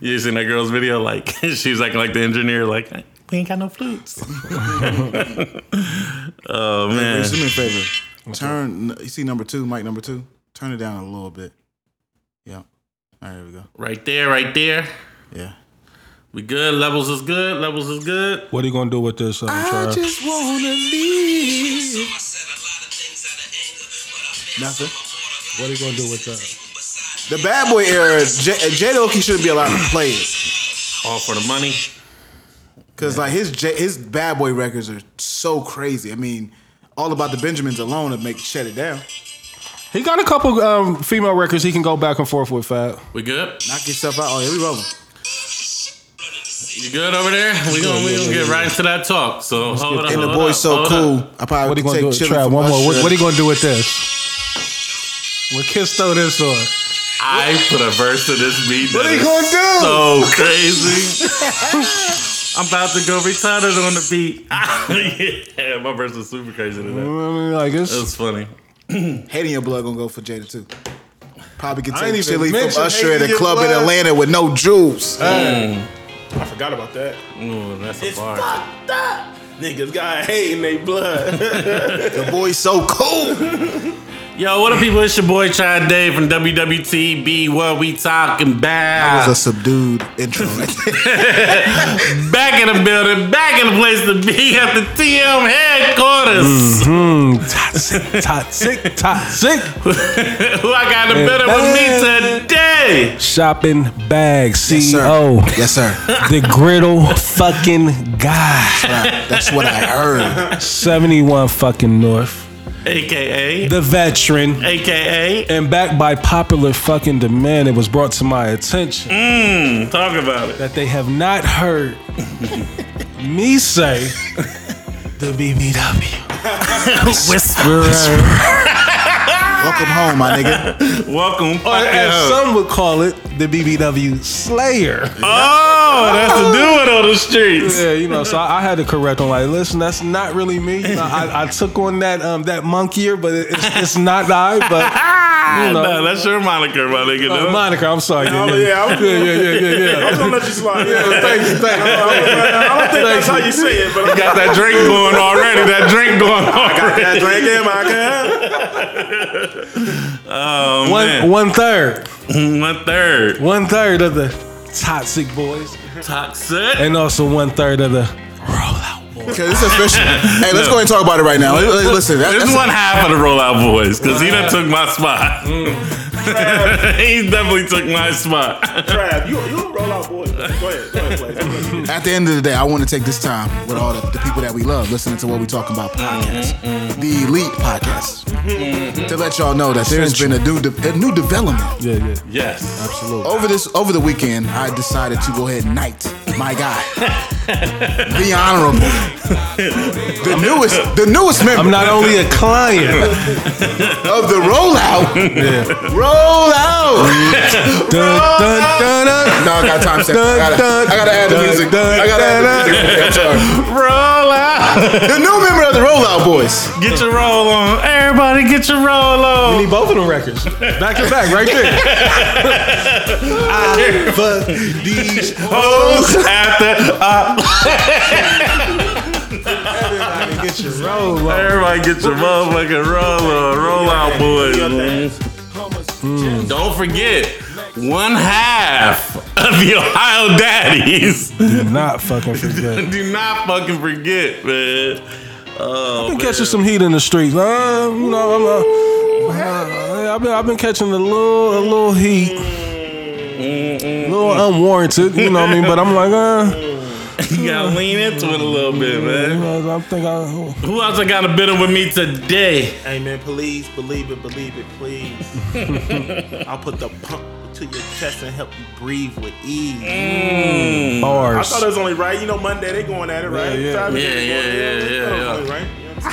You seen that girl's video? Like she's acting like the engineer, like we ain't got no flutes. oh man, Hey, do me a favor. Turn. You see number two, mic number two. Turn it down a little bit. Yeah. All right, there we go. right there, right there. Yeah. We good. Levels is good. Levels is good. What are you gonna do with this, uh, Trav? just wanna leave. Nothing. What are you gonna do with that? The bad boy era, J- J Loki shouldn't be allowed to play it. All for the money. Cause like his J- his bad boy records are so crazy. I mean, all about the Benjamins alone to make shut it down. He got a couple um, female records he can go back and forth with, Fat. We good? Knock yourself out. Oh, here we rolling. You good over there? We gonna we gonna get right into that talk. So hold up. And the hold boy's up, so hold cool. up. I probably What are you gonna do take with chili Trav? from One more. What, what are you gonna do with this? When Kiss throw this on. I put a verse to this beat. What are you gonna do? So crazy. I'm about to go retarded on the beat. yeah, my verse is super crazy today. I mean, like it's, It was funny. Hating your blood gonna go for Jada too. Probably could I ain't take chili from Usher at a Your club in Atlanta with no jewels. Mm. I forgot about that. Ooh, that's a It's bar. fucked up. Niggas got hate in their blood. The boy's so cool. Yo, what up, people? It's your boy Chad Dave from WWTB. What we talking about? That about? was a subdued intro. back in the building, back in the place to be at the TM headquarters. mm, toxic, toxic, toxic. Who I got in the building with me today? Shopping bag sir. CEO, yes, sir. the griddle fucking guy. That's what I heard. 71 fucking North, AKA, the veteran. AKA, And backed by popular fucking demand, it was brought to my attention mm, talk about it. that they have not heard me say the BBW. Whisperer. Welcome home, my nigga. Welcome. Or as home. some would call it, the BBW Slayer. Oh, that's a new one on the streets. Yeah, you know, so I, I had to correct him. Like, listen, that's not really me. You know, I, I took on that um that monkeyer, but it's, it's not I. But you know, Nah, that's your moniker, my nigga. uh, though. moniker. I'm sorry. Yeah, Oh, yeah, yeah, I'm- yeah, yeah, yeah, yeah, yeah. I was gonna let you slide. Yeah, Thank you, thank you. I don't think that's how you say it, but I Got that drink going already. That drink going Already. I got that drink in my cup. Oh One man. one third, One third. one third of the toxic boys, Toxic. and also one third of the rollout boys. Okay, it's official. Hey, let's go ahead and talk about it right now. Hey, hey, Listen, that, There's that's one half of the rollout boys because he done took my spot. Mm. he definitely took my spot. Trav, you you a rollout boy. Go ahead, go ahead, play. Go ahead. At the end of the day, I want to take this time with all the, the people that we love, listening to what we talking about podcast, mm-hmm, mm-hmm. the elite podcast, mm-hmm. to let y'all know that there's been a new de- a new development. Yeah, yeah, Yes. absolutely. Over this over the weekend, I decided to go ahead and knight my guy, the honorable, the newest the newest member I'm not only a client. of the rollout. Rollout. dun, dun, dun, dun. No, I got time stamp. I gotta, I gotta add the music. I gotta add the music. I'm sorry. Roll out. The new member of the Rollout Boys. Get your roll on. Everybody get your roll on. We need both of them records back to back, right there. I fuck these Hoes after. Uh, Get your roll on. everybody get your motherfucking roll on. Roll out, boys. Don't forget, one half of the Ohio Daddies. Do not fucking forget. Do not fucking forget, man. Oh, Been catching some heat in the streets. Uh, you know, I'm. Uh, uh, I've been, I've been catching a little, a little heat, a little unwarranted. You know what I mean? But I'm like, uh, you gotta lean into it a little bit, man. know, I think I. Who else I got a bit of with me today? Hey man, please believe it, believe it, please. I'll put the pump to your chest and help you breathe with ease. Mm. I Bars. thought it was only right. You know, Monday they going at it, right? yeah. Friday, Yeah, they yeah, going- yeah, yeah, thought it was yeah. only right. You know what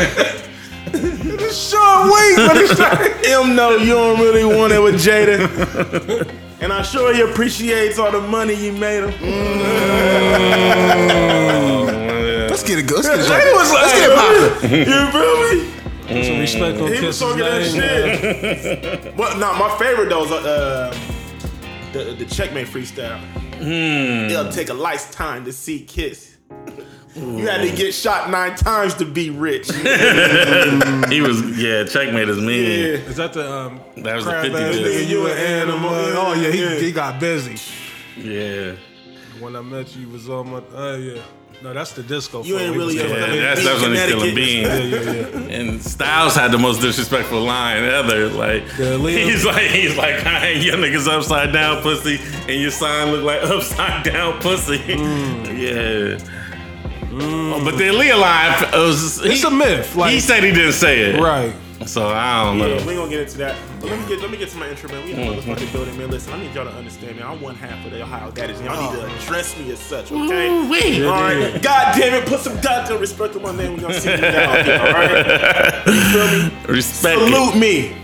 I'm saying? Sean Wait, let me start. Him know you don't really want it with Jada. and I'm sure he appreciates all the money you made him. Let's get it good. Let's get it Jada was like, Let's get it poppin'. You feel me? Put some respect on He was talking that shit. well, no, my favorite though is uh, the the checkmate freestyle. Hmm. It'll take a lifetime to see Kiss. You had to get shot nine times to be rich. He was yeah. Checkmate is me. Yeah. Is that the um? That was the crab 50 ass disc. nigga, You an animal? Oh yeah, Yeah. he, he got busy. Yeah. When I met you, you was on my. Oh yeah. No, that's the disco. You ain't really killing a- Yeah, that's, that's when he's killing Bean. Yeah, yeah, yeah. And Styles had the most disrespectful line ever. Like Yeah, Liam- he's like he's like your niggas upside down pussy, and your sign look like upside down pussy. Mm. Yeah. Mm. Oh, but the Aaliyah uh, line was It's he, a myth. Like he said he didn't say it. right. So I don't know. Yeah, we ain't gonna get into that. But let me get let me get to my intro, man. We in the motherfucking building, man. Listen, I need y'all to understand, man. I'm one half of the Ohio Daddies, and y'all need to oh. address me as such, okay? Ooh-wee. All right. God damn it, put some goddamn respect on my name when y'all see me down here, all right? You feel me? Respect Salute me.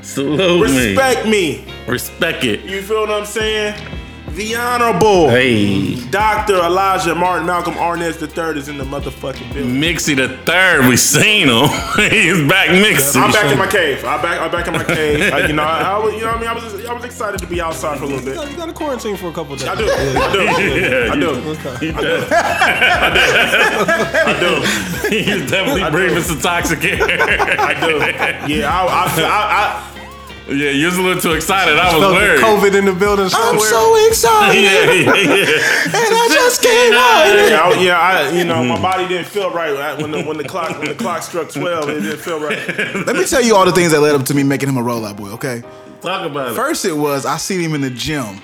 Salute Respect me. me. Respect it. You feel what I'm saying? The Honorable Hey. Dr. Elijah Martin Malcolm Arnez III is in the motherfucking building. Mixie the third, we seen him. He's back Mixie. I'm back in my cave. I'm back. I'm back in my cave. Like, you know, I, I was, you know, what I mean, I was, I was excited to be outside for a little You bit. got, you got to quarantine for a couple days. I do. I do. Yeah, I do. Okay. I do. He's definitely breathing some toxic air. I do. Yeah, I, I, I, yeah, you was a little too excited. I was Felt the worried. COVID in the building. somewhere. I'm so excited, Yeah, yeah, yeah. and I just came out. yeah, I, yeah, I, you know, my mm. body didn't feel right when the when the clock when the clock struck twelve. It didn't feel right. Let me tell you all the things that led up to me making him a rollout boy. Okay. Talk about it. First, it was I seen him in the gym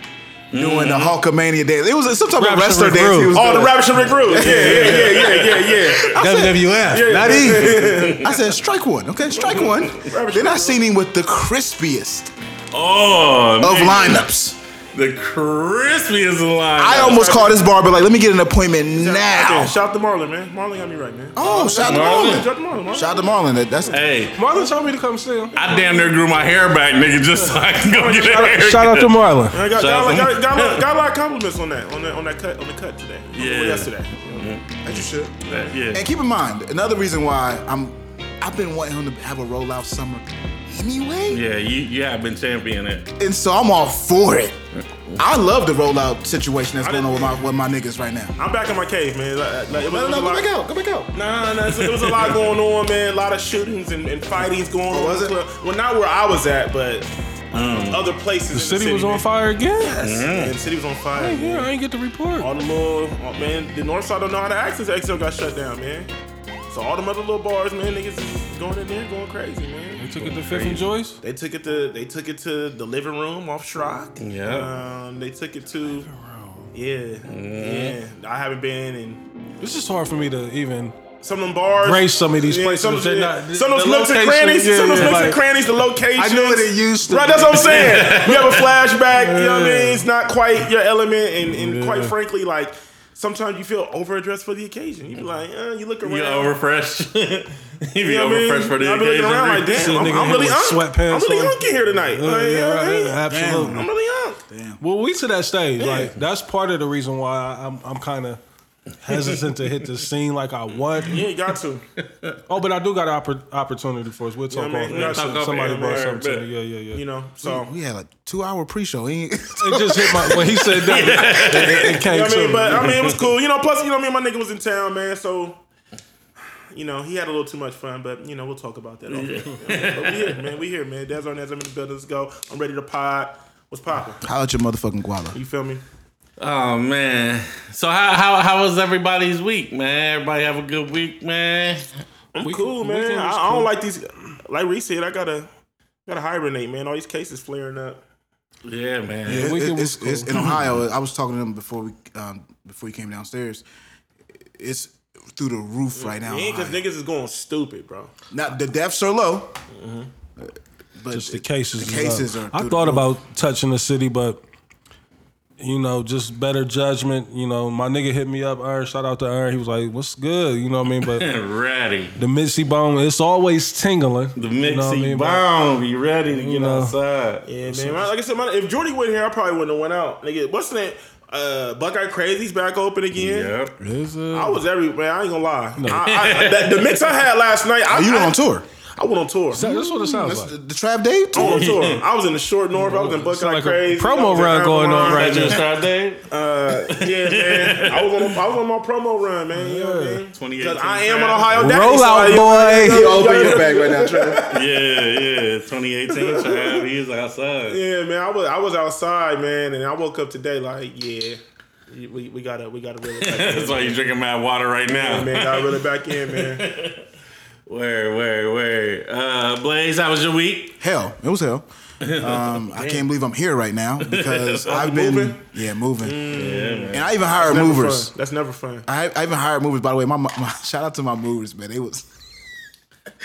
doing the mm-hmm. Hulkamania dance. It was some type of Raps wrestler Rick dance. He was Oh, the doing. Ravishing Rick Rude. Yeah, yeah, yeah, yeah, yeah, yeah. WWF. Not even. I said, strike one. Okay, strike one. then I seen him with the crispiest Oh, of man. lineups. The crispiest line. I almost called this barber like, let me get an appointment Yeah, now. shout out to Marlon, man. Marlon got me right, man. Oh, shout out to Marlon. Marlon. Shout out to Marlon. Marlon. Shout out to Marlon. That- That's Hey, Marlon told me to come see him. I damn near grew my hair back, nigga, just so I can go get a haircut. Shout out to Marlon. I got, Shout got, got, got, got, got a lot of compliments on that, on that, on that cut, on the cut today. Yeah. Well, yesterday. as you should. Yeah. And keep in mind, another reason why I'm I've been wanting him to have a rollout summer anyway. Yeah, you, you have been championing it. And so I'm all for it. I love the rollout situation that's I going on with didn't- my with my niggas right now. I'm back in my cave, man. Like, like, it was, No, it was no, go lot- back out. Go back out. Nah, nah, there was a lot going on, man. A lot of shootings and, and fightings going oh, on. Oh, was in the it? Well, not where I was at, but mm. other places. The in city the was on fire again. Yes, man, the mm-hmm. city was on fire. Hey, yeah, man. I ain't get the report. All the little oh, man, the north side don't know how to access. XL got shut down, man. So all them other little bars, man, niggas is going in there, going crazy, man. They man. took it to Fifth and Joyce. They took it to they took it to the living room off Schrock. Yeah. Um, they took it to yeah, yeah. I haven't been in It's just hard for me to even some of them bars. grace some of these Yeah, places. some, yeah. not- some of those the nooks and crannies, yeah, some of those yeah, nooks and crannies, the locations. I knew what it used to Right, that's what I'm saying. you have a flashback, you know what I mean? It's not quite your element, and, and quite frankly, like sometimes you feel overdressed for the occasion. You be like, uh, you look around. You overfresh. you be You know what I mean? overfresh for the I be looking around like, occasion. See a damn, I'm, nigga I'm really with hung. sweatpants I'm really on. hunky here tonight. Uh, Like, yeah, you know right, mean? absolutely. I'm really hung. Well, we to that stage. Like that's part of the reason why I'm I'm kind of hesitant to hit the scene like I want. Yeah, you got to. Oh, but I do got an oppor- opportunity for us. We'll talk Yeah, off. man, you Some- Somebody Yeah, brought something to me. Yeah, yeah, yeah. You know, so. We had a two hour pre show. it just hit my when he said that. it, it came You know what I to mean? me. But I mean, it was cool. You know, plus, you know, me and my nigga was in town, man. So, you know, he had a little too much fun, but you know, we'll talk about that. off air. But we here, man. We here, man. Des Arnaz, I'm in the building. Let's go. I'm ready to pod. What's popping? How about your motherfucking guala. You feel me? Oh man. So how how how was everybody's week, man? Everybody have a good week, man. I'm Week- cool, man. I, was I don't cool. like these. Like Reese said, I gotta gotta hibernate, man. All these cases flaring up. Yeah, man. Yeah. weekend It's, was it's cool. in Ohio. I was talking to them before we um, before he came downstairs. It's through the roof right now. Yeah, because niggas is going stupid, bro. Now the deaths are low, mm-hmm. but Just the cases. The cases up. are. I thought the roof. about touching the city, but you know, just better judgment. You know, my nigga hit me up. Aaron, shout out to Aaron. He was like, "What's good?" You know what I mean? But ready. the Mitzi bone, it's always tingling. The You know mixy what I mean? But- bomb. You ready to get know. outside? Yeah, man. Like I said, man, if Jordy went here, I probably wouldn't have went out. Nigga, what's the name? Uh, Buckeye Crazy's back open again. Yep. It's, I was every man. I ain't gonna lie. I, I, that, the mix I had last night. I, Oh, you were I, on tour. I went on tour. That's what it sounds That's like. the, the Trav Dave I went tour. on tour. I was in the short north. I was in Buckeye Sound like a crazy. promo I was in run going on Avalon. right Just now. start day. Uh, yeah, man. I was on. A, I was on my promo run, man. You know what I mean? 2018 'Cause I am an Ohio Daddy. Roll so out, I- boy. He open your bag right now, Trav. Yeah, yeah. 2018, Trav. He's outside. Yeah, man. I was I was outside, man, and I woke up today like, yeah, we, we gotta we gotta reel it back in. That's why you drinking mad water right now. man, gotta reel it back in, man. Where, where, where? Uh, Blaze, how was your week? Hell, it was hell. Um, I can't believe I'm here right now because I've been moving? yeah moving, Yeah, and I even hired Never movers. fun. That's never fun. I, I even hired movers. By the way, my, my shout out to my movers, man. They was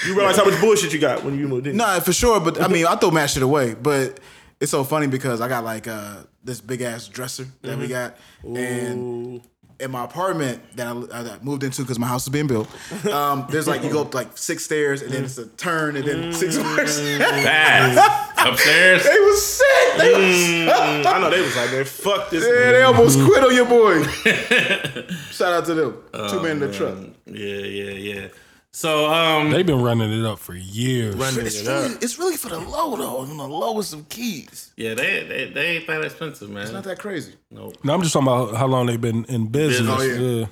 You realize how much bullshit you got when you moved in? no for sure, but I mean I throw mad shit away. But it's so funny because I got like uh, this big ass dresser that we got, and in my apartment that I, I moved into because my house is being built. Um, there's like you go up like six stairs and then it's a turn and then six floors. Fast. Upstairs. they was sick. They was I know they was like, man, fuck this. Yeah, they almost quit on your boy. Shout out to them. Two men in the truck. Yeah, yeah, yeah. So, um, They've been running it up for years. Running It's really, it's really for the low though, on the lowest of keys. yeah, they, they they ain't that expensive, man. It's not that crazy. Nope. No, I'm just talking about how long they've been in business. Oh, yeah. yeah.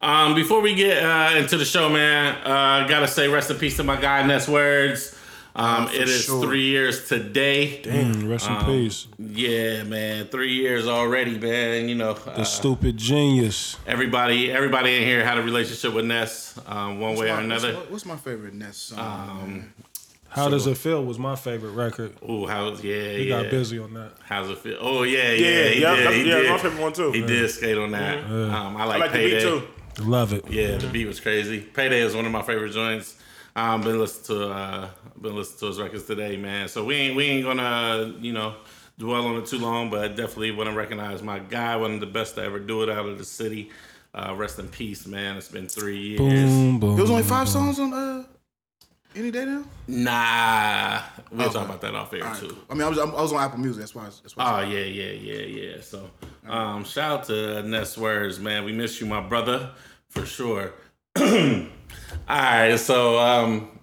Um, before we get uh, into the show, man, uh, gotta say rest in peace to my guy Nes Wordz. Um, it is sure. three years today. Damn, rest in peace. Yeah, man, three years already, man. You know, The uh, stupid genius. everybody, everybody in here had a relationship with Ness, um, one way or another. What's, what's my favorite Ness song? man? How Does It Feel was my favorite record. Ooh, how's yeah, He yeah. got busy on that. How's it feel? Oh yeah, yeah, Yeah, he yeah, did. that's- he yeah, did. my favorite one, too. He did skate on that. Um, I like, I like the Payday. beat too. Love it. Yeah, the beat was crazy. Payday is one of my favorite joints. Um, been listening to uh, been listening to his records today, man. So we ain't we ain't gonna you know dwell on it too long, but I definitely want to recognize my guy, one of the best to ever do it out of the city. Uh, rest in peace, man. It's been three years. Boom, boom. There was only five songs on uh, Any Day Now? Nah, we'll Okay. talk about that off air All right, too. cool. I mean, I was, I was on Apple Music. That's why. That's why. Oh yeah, yeah, yeah, yeah. So, um, shout out to Nes Wordz, man. We miss you, my brother, for sure. All right, so um,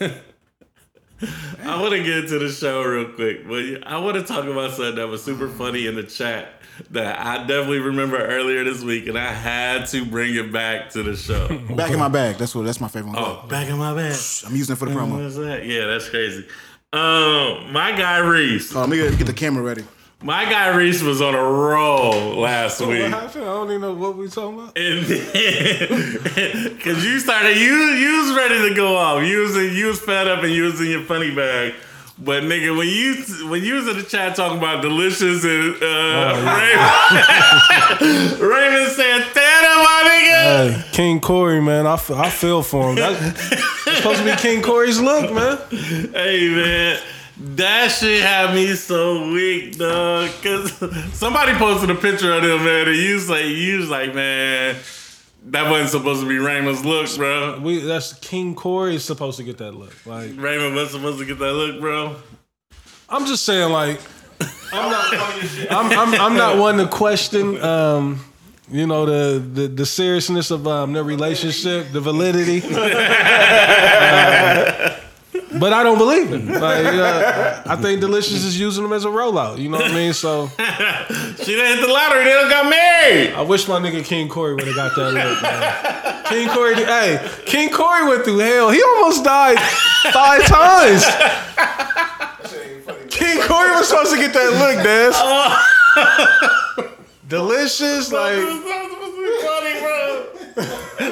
I want to get into the show real quick, but I want to talk about something that was super funny in the chat that I definitely remember earlier this week, and I had to bring it back to the show. Back in my bag. That's what. That's my favorite one. oh, back in my bag. I'm using it for the promo. that? Yeah, that's crazy. Um, my guy Reese, Oh, let me get the camera ready. My guy Reese was on a roll last What week. happened? I don't even know what we talking about. And because you started, you you was ready to go off. You was you was fed up and you was in your funny bag. But nigga, when you when you was in the chat talking about Deelishis and uh, Raymond, Raymond Santana, my nigga. Hey, King Corey, man, I, f- I feel for him. That's, that's supposed to be King Corey's look, man. Hey man, that shit had me so weak, dog. Cause somebody posted a picture of him, man, and you was like, you was like, man, that wasn't supposed to be Raymond's look, bro. We that's King Corey is supposed to get that look. Like Raymond was supposed to get that look, bro. I'm just saying, like I'm not I'm, I'm, I'm not one to question um you know the, the the seriousness of um, their relationship, the validity. Uh, but I don't believe it. Like, uh, I think Deelishis is using them as a rollout. You know what I mean? So She didn't hit the lottery. They don't got married. I wish my nigga King Corey would have got that look, man. King Corey, hey, King Corey went through hell. He almost died five times. King Corey was supposed to get that look, Daz. Deelishis, like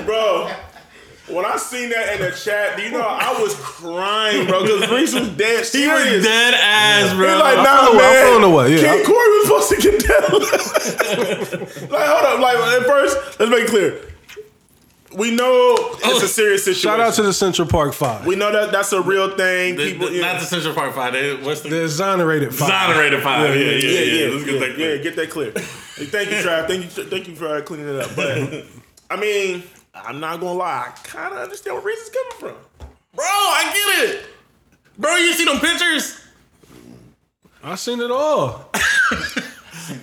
bro. When I seen that in the chat, do you know I was crying, bro? Because Reese was dead serious. He was dead ass, bro. He's like, I'm nah, feeling- I'm man. away, yeah. King Corey was supposed to get down. like, hold up. Like, at first, let's make it clear. We know it's a serious situation. shout out to the Central Park Five, We know that that's a real thing. The- People, the- yeah. Not the Central Park Five. They, what's the the exonerated Five. exonerated five? Yeah, yeah, yeah. yeah, yeah, Let's yeah, get that yeah, clear. get that clear. Hey, thank you, Trav. Thank you, thank you for uh, cleaning it up. But I mean, I'm not gonna lie. I kind of understand where Reese is coming from. Bro, I get it. Bro, you see them pictures? I seen it all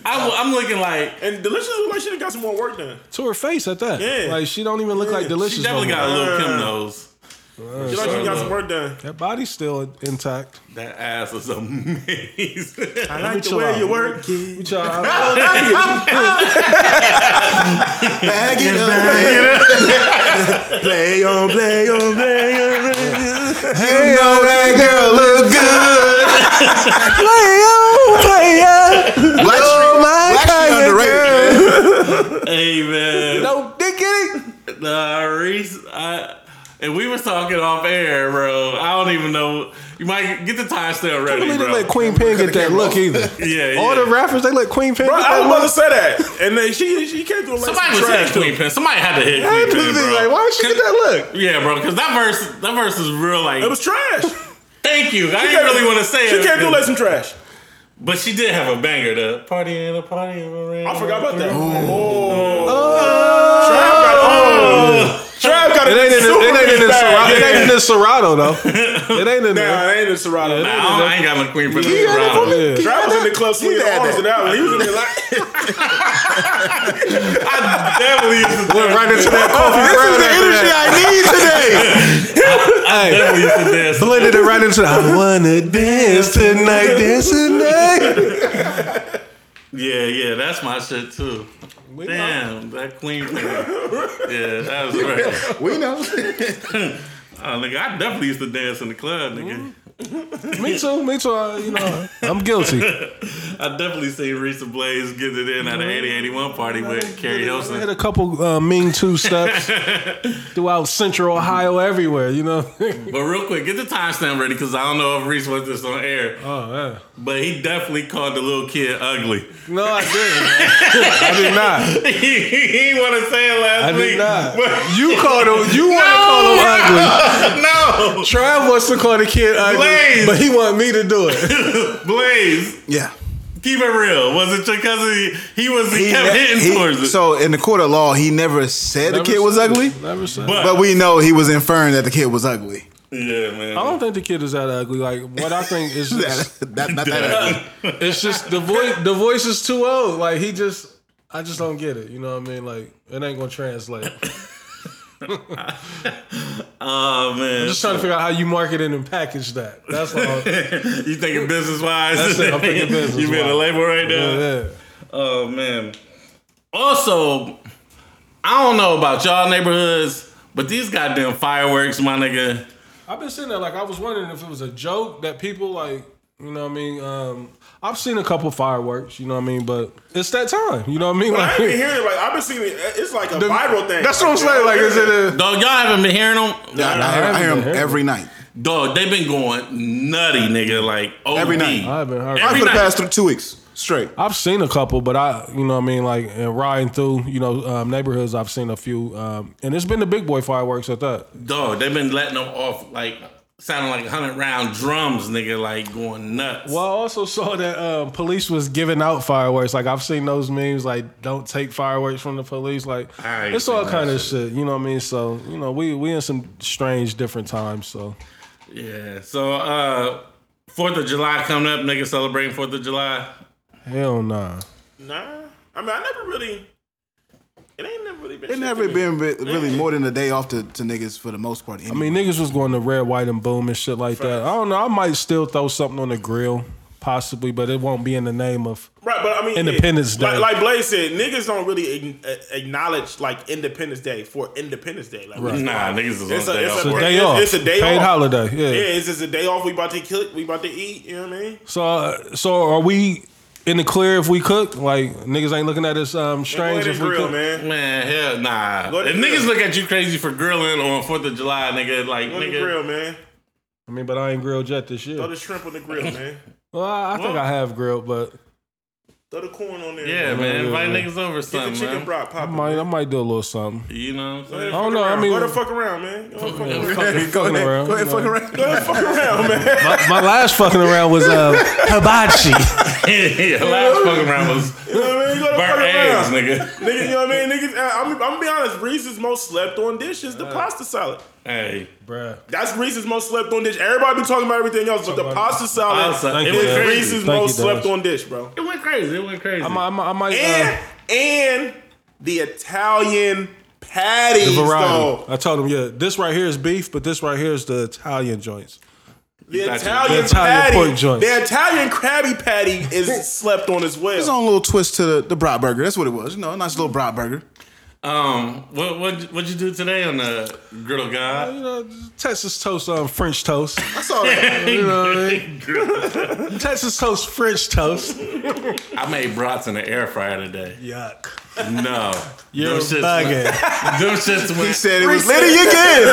I, I'm looking like And Deelishis look like she done got some more work done. to her face at that. Yeah. Like she don't even look like Deelishis. she Deelishis. definitely no got a little Kim Uh, nose. You know, you got some work done. That body's still intact. That ass is amazing. I like the chill way out. you work. What y'all- Bag it up. Play on, play on, play on. You know oh, that girl look good. Play on, play on. Black oh, Street, Black Street underrated. hey man, No diggity. Nah, Reese, I and we was talking off air, bro. I don't even know. You might get the timestamp I ready, mean, they bro. let Queen Pen get that look either. yeah, yeah. All the rappers, they let Queen Pen Bro, get I that was about to say that, and then she she came through like Somebody some was trash hitting Queen too. Pen. Somebody had to hit I Queen just Pen, think, bro. like, why would she get that look? Yeah, bro, because that verse, that verse is real. Like, It was trash. thank you. I She didn't really want to say She it, came through like some trash. but she did have a banger. The party in a party. in a I forgot about that. Oh. Oh. Trav got oh. Trav got It ain't in the, it ain't in the Serato. It ain't in the Serato though. It ain't in Nah, it ain't in Serato. Nah, I, don't- I ain't got no Queen Pen. He had it for me. Yeah. Trav was in the club swinging had arms that. to that one. He was in there like, I Definitely used to Went right into that oh, coffee This is the energy that. I need today. Hey, definitely used to dance. blended it right into. I wanna dance tonight, dance tonight. Yeah, yeah, that's my shit too. Damn, that Queen. Yeah, that was right. We know. Oh, nigga, I definitely used to dance in the club, nigga. Me too. Me too. Uh, you know, I'm guilty. I definitely seen Risa Blaze get it in at an 8081 party with Carrie I had a couple uh, mean two steps throughout Central Ohio, everywhere. You know. But real quick, get the timestamp ready because I don't know if Reese wants this on air. oh yeah. But he definitely called the little kid ugly. No, I didn't. I did not. he he didn't want to say it last I week. did not. You called him. You want to call him ugly. no, Trav wants to call the kid ugly, Blaze. but he want me to do it. Blaze, Yeah. keep it real. Was it your cousin? He, he was. He, kept ne- hitting he- towards it. So in the court of law, he never said the kid was ugly, Never said. But- but we know he was inferring that the kid was ugly. Yeah, man. I don't think the kid is that ugly. Like what I think is just, That, that, not that ugly. it's just the voice. The voice is too old. Like he just, I just don't get it. You know what I mean? Like it ain't gonna translate. Oh man. Just trying to figure out how you market it and package that. That's all. you thinking business wise? That's it, I'm thinking business You being a label right now. yeah. Oh man. Also, I don't know about y'all neighborhoods, but these goddamn fireworks, my nigga. I've been sitting there like I was wondering if it was a joke that people like, you know what I mean? Um, I've seen a couple fireworks, you know what I mean, but it's that time, you know what I mean? Like, I ain't been hearing it. Like I've been seeing it. It's like a the- viral thing. That's what I'm saying. Like, is it a? Dog, y'all haven't been hearing them? I, I hear, I hear him haven't every night. Dog, they've been going nutty, nigga. Like OD. Every night. I haven't heard. Every night. for the past two weeks straight. I've seen a couple, but I, you know what I mean, like, and riding through, you know, um, neighborhoods, I've seen a few, um, and it's been the big boy fireworks at that. Dog, they've been letting them off like sounding like hundred round drums, nigga, like going nuts. Well, I also saw that um, police was giving out fireworks. Like I've seen those memes, like don't take fireworks from the police. Like it's all kind that of shit. You know what I mean? So you know, we we in some strange different times. So Yeah. So uh Fourth of July coming up, nigga celebrating Fourth of July. Hell nah. Nah. I mean, I never really. It ain't never really been. It never to been re- really more than a day off to, to niggas for the most part. I mean, niggas was going to red, white, and boom and shit like that. I don't know. I might still throw something on the grill, possibly, but it won't be in the name of. Right, but I mean, Independence yeah, Day. Like, like Blaze said, niggas don't really acknowledge like Independence Day for Independence Day. Like, we- Nah, niggas is on a- day it's off a It's a day It's- off. it's a day Paid off. holiday. yeah, Yeah. it's just a day off. We about to cook. We about to eat. You know what I mean? So uh, so are we in the clear if we cook? Like niggas ain't looking at us um, strange ahead if and we grill, cook. man. Man, hell nah. Go If niggas grill. look at you crazy for grilling on Fourth of July, nigga, like Go nigga. grill, man. I mean, but I ain't grilled yet this year. Throw year. the shrimp on the grill, man. Well, I, I think I have grilled, but Throw the corn on there. Yeah, man. man. Invite yeah. niggas over or Get the chicken man. broth I might I might do a little something. You know what I'm saying? I don't fuck know, I around. mean- go to fuck around, man. Go ahead, fuck around. go fucking ahead, around, go ahead, fuck around. Go ahead, fuck around, man. My, my last fucking around was uh, hibachi. yeah, last fucking round was You know what I mean? Go to burnt eggs, around. nigga. Nigga, you know what I mean? Niggas, uh, I'm, I'm gonna be honest. Reese's most slept on dish is the pasta salad. Hey, Bruh. That's Reese's most slept on dish. Everybody be talking about everything else, but the pasta salad Pasta. Thank is you, Reese's Thank most you, slept on dish, bro. it went crazy. It went crazy. I might, I might, I might uh, And and the Italian patties, The variety. though. I told him, yeah, this right here is beef, but this right here is the Italian joints. The Italian, The Italian patty, pork joints. the Italian Krabby Patty is slept on as well. His own little twist to the, the brat burger. That's what it was. You know, a nice little brat burger. Um, what what what'd you do today on the griddle god? You know, Texas toast, um, French toast. I saw that. You know what I mean? Texas toast, French toast. I made brats in the air fryer today. Yuck. No, You're them shits bugging. went, them shits he said it was Liddy again.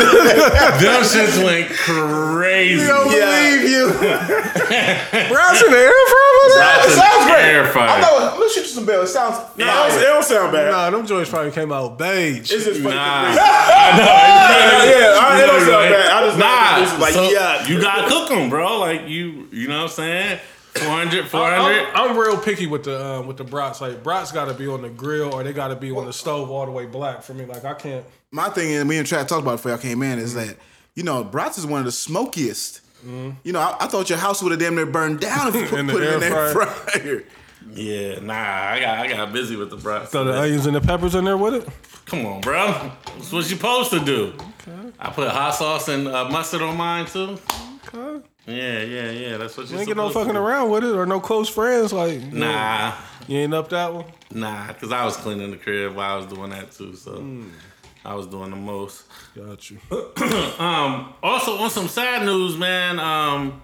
them shits went crazy. We don't Yeah. believe you. Browns in the air fryer? Brats in sounds great. Air fryer. No, let's shoot you some bells. It sounds. no, it don't, it don't sound bad. Nah, them joints probably came out beige. It's just funny. Nah, Yeah, yeah, all right, it don't sound bad. I just nah. this is like so yeah. you gotta cook them, bro. Like you, you know what I'm saying? 400, 400. I'm, I'm real picky with the um, with the brats. Like brats got to be on the grill or they got to be on the stove all the way black for me. Like I can't. My thing is, me and Trap talked about it before y'all came in, is that you know, brats is one of the smokiest. You know, I, I thought your house would have damn near burned down if you put, put it in air that fryer. fryer. Yeah, nah. I got I got busy with the brats. Throw the today. onions and the peppers in there with it. Come on, bro. That's what you supposed to do. I put hot sauce and uh, mustard on mine too. Okay. Yeah, yeah, yeah. That's what You ain't get no to fucking around with it or no close friends. Like you know, Nah, you ain't up that one. nah. Because I was cleaning the crib while I was doing that too. So Hmm. I was doing the most. Got you. Um. Also, on some sad news, man. Um,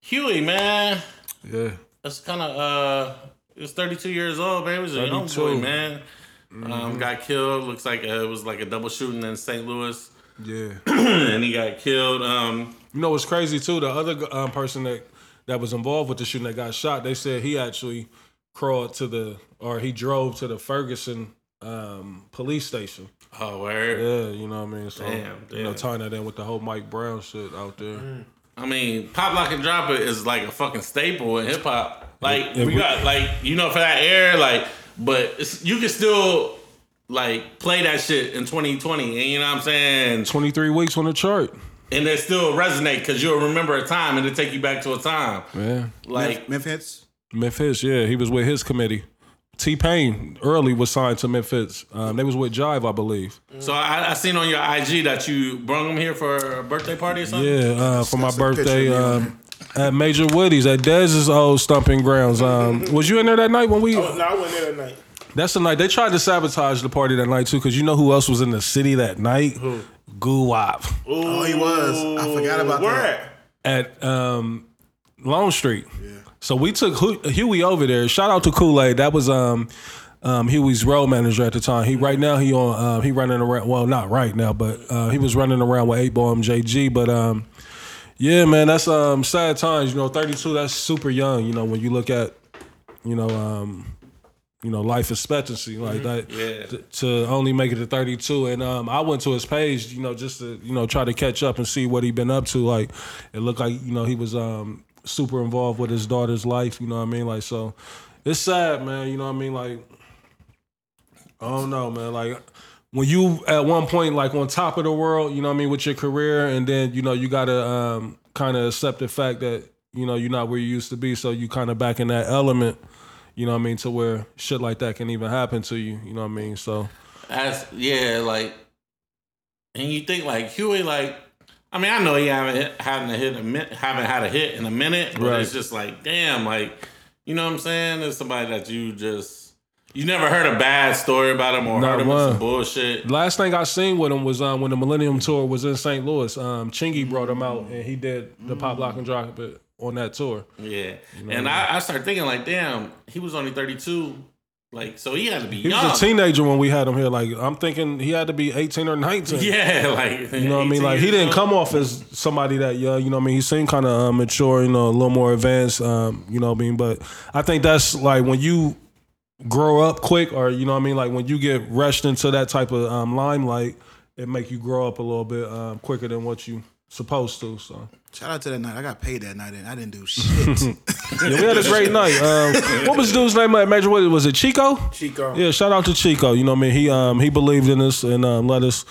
Huey, man. Yeah. That's kind of uh. He was 32 years old, man. He was a young boy, man. Mm-hmm. Um, got killed. Looks like uh, it was like a double shooting in St. Louis, Yeah. and he got killed. Um, You know what's crazy too? The other um, person that that was involved with the shooting that got shot, they said he actually crawled to the or he drove to the Ferguson um, police station. oh, word. Yeah, you know what I mean. So Damn, you know, damn. tying that in with the whole Mike Brown shit out there. I mean, pop, lock, and drop it is like a fucking staple in hip hop. Like we we- got like you know for that era, like, but it's, you can still like play that shit in 2020, and you know what I'm saying, Twenty three weeks on the chart. And it still resonate because you'll remember a time and it take you back to a time. Yeah. Like Memphis. Memphis, yeah, he was with his committee. T Pain early was signed to Memphis. Um, they was with Jive, I believe. so, I, I seen on your IG that you brought him here for a birthday party or something. Yeah, uh, for my That's a birthday of um, at Major Woody's at Dez's old stumping grounds. Um, was you in there that night when we? Oh, no, I wasn't there that night. That's the night they tried to sabotage the party that night too. Because you know who else was in the city that night? Guwap Oh, he was. I forgot about Where that. at? at um, Long Street. So we took Huey over there. Shout out to Kool Aid. That was um, um, Huey's road manager at the time. He right now he on uh, he running around. Well, not right now, but uh, he was running around with Eight Ball MJG. But um, yeah, man, that's um sad times. You know, thirty two. That's super young. You know, when you look at you know um, you know life expectancy like that. Yeah. t- to only make it to 32 and um, i went to his page you know just to you know try to catch up and see what he'd been up to. Like it looked like you know he was um, super involved with his daughter's life you know what i mean? Like so it's sad man you know what i mean? Like i don't know man. Like when you at one point like on top of the world you know what i mean with your career and then you know you gotta um, kind of accept the fact that you know you're not where you used to be so you kind of back in that element you know what I mean, to where shit like that can even happen to you. You know what I mean? So That's yeah, like, and you think like Huey, like, I mean, I know he haven't hit, haven't hit a haven't had a hit in a minute, but Right. it's just like, damn, like, you know what I'm saying? It's somebody that you just you never heard a bad story about him or Not heard him some bullshit. last thing I seen with him was um, when the Millennium Tour was in St. Louis. Um, Chingy brought him out and he did the pop lock and drop it on that tour. Yeah, and I, I started thinking like, damn, he was only 32, like, so he had to be He young. was a teenager when we had him here. Like I'm thinking he had to be 18 or 19. Yeah, like You know what I mean? Like he didn't come off as somebody that young. You know what I mean? He seemed kind of uh, mature, you know, a little more advanced. Um, you know what I mean? But I think that's like when you grow up quick, or you know what I mean? Like when you get rushed into that type of um, limelight, it make you grow up a little bit um, quicker than what you supposed to. So Shout out to that night. I got paid that night and I didn't do shit. yeah, we had a great night. Um, what was the dude's name at Major? What was it? Chico? Chico. Yeah, shout out to Chico. You know what I mean? He um he believed in us and um, let us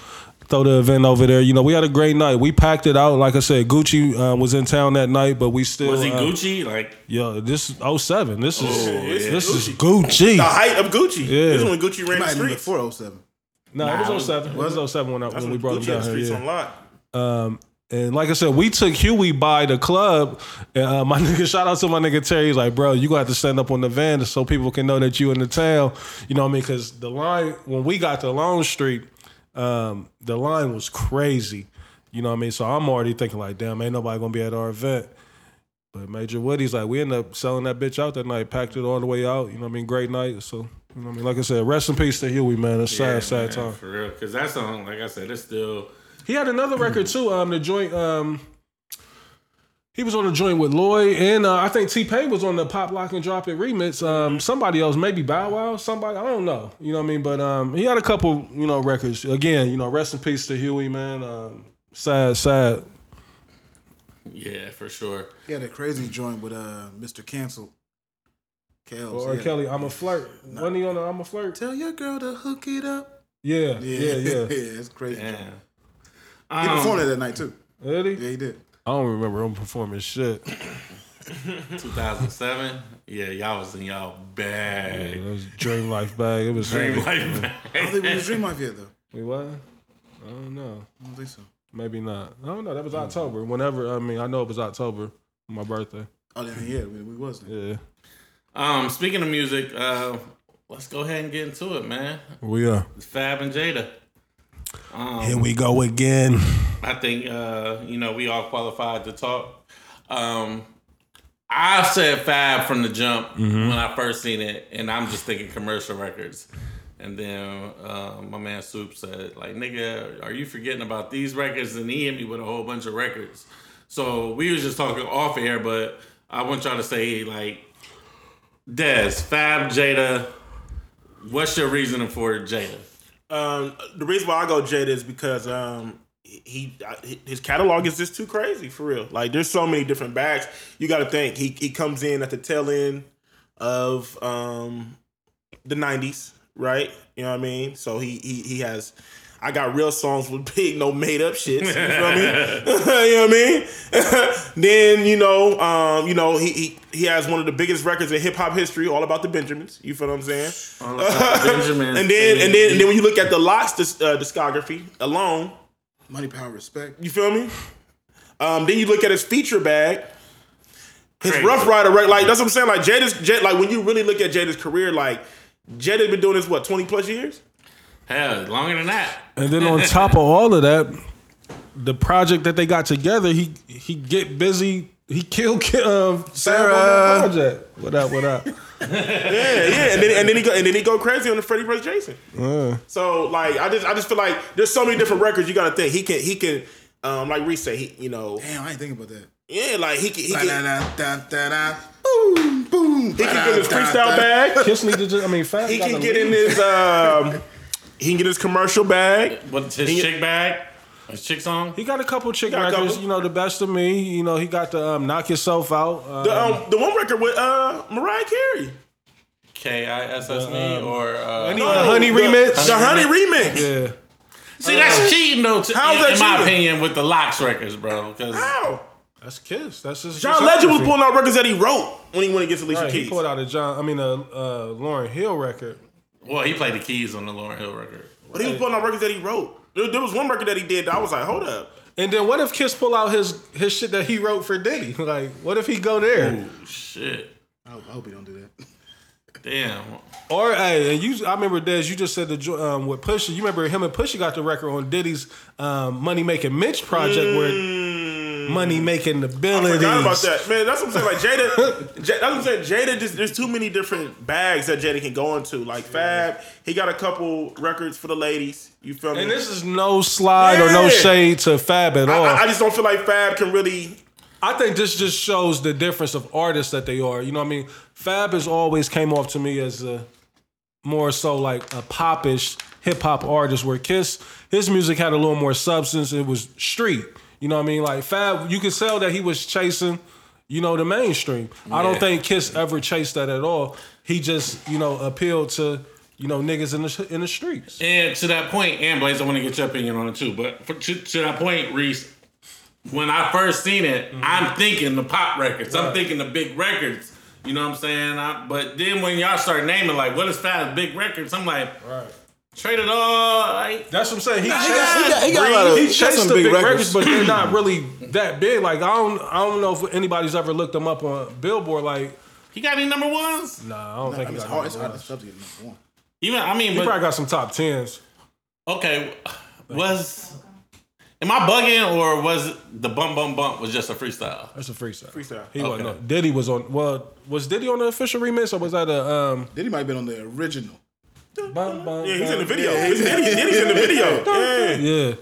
throw the event over there. You know, we had a great night. We packed it out. Like I said, Gucci uh, was in town that night, but we still Was he uh, Gucci? Like, Yo, this is 07. This is it's this is Gucci. Gucci. The height of Gucci. Yeah. This is when Gucci ran the have been streets. before 07. No, Nah, it it was 07. It was 07 when, I, when when we brought him Gucci had down the here. streets Yeah. on lock. And like I said, we took Huey by the club. And, uh, my nigga, shout out to my nigga Terry. He's like, bro, you gonna have to stand up on the van so people can know that you in the town. You know what I mean? Because the line when we got to Long Street, um, the line was crazy. You know what I mean? So I'm already thinking like, damn, ain't nobody gonna be at our event. But Major Woody's like, we ended up selling that bitch out that night, packed it all the way out. You know what I mean? Great night. So you know what I mean? Like I said, rest in peace to Huey, man. It's sad, Yeah, sad man, time. for real. Because that song, like I said, it's still. He had another record too. Um, the joint. Um, he was on the joint with Lloyd, and uh, I think T Pain was on the Pop Lock and Drop It remix. Um, somebody else, maybe Bow Wow, somebody I don't know. You know what I mean? But um, he had a couple, you know, records. Again, you know, rest in peace to Huey, man. Um, sad, sad. Yeah, for sure. He had a crazy joint with uh Mr. Cancel. Kels, Or yeah. Kelly, I'm a flirt. Wasn't he on the I'm a flirt? Tell your girl to hook it up. Yeah, yeah, yeah. yeah, it's crazy. Yeah. He Um, performed it that night too. Did he? Yeah, he did. I don't remember him performing shit. 2007. Yeah, y'all was in y'all bag. It was Dream Life bag. It was Dream heavy. Life bag. I don't think we was Dream Life yet though. We what? I don't know. I don't think so. Maybe not. I don't know. That was October. Whenever I mean, I know it was October, my birthday. Oh, then yeah, we, we was. Then. Yeah, Um, speaking of music, uh, let's go ahead and get into it, man. we are. Fab and Jada. Um, Here we go again. I think uh, you know we all qualified to talk. Um, I said Fab from the jump when I first seen it, and I'm just thinking commercial records. And then uh, my man Soup said, like, nigga, are you forgetting about these records? And he hit me with a whole bunch of records. So we was just talking off air, but I want y'all to say, like, Des, Fab, Jada, what's your reasoning for Jada? Um, the reason why I go Jada is because um, he his catalog is just too crazy for real. Like there's so many different bags. You got to think he he comes in at the tail end of um, the '90s, right? You know what I mean? So he he he has. I got real songs with big, no made up shit. You feel me? you know what I mean? then you know, um, you know, he, he he has one of the biggest records in hip hop history, all about the Benjamins. You feel what I'm saying? Benjamin. and then and then and then when you look at the LOX dis- uh, discography alone, Money, power, respect. you feel me? Um, then you look at his feature bag, his Crazy. Ruff Ryder right? Like that's what I'm saying. Like Jada's, Jada, like when you really look at Jada's career, like Jada's been doing this what 20 plus years. Hell, longer than that. And then on top of all of that, the project that they got together, he he get busy. He killed um, Sarah. On that project. What up? What up? Yeah, yeah. And then and then he go and then he go crazy on the Freddie vs. Jason. Uh, So like I just I just feel like there's so many different records you got to think he can he can um like Reese say he you know Damn, I ain't thinking about that. yeah like he can he Da, can, da, da, da, da, boom, boom. he can get in his freestyle bag. Kiss need to just. I mean, Fab He can get leave. in his um he can get his commercial bag. What's his He- chick bag? His chick song? He got a couple chick got records. couple. You know, the best of me. You know, he got the um, knock yourself out. Uh, The um the one record with uh Mariah Carey. K I S S me or uh, any- No, The Honey the, remix? The Honey remix. yeah. See, that's cheating though. To, How's in, that in my opinion, with the LOX records, bro. Because How? That's Kiss. That's his. John Legend was pulling out records that he wrote when he went against Alicia Right, he pulled out a John. I mean, a uh, Lauryn Hill record. Well, he played the keys on the Lauryn Hill record. But he was putting out records that he wrote. There, there was one record that he did that I was like, hold up. And then what if Kiss pull out his his shit that he wrote for Diddy? Like, what if he go there? Ooh, shit. I hope, I hope he don't do that. Damn. Or hey, and you, I remember Des, you just said the jo- um, with Pusha. You remember him and Pusha got the record on Diddy's um, Money Making Mitch project where Money mm. Making I Abilities. forgot about that, man. That's what I'm saying. Like Jada, J- that's what I'm saying. Jada, just there's too many different bags that Jada can go into. Like Fab, he got a couple records for the ladies. You feel me? And this is no slide or no Yeah. shade to Fab at all. I- I just don't feel like Fab can really. I think this just shows the difference of artists that they are. You know what I mean? Fab has always came off to me as a more so like a popish hip hop artist where Kiss, his music had a little more substance. It was street. You know what I mean? Like Fab, you could tell that he was chasing, you know, the mainstream. I don't think Kiss ever chased that at all. He just, you know, appealed to, you know, niggas in the in the streets. And to that point, and Blaze, I want to get your opinion on it too. But for, to, to that point, Reese, when I first seen it, mm-hmm. I'm thinking the pop records. I'm thinking the big records. You know what I'm saying? I, but then when y'all start naming like, what is Fab's big records? I'm like, Right. Traded all. Like, That's what I'm saying. He He chased, got, he got, he got a lot of he he got chased some the big, big records. records, but they're not really that big. Like I don't, I don't know if anybody's ever looked them up on Billboard. Like, he got any number ones? nah, I don't I think mean, he it's got hard. It's number hard one. to get number one. Even I mean, He but probably got some top tens. okay, was am I bugging or was the bump bump bump was just a freestyle? That's a freestyle. Freestyle. He wasn't. Okay. on- Diddy was on. Well, was Diddy on the official remix or was that a um? Then he might have been on the original. Bum, bum, Yeah, he's in the bum? video. He's, Diddy's in the video. Yeah. Yeah.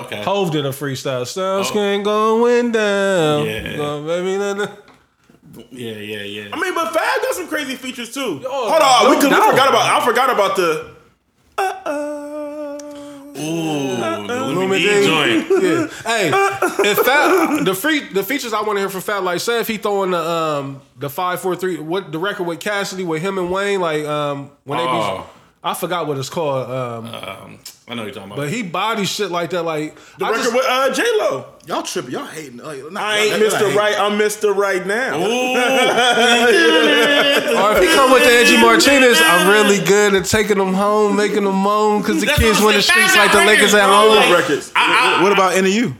Okay. Hove did a freestyle. Sounds can going down. Oh. Yeah. Go, baby, na- na- Yeah, yeah, yeah. I mean, but Fab got some crazy features too. Oh, Hold on, no we, could, we doubt. forgot about. I forgot about the. Ooh, the Illuminati. joint. Yeah. Hey, if Fat the free the features I want to hear from Fat, like say if he throwing the um the five four three what the record with Cassidy with him and Wayne, like um when they Oh. be I forgot what it's called. Um Um, I know what you're talking about. but he body shit like that, like The I record just- with uh, J Lo. Y'all tripping. Y'all hating. Like, not, I ain't y'all- y'all Mr. hating. Right. I'm Mr. Right now. Or if he come with the Angie Martinez, I'm really good at taking them home, making them moan because the kids what win the streets like the Lakers at home. Like, records. I, I, What about NU?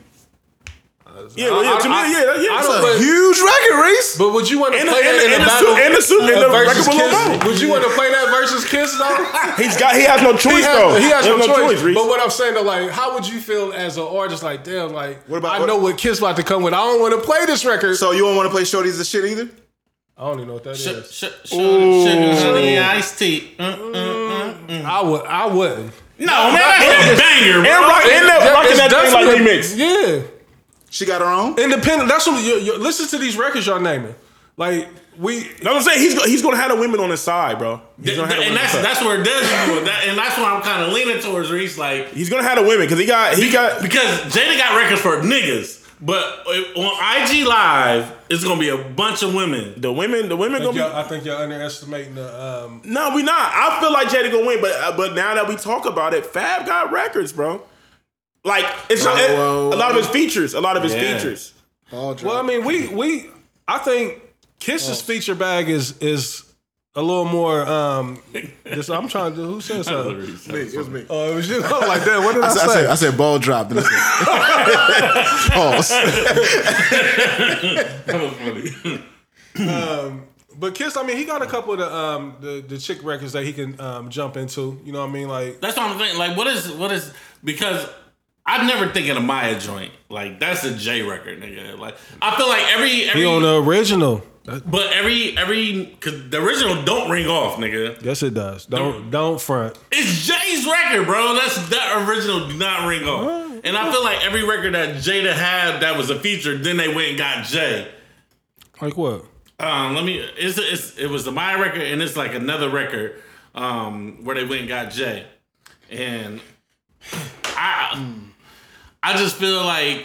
Yeah, well, yeah, to me, yeah, that- yeah. I It's a- but- Huge record, Reese. But would you want to play and that the- in a and the battle? suit- and the suit- and the versus record with Lil Kiss? Would you want to play that versus Kiss though? He's got. He has no choice he has, though. he has no, choice. Reese. but what I'm saying though, like, how would you feel as an artist? Like, damn, like, What about- I what- know what Kiss about to come with. I don't want to play this record. So you don't want to play Shorty's the shit either? I don't even know what that is. sh- sh- sh- sugar, honey, iced tea. Mm, mm, mm. I would. I wouldn't. No, man, that's a banger, bro. and that, rocking It's that thing like definitely- remix. Yeah, She got her own. independent. That's what. You, you, listen to these records y'all naming. Like we. You know what I'm saying? He's he's gonna have the women on his side, bro. He's Th- gonna have and women that's on his side. that's where it does you. That, and that's why I'm kind of leaning towards Reese, like He's gonna have the women because he got he got because Jada got records for niggas, but on IG Live, it's gonna be a bunch of women. the women. The women I think, gonna y'all, be. I think you're underestimating the. Um, No, we not. I feel like Jada gonna win, but uh, but now that we talk about it, Fab got records, bro. Like it's Whoa, it- whoa, a lot of his features. A lot of his Yeah. features. Ball well, I mean, we we. I think Kiss's feature bag is is a little more. Um, this, I'm trying to. Who said something? it was me. Oh, it was you. I'm like that. What did I, I said, I say? said, I said ball drop. And I said, pause. That was funny. But Kiss, I mean, he got a couple of the um the, the chick records that he can um jump into. You know what I mean? Like That's what I'm saying. Like, what is what is because I never think of Maya joint. Like, that's a J record, nigga. Like, I feel like every every he on the original. but every every because the original don't ring off, nigga. Yes, it does. Don't don't front. It's Jay's record, bro. That's that original do not ring off. And I feel like every record that Jada had that was a feature, then they went and got Jay. Like what? Um, let me. It's, it's it was the Maya record, and it's like another record um, where they went and got Jay, and I I just feel like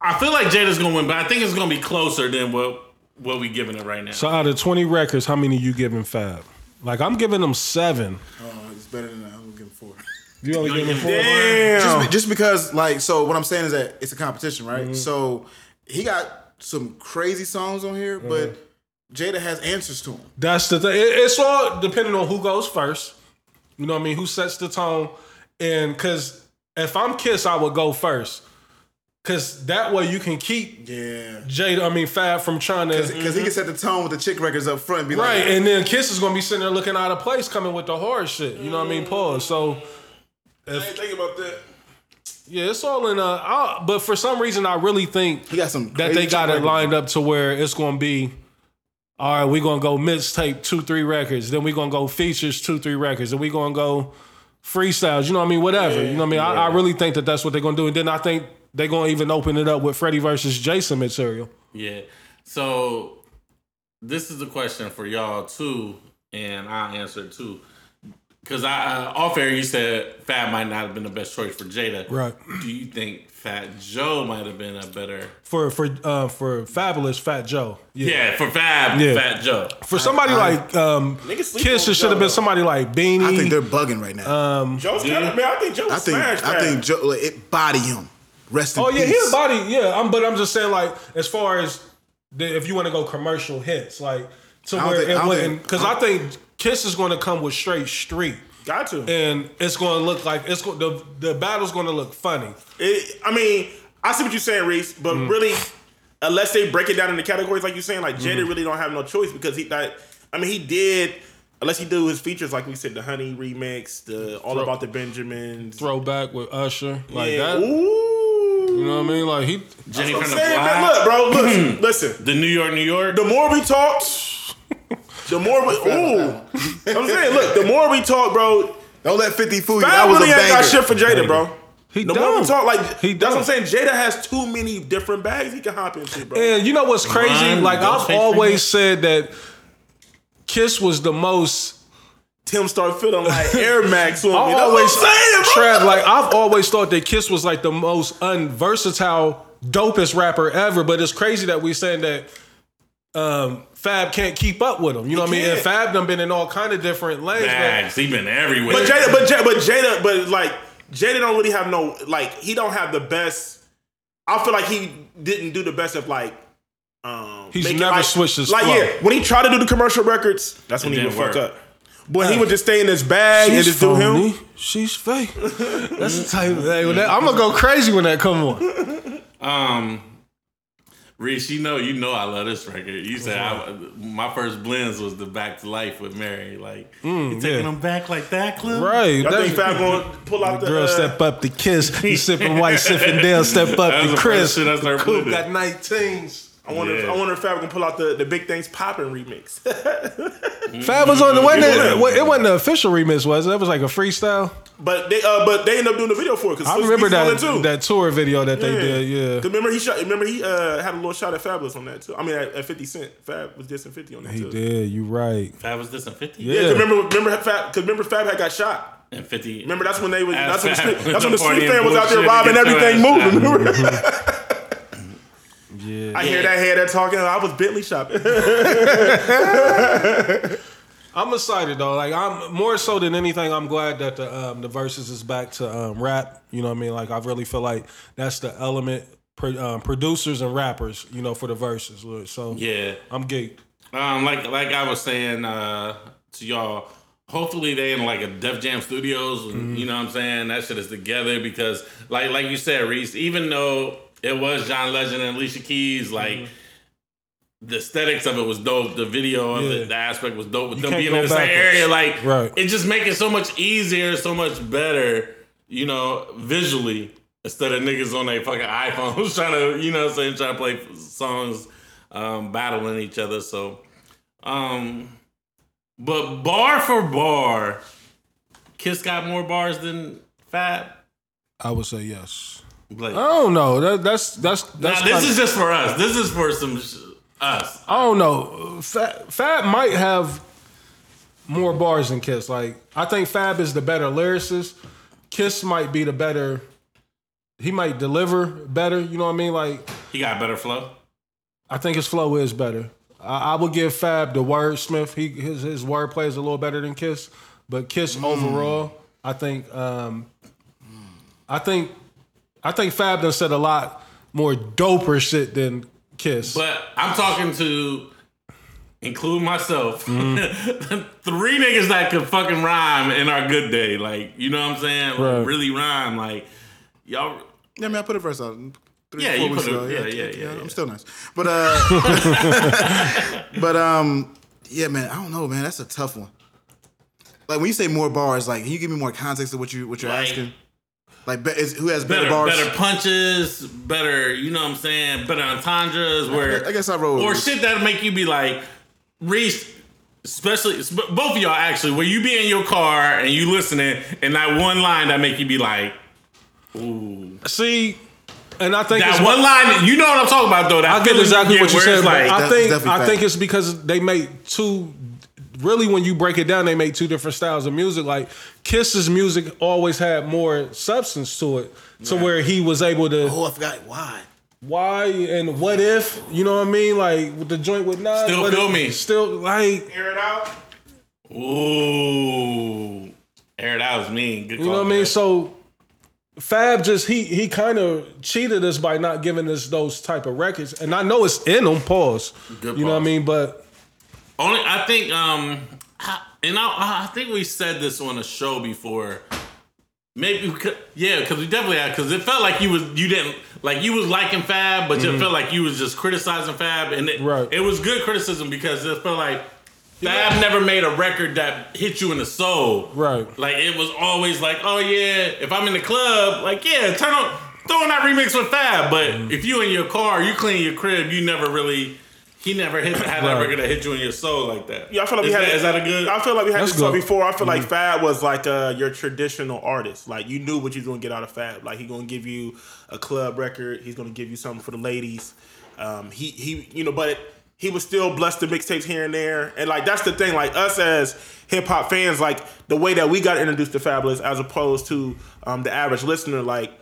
I feel like Jada's gonna win, but I think it's gonna be closer than what what we giving it right now. So out of twenty records, how many you giving Fab? Like I'm giving them seven. Oh, it's better than that. I'm gonna give him four. You only giving give four? him Damn. Just, just because, like, so what I'm saying is that it's a competition, right? Mm-hmm. So he got some crazy songs on here, but mm-hmm. Jada has answers to them. That's the thing. It- It's all depending on who goes first. You know what I mean? Who sets the tone? And because if I'm Kiss, I would go first. Cause that way you can keep Yeah. Jada, I mean Fab from trying to Because he can set the tone with the chick records up front and be Right, like, and then Kiss is gonna be sitting there looking out of place, coming with the hard shit. You know what I mean? Pause. So, I ain't thinking about that. yeah, it's all in. Uh, I, but for some reason, I really think he got some that they got it records. lined up to where it's gonna be. All right, we're gonna go mixtape two, three records. Then we're gonna go features two, three records. and we're gonna go freestyles. You know what I mean? Whatever. you know what I mean? I, I really think that that's what they're gonna do. And then I think they're gonna even open it up with Freddy versus Jason material. Yeah. So this is the question for y'all too, and I'll answer it too. Because I uh, off air you said Fat might not have been the best choice for Jada. Right. Do you think Fat Joe might have been a better? For for uh, for Fabolous Fat Joe. Yeah, for Fab, Yeah. Fat Joe. For somebody I- like um, Niggas Kiss, it should have been somebody like Beanie. I think they're bugging right now. Um, Joe's kind of man. I think Joe I think smashed I Fab. think Joe, like, it body him. Rest in Oh yeah, peace. he's body. Yeah, I'm, but I'm just saying like as far as the, if you want to go commercial hits, like to I where think- it don't wouldn't think- because I think Kiss is going to come with straight street. Got to. and it's going to look like it's go, the the battle's going to look funny. It, I mean, I see what you're saying, Reese, but Mm-hmm. really, unless they break it down into categories like you're saying, like Jada Mm-hmm. really don't have no choice because he that I mean he did unless he do his features like we said, the Honey remix, the All Throw- About the Benjamins. Throwback with Usher, like yeah. that. Ooh. You know what I mean? Like he. Jenny I'm from the saying, man, block. look, bro, listen, listen. The New York, New York. The more we talk, the more we ooh. I'm saying, look, the more we talk, bro, Don't let 50 fool you. That was a really ain't got shit for Jada, bro. He The more we talk, like He that's what I'm saying. Jada has too many different bags he can hop into, bro. And you know what's crazy? Run, like I've always said that Kiss was the most. Tim start feeling like Air Max on me. I That's always saying, bro. Trav, like I've always thought that Kiss was like the most unversatile, dopest rapper ever. But it's crazy that we saying that um, Fab can't keep up with him. You know what I mean? And. Fab done been in all kind of different lanes. but- Bags. He been everywhere. But Jada, but Jada, but Jada, but like Jada don't really have no like he don't have the best. I feel like he didn't do the best of like. Um, He's making, never like, switched his like flow. yeah. When he tried to do the commercial records, that's when It he would didn't fuck up. But he would just stay in his bag and She's just do phony. him. She's fake. That's the type of hey, when that, I'm gonna go crazy when that come on. Um, Reese, you know, you know, I love this record. You said I, my first blends was the Back to Life with Mary. Like, you taking yeah. them back like that, Clip? Right. I that- think Fab gonna pull out the, Girl, uh, step up the kiss. You sipping white, sipping down, step up That was the the Chris. first shit I started Coop got 19s. I wonder. If, I wonder if Fab gonna pull out the, the big things popping remix. Fab was on the one Yeah. that it wasn't the official remix, was it? It was like a freestyle. but they uh, but they ended up doing the video for it because I remember that that tour video that they did. Yeah, 'Cause Remember he shot. Remember he uh, had a little shot at Fabolous on that too. I mean at, at Fifty Cent. Fab was dissing Fifty on that he too. did. You right. Fab was this in 50? yeah remember, remember Fab, because remember Fab had got shot. And 50. Remember that's when they was. That's when the Fab street, that's when the street fan was out there bullshit robbing to get your everything moving. shot. Remember? Yeah. I hear that head that talking. I was Bentley shopping. I'm excited though. Like I'm more so than anything. I'm glad that the um, the verses is back to um, rap. You know what I mean? Like I really feel like that's the element. Pro, um, producers and rappers, you know, for the verses. So Yeah. I'm geeked. Um, like like I was saying uh, to y'all, hopefully they in like a Def Jam Studios, and you know what I'm saying. That shit is together because, like like you said, Reese. Even though it was John Legend and Alicia Keys, like. The aesthetics of it was dope. The video of Yeah. it, the aspect was dope. With them being in the same area, like Right. it just make it so much easier, so much better, you know, visually instead of niggas on their fucking iPhones trying to, you know, what I'm saying trying to play songs, um, battling each other. So, um, but bar for bar, Kiss got more bars than Fab. I would say yes. Like, I don't know. That, that's that's that's. this kinda- is just for us. This is for some sh- us. I don't know. Fab, Fab might have more bars than Kiss. Like I think Fab is the better lyricist. Kiss might be the better. He might deliver better. You know what I mean? Like He got better flow. I think his flow is better. I, I would give Fab the wordsmith. He his his wordplay is a little better than Kiss, but Kiss Mm. overall, I think um, I think I think Fab done said a lot more doper shit than Kiss. But I'm talking to include myself. Mm-hmm. Three niggas that could fucking rhyme in our good day. Like, you know what I'm saying? Like, Right. really rhyme. Like, y'all Yeah, I mean, I put a verse out three, Yeah, four you weeks put a- ago. yeah, yeah, yeah, yeah. I'm still nice, but uh, but um, yeah, man, I don't know, man. That's a tough one. Like when you say more bars, like can you give me more context of what you what you're Like- asking? Like, be, is, who has better, better, bars? better punches, better, you know what I'm saying? Better entendres where I guess I roll or Reese. shit that'll make you be like, Reese, especially both of y'all actually, where you be in your car and you listening, and that one line that make you be like, ooh. See, and I think That it's one line, you know what I'm talking about though. That I get feeling exactly get what you where said. it's but Like, I think I think it's because they make two. Really, when you break it down, they make two different styles of music. Like Kiss's music always had more substance to it, to where he was able to oh, I forgot why. why and what if you know what I mean? Like with the joint with Nas, Still what Feel Me. still like Air it out. ooh, air it out was mean. Good you know what I mean. So Fab just he he kind of cheated us by not giving us those type of records, and I know it's in them. Pause. Good you know what I mean? But Only I think um and I, I think we said this on a show before. Maybe, yeah, because we definitely had. Because it felt like you was you didn't like you was liking Fab, but it felt like you was just criticizing Fab, and it, Right. it was good criticism because it felt like Fab never made a record that hit you in the soul. Right. Like it was always like, oh yeah, if I'm in the club, like yeah, turn on, throw on that remix with Fab. But Mm-hmm. if you in your car, you clean your crib, you never really. He never hit had that Right. record that hit you in your soul like that. Yeah, I feel like we is had that, is that a good? I feel like we had That's this talk before. I feel Mm-hmm. like Fab was like uh, your traditional artist. Like you knew what you was gonna get out of Fab. Like he gonna give you a club record. He's gonna give you something for the ladies. Um, he he, you know, but he was still blessed the mixtapes here and there. And like that's the thing. Like us as hip hop fans, like the way that we got introduced to Fabolous as opposed to um, the average listener, like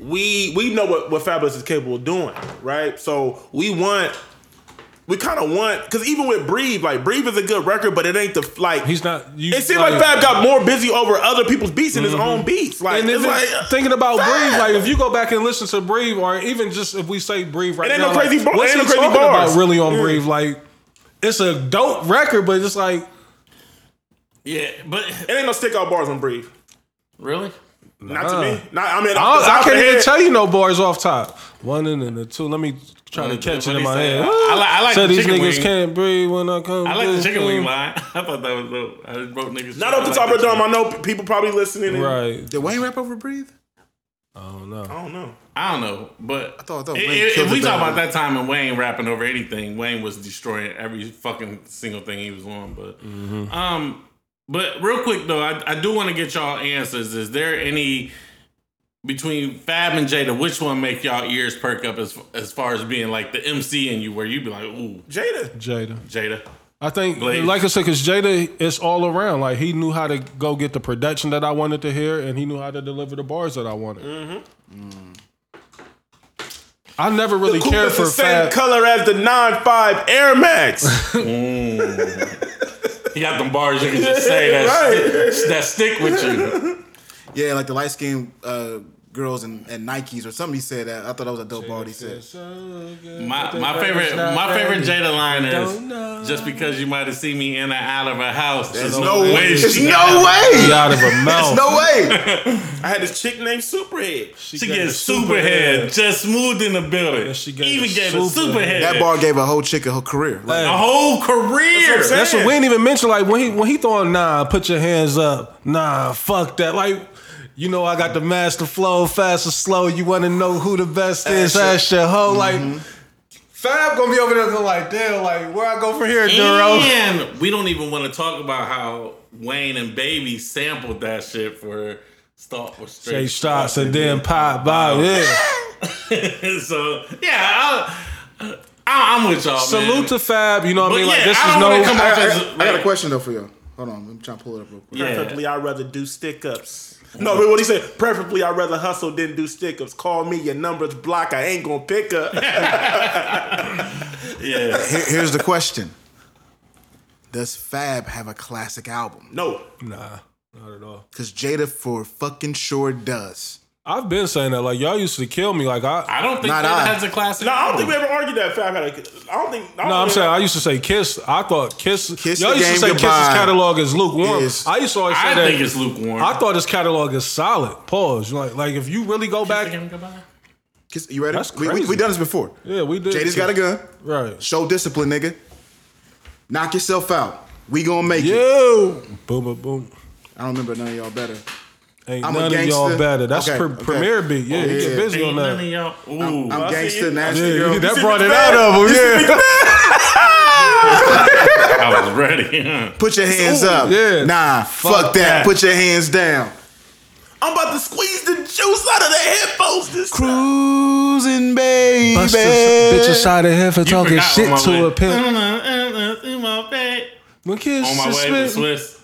we we know what what Fabolous is capable of doing, right? So we want we kind of want because even with Breathe, like Breathe is a good record, but it ain't the like. He's not. You, it seems like, Fab got more busy over other people's beats than his Mm-hmm. own beats. Like And it's like thinking about Fab. Breathe, like if you go back and listen to Breathe, or even just if we say Breathe right It ain't now, no crazy like, bar- what's ain't he no crazy talking bars. about really on Yeah. Breathe? Like it's a dope record, but it's just like yeah, but it ain't no stick out bars on Breathe. really, Not to me. Not I mean I, off the don't- I can't even tell you no bars off top. One and then the two. Let me try to catch it in my head. I like- I like Said the these chicken niggas wing. can't breathe when I come. I like the chicken wing line. I thought that was dope. I just wrote niggas. Not I off the top of the dome. I know people probably listening. And, Right. Did Wayne rap over Breathe? I don't know. I don't know. I don't know, but I thought- I thought Wayne i- if, we talk about that time and Wayne rapping over anything, Wayne was destroying every fucking single thing he was on. But Mm-hmm. um, but real quick though, I, I do want to get y'all answers. Is there any between Fab and Jada, which one make y'all ears perk up as as far as being like the MC in you, where you be like, ooh, Jada. Jada. Jada. I think, Blaze. like I said, because Jada is all around. Like he knew how to go get the production that I wanted to hear, and he knew how to deliver the bars that I wanted. Mm-hmm. I never really Coupe cared is for the same Fab. color as the nine five Air Max. He got them bars you can just say that Right. that stick with you. Yeah, like the light skinned uh, girls and, and Nikes or something. He said that. I thought that was a dope bar. He said. My my favorite my favorite Jada line is just because you might have seen me in or out of a house. There's no way. There's she no way. He out of her mouth. No way. I had this chick named Superhead. She gave gets Superhead. super just smooth in the building. And she gave Even a gave a super super head. head. That bar gave a whole chick a whole career. Like, a whole career. That's what That's what we didn't even mention. Like when he when he throwing nah, put your hands up. Nah, fuck that. Like. You know I got the master flow, fast or slow. You want to know who the best is? Asher. Ask your hoe. Mm-hmm. Like Fab gonna be over there going like, damn, like where I go from here, Duro? And we don't even want to talk about how Wayne and Baby sampled that shit for start with Say straight shots and then pop by. Yeah. so yeah, I, I, I'm with y'all. Salute man. to Fab. You know what But I mean? Like this I is no. come I, I- I got a question though for you. Hold on, I'm trying to pull it up real quick. Yeah. Preferably, I'd rather do stick ups. No, but what he said, preferably, I'd rather hustle than do stick ups. Call me, your number's blocked. I ain't gonna pick up. Yeah, Here- here's the question: Does Fab have a classic album? no. Nah, not at all. Because Jada for fucking sure does. I've been saying that. Like y'all used to kill me. Like I. I don't think Not that I. has a classic. No, I don't think we ever argued that fact. I don't think. I don't No, I'm think- saying I used to say Kiss. I thought Kiss. Kiss y'all the used to game say goodbye. Kiss's catalog is lukewarm. Is- I used to always say I that. think it's lukewarm. I thought his catalog is solid. Pause. Like, like if you really go back, Kiss, you ready? That's We, we, crazy. we done this before. yeah, we did. Jada's got a gun. right. Show discipline, nigga. Knock yourself out. We gonna make it. Yo, boom, boom, boom. I don't remember none of y'all better. Ain't I'm a none of y'all better. That's Okay, pre- okay. premier beat. Yeah, oh, you Yeah. get busy on Ain't none of that. y'all. Ooh, I'm I see gangster, nasty Yeah, girl. that brought it back? out of him. Yeah. I was ready. Put your hands up. yeah. Nah, fuck, that. that. Put your hands down. I'm about to squeeze the juice out of the headphones this time. Cruising, baby. Bust this bitch aside of head for talking shit to way. a pimp. On my way, When kids on my way to Swiss.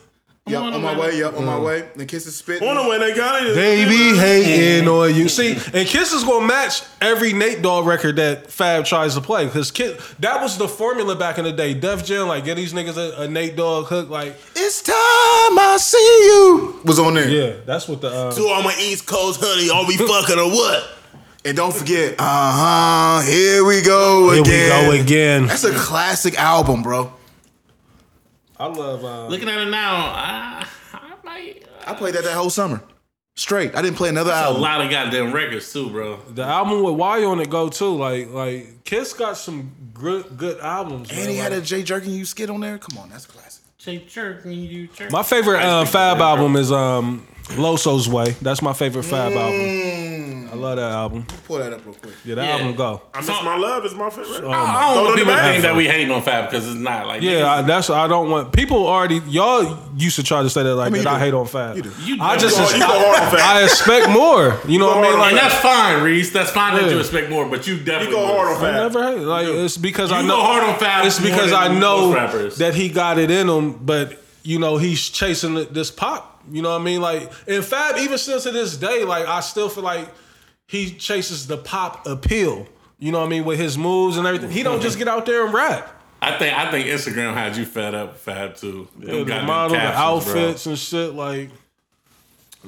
Yup, on my way, yup, on my way. The kiss is spit. On the way, they got it. They be hating on you. See, and Kiss is gonna match every Nate Dogg record that Fab tries to play. Cause Kiss, that was the formula back in the day. Def Jam, like get these niggas a, a Nate Dogg hook, like It's time I see you. Was on there. yeah, that's what the uh, To all my East Coast hoodie, are we fucking or what? And don't forget, uh huh, here we go here we go again. That's a classic album, bro. I love. Uh, Looking at it now, I, I might. I played that that whole summer, straight. I didn't play another album. A lot of goddamn records too, bro. the album with Y on it go too. Like like Kiss got some good good albums. And man. he had a Jay Jerking You skit on there. Come on, that's classic. Jay Jerking you jerk. my favorite uh, Fab album is um Loso's Way. That's my favorite Fab Mm. album. I love that album. Pull that up real quick. Yeah, that Yeah. album go. I miss my love is my favorite. Oh, I don't Throw it want in people the to bag. think that we hating on Fab because it's not like Yeah, I, that's I don't want people already. Y'all used to try to say that like mean, that. you I do. hate on Fab. You do. You I do. just You go- you go hard on Fab. I expect more. You know what I mean? Like and that's fine, Reese. That's fine that Yeah. you expect more, but you definitely You go hard on would. Fab. I never hate. Like it's because I You know go hard on Fab It's more because than I most know rappers. that he got it in him, but you know he's chasing th- this pop. You know what I mean? Like and Fab, even still to this day, like I still feel like he chases the pop appeal. You know what I mean with his moves and everything. He don't just get out there and rap. I think I think Instagram had you fed up with Fab too. Yeah, the goddamn model, the captions, bro. outfits and shit. Like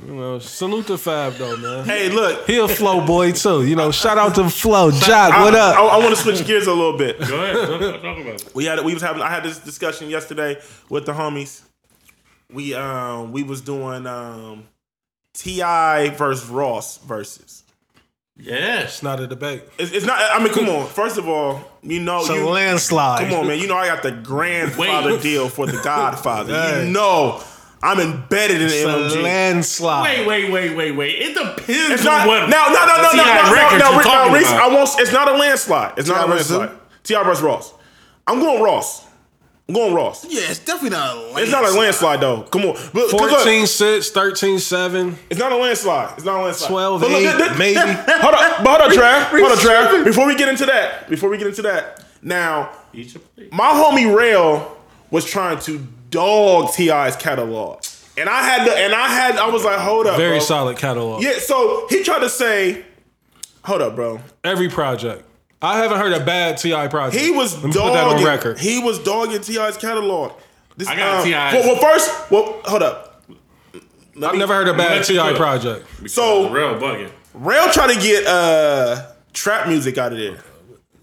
you know, salute to Fab though, man. Hey, look. He a flow boy too. You know, shout out to Flow. Jock, what I, up? I, want to switch gears a little bit. Go ahead, talk, talk about it. We had we was having I had this discussion yesterday with the homies. We um we was doing um Ti versus Ross versus. Yes. It's not a debate. It's, it's not. I mean, come on. First of all, you know It's a you. landslide. Come on, man. You know I got the grandfather Wait. deal for the Godfather. Hey. You know I'm embedded in the It's a MMG. landslide. Wait, wait, wait, wait, wait. It depends It's not. on what. No, no, no, no, no, no, no, records no, you're Reese- no, Reese. I won't. It's not a landslide. It's not T.I. a landslide. Ti versus Ross. I'm going Ross. I'm going Ross. Yeah, it's definitely not a It's not a landslide though. Come on. But, 'cause look, 14 6, 13 7. It's not a landslide. It's not a landslide. 12, But look, eight, th- th- maybe. Hold on, but hold on, Trav. Hold on, Trav. Before we get into that, before we get into that, now Eat your plate. my homie Rail was trying to dog Ti's catalog, and I had to, and I had, I was like, hold up, Very bro. solid catalog. Yeah. So he tried to say, hold up, bro. Every project. I haven't heard a bad TI project. He was Let me dogging. put that on record. He was dogging Ti's catalog. This, I got um, T.I.'s. Well, well, first, well, hold up. Let I've me- never heard a bad TI cook. project. So real bugging. Rail tried to get uh trap music out of there.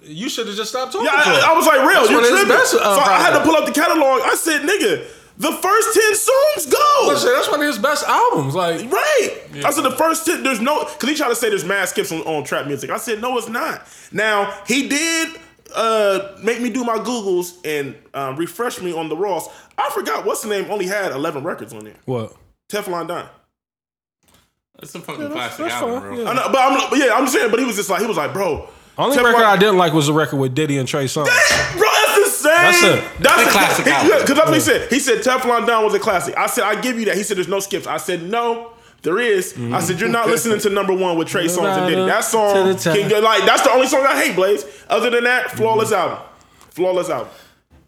You should have just stopped talking Yeah, to him. I, I was like, real, you're one of his tripping. best, uh, so I had to pull up the catalog. I said, nigga, the first ten songs go. Listen, That's one of his best albums. Like, Right. I said the first ten. There's no because he tried to say there's mad skips on, on trap music. I said no, it's not. Now he did uh make me do my googles and um, refresh me on the Ross. I forgot what's the name. Only had 11 records on there. what? Teflon Don. It's a fucking that's- classic that's album, fine, bro. yeah. I know, but I'm yeah, I'm saying. But he was just like he was like, bro. Only Teflon- record I didn't like was the record with Diddy and Trey Songz. Bro, that's insane. That's. That's a classic album. Because that's what he said. He said Teflon Don was a classic. I said I give you that. He said there's no skips. I said no. There is. I mm-hmm. said you're not listening to number one with Trey Songz and Diddy. That song To the top. can like that's the only song I hate, Blaze. Other than that, flawless album. Flawless album.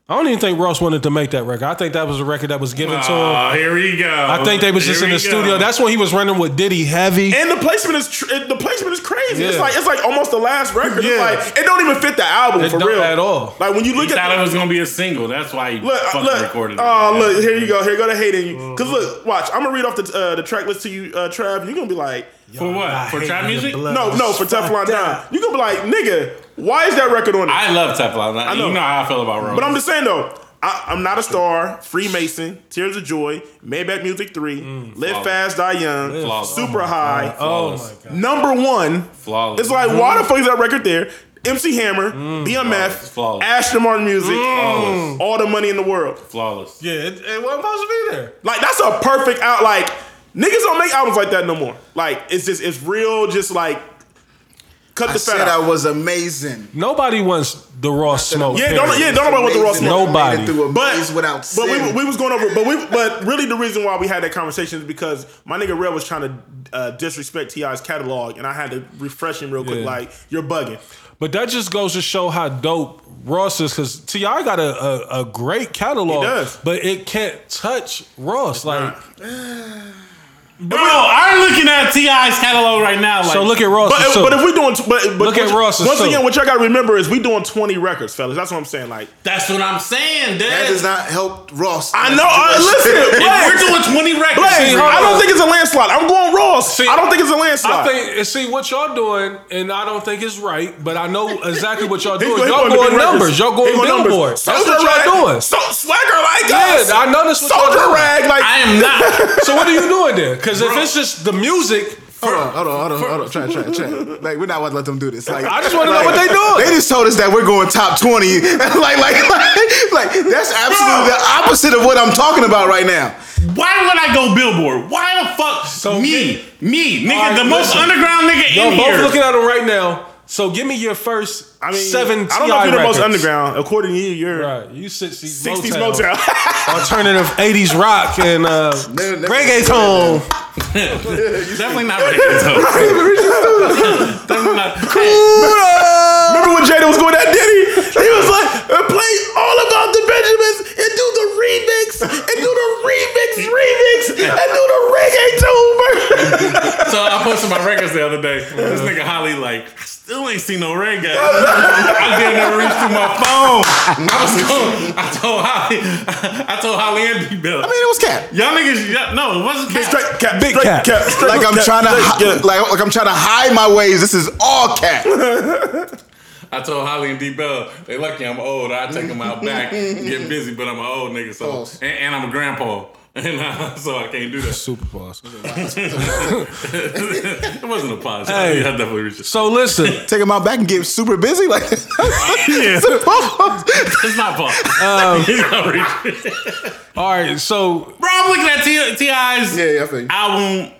I don't even think Ross wanted to make that record. I think that was a record that was given to him. Oh, here we go. I think they was just in the studio. That's when he was running with Diddy heavy. And the placement is tr- the placement is crazy. It's Yeah. like it's like almost the last record. Yeah. It's like it don't even fit the album It for don't real at all. Like when you He look thought at it was gonna be a single. That's why he Look, fucking look. recorded it. Oh, look, here you go. Here go to hating you. Cause look, watch. I'm gonna read off the uh, the track list to you, uh, Trav. You're gonna be like, For what? For trap music? no, no, for Teflon Don. You're gonna be like, nigga, why is that record on it? I love Teflon. I know. You know how I feel about Rose. but I'm just saying though. I, I'm not a star. Freemason, Tears of Joy, Maybach Music Three, mm, Live flawless. Fast, Die Young, Flawless. Super High, uh, oh Flawless. my god. number one. flawless. It's like why the mm. fuck is that record there? MC Hammer, BMF, Flawless. Aston Martin Music, Flawless. all the money in the world. flawless. Yeah, it, it wasn't supposed to be there. Like that's a perfect out. Like niggas don't make albums like that no more. Like it's just it's real. Just like cut I the fat said out. I was amazing. Nobody wants the raw smoke. Yeah, period. don't yeah, don't know about the raw smoke. Nobody. Made it through a But without but we, we was going over. But we but really the reason why we had that conversation is because my nigga Red was trying to uh, disrespect Ti's catalog, and I had to refresh him real quick. Yeah. Like you're bugging. But that just goes to show how dope Ross is because Ti got a, a, a great catalog, He does. but it can't touch Ross. Like Bro, I'm looking at Ti's catalog right now. Like, So look at Ross. But, too. but if we're doing, but, but Look at once- Ross's Once too. again, what y'all got to remember is we doing twenty records, fellas. That's what I'm saying. Like that's what I'm saying. That does not help Ross. I know. Uh, listen, If we're Blaze, doing 20 records, Blaze, See, I don't think it's a landslide. I'm going Ross. See, I don't think it's a landslide. I think and see what y'all doing, and I don't think it's right, but I know exactly what y'all doing. Y'all going going numbers. Y'all going He's going numbers. billboard. That's what y'all doing. So, swagger like Yeah, us. I know that's Soldier rag like. I am not. So what are you doing there? Because if it's just the music, Hold on, hold on, hold on, hold on. Try, try, try. Like we're not going to let them do this. Like I just want to know what they doing. They just told us that we're going top twenty. like, like, like, like that's absolutely the opposite of what I'm talking about right now. Why would I go Billboard? Why the fuck? So me, me, nigga, All right, the most listen. underground nigga Y'all in both here. looking at him right now. So give me your first I mean, seven I don't know if you're the most underground. According to you, you're Right, you 60s, 60s Motown, Motown. alternative 80s rock and uh, Never- never- reggaeton. Definitely not reggaeton. Definitely not. Remember when Jada was going at Diddy? He was like, uh, play all about the Benjamins and do the remix and do the remix remix and do the reggaeton. So I posted my records the other day. This nigga Holly like, I still ain't seen no reggae. I didn't never reach through my phone. I was told, I told Holly, I told Holly and B Bill. I mean, it was cat. Y'all niggas, y'all, no, it wasn't cat. Straight cap, Big straight cap. cap, straight Like I'm cap, trying to, hi- cap. like, like I'm trying to hide my ways. This is all cat. I told Holly and D Bell, they lucky I'm old. I take them out back, get busy, but I'm an old nigga, so and, and I'm a grandpa. And uh, so I can't do that. Super pause. It wasn't a pause. Hey. I definitely reached it. So listen, Take him out back and get super busy. Like, It's not pause. Um, He's not reaching. all right. So Bro, I'm looking at T- Ti's yeah, yeah, I feel you. album,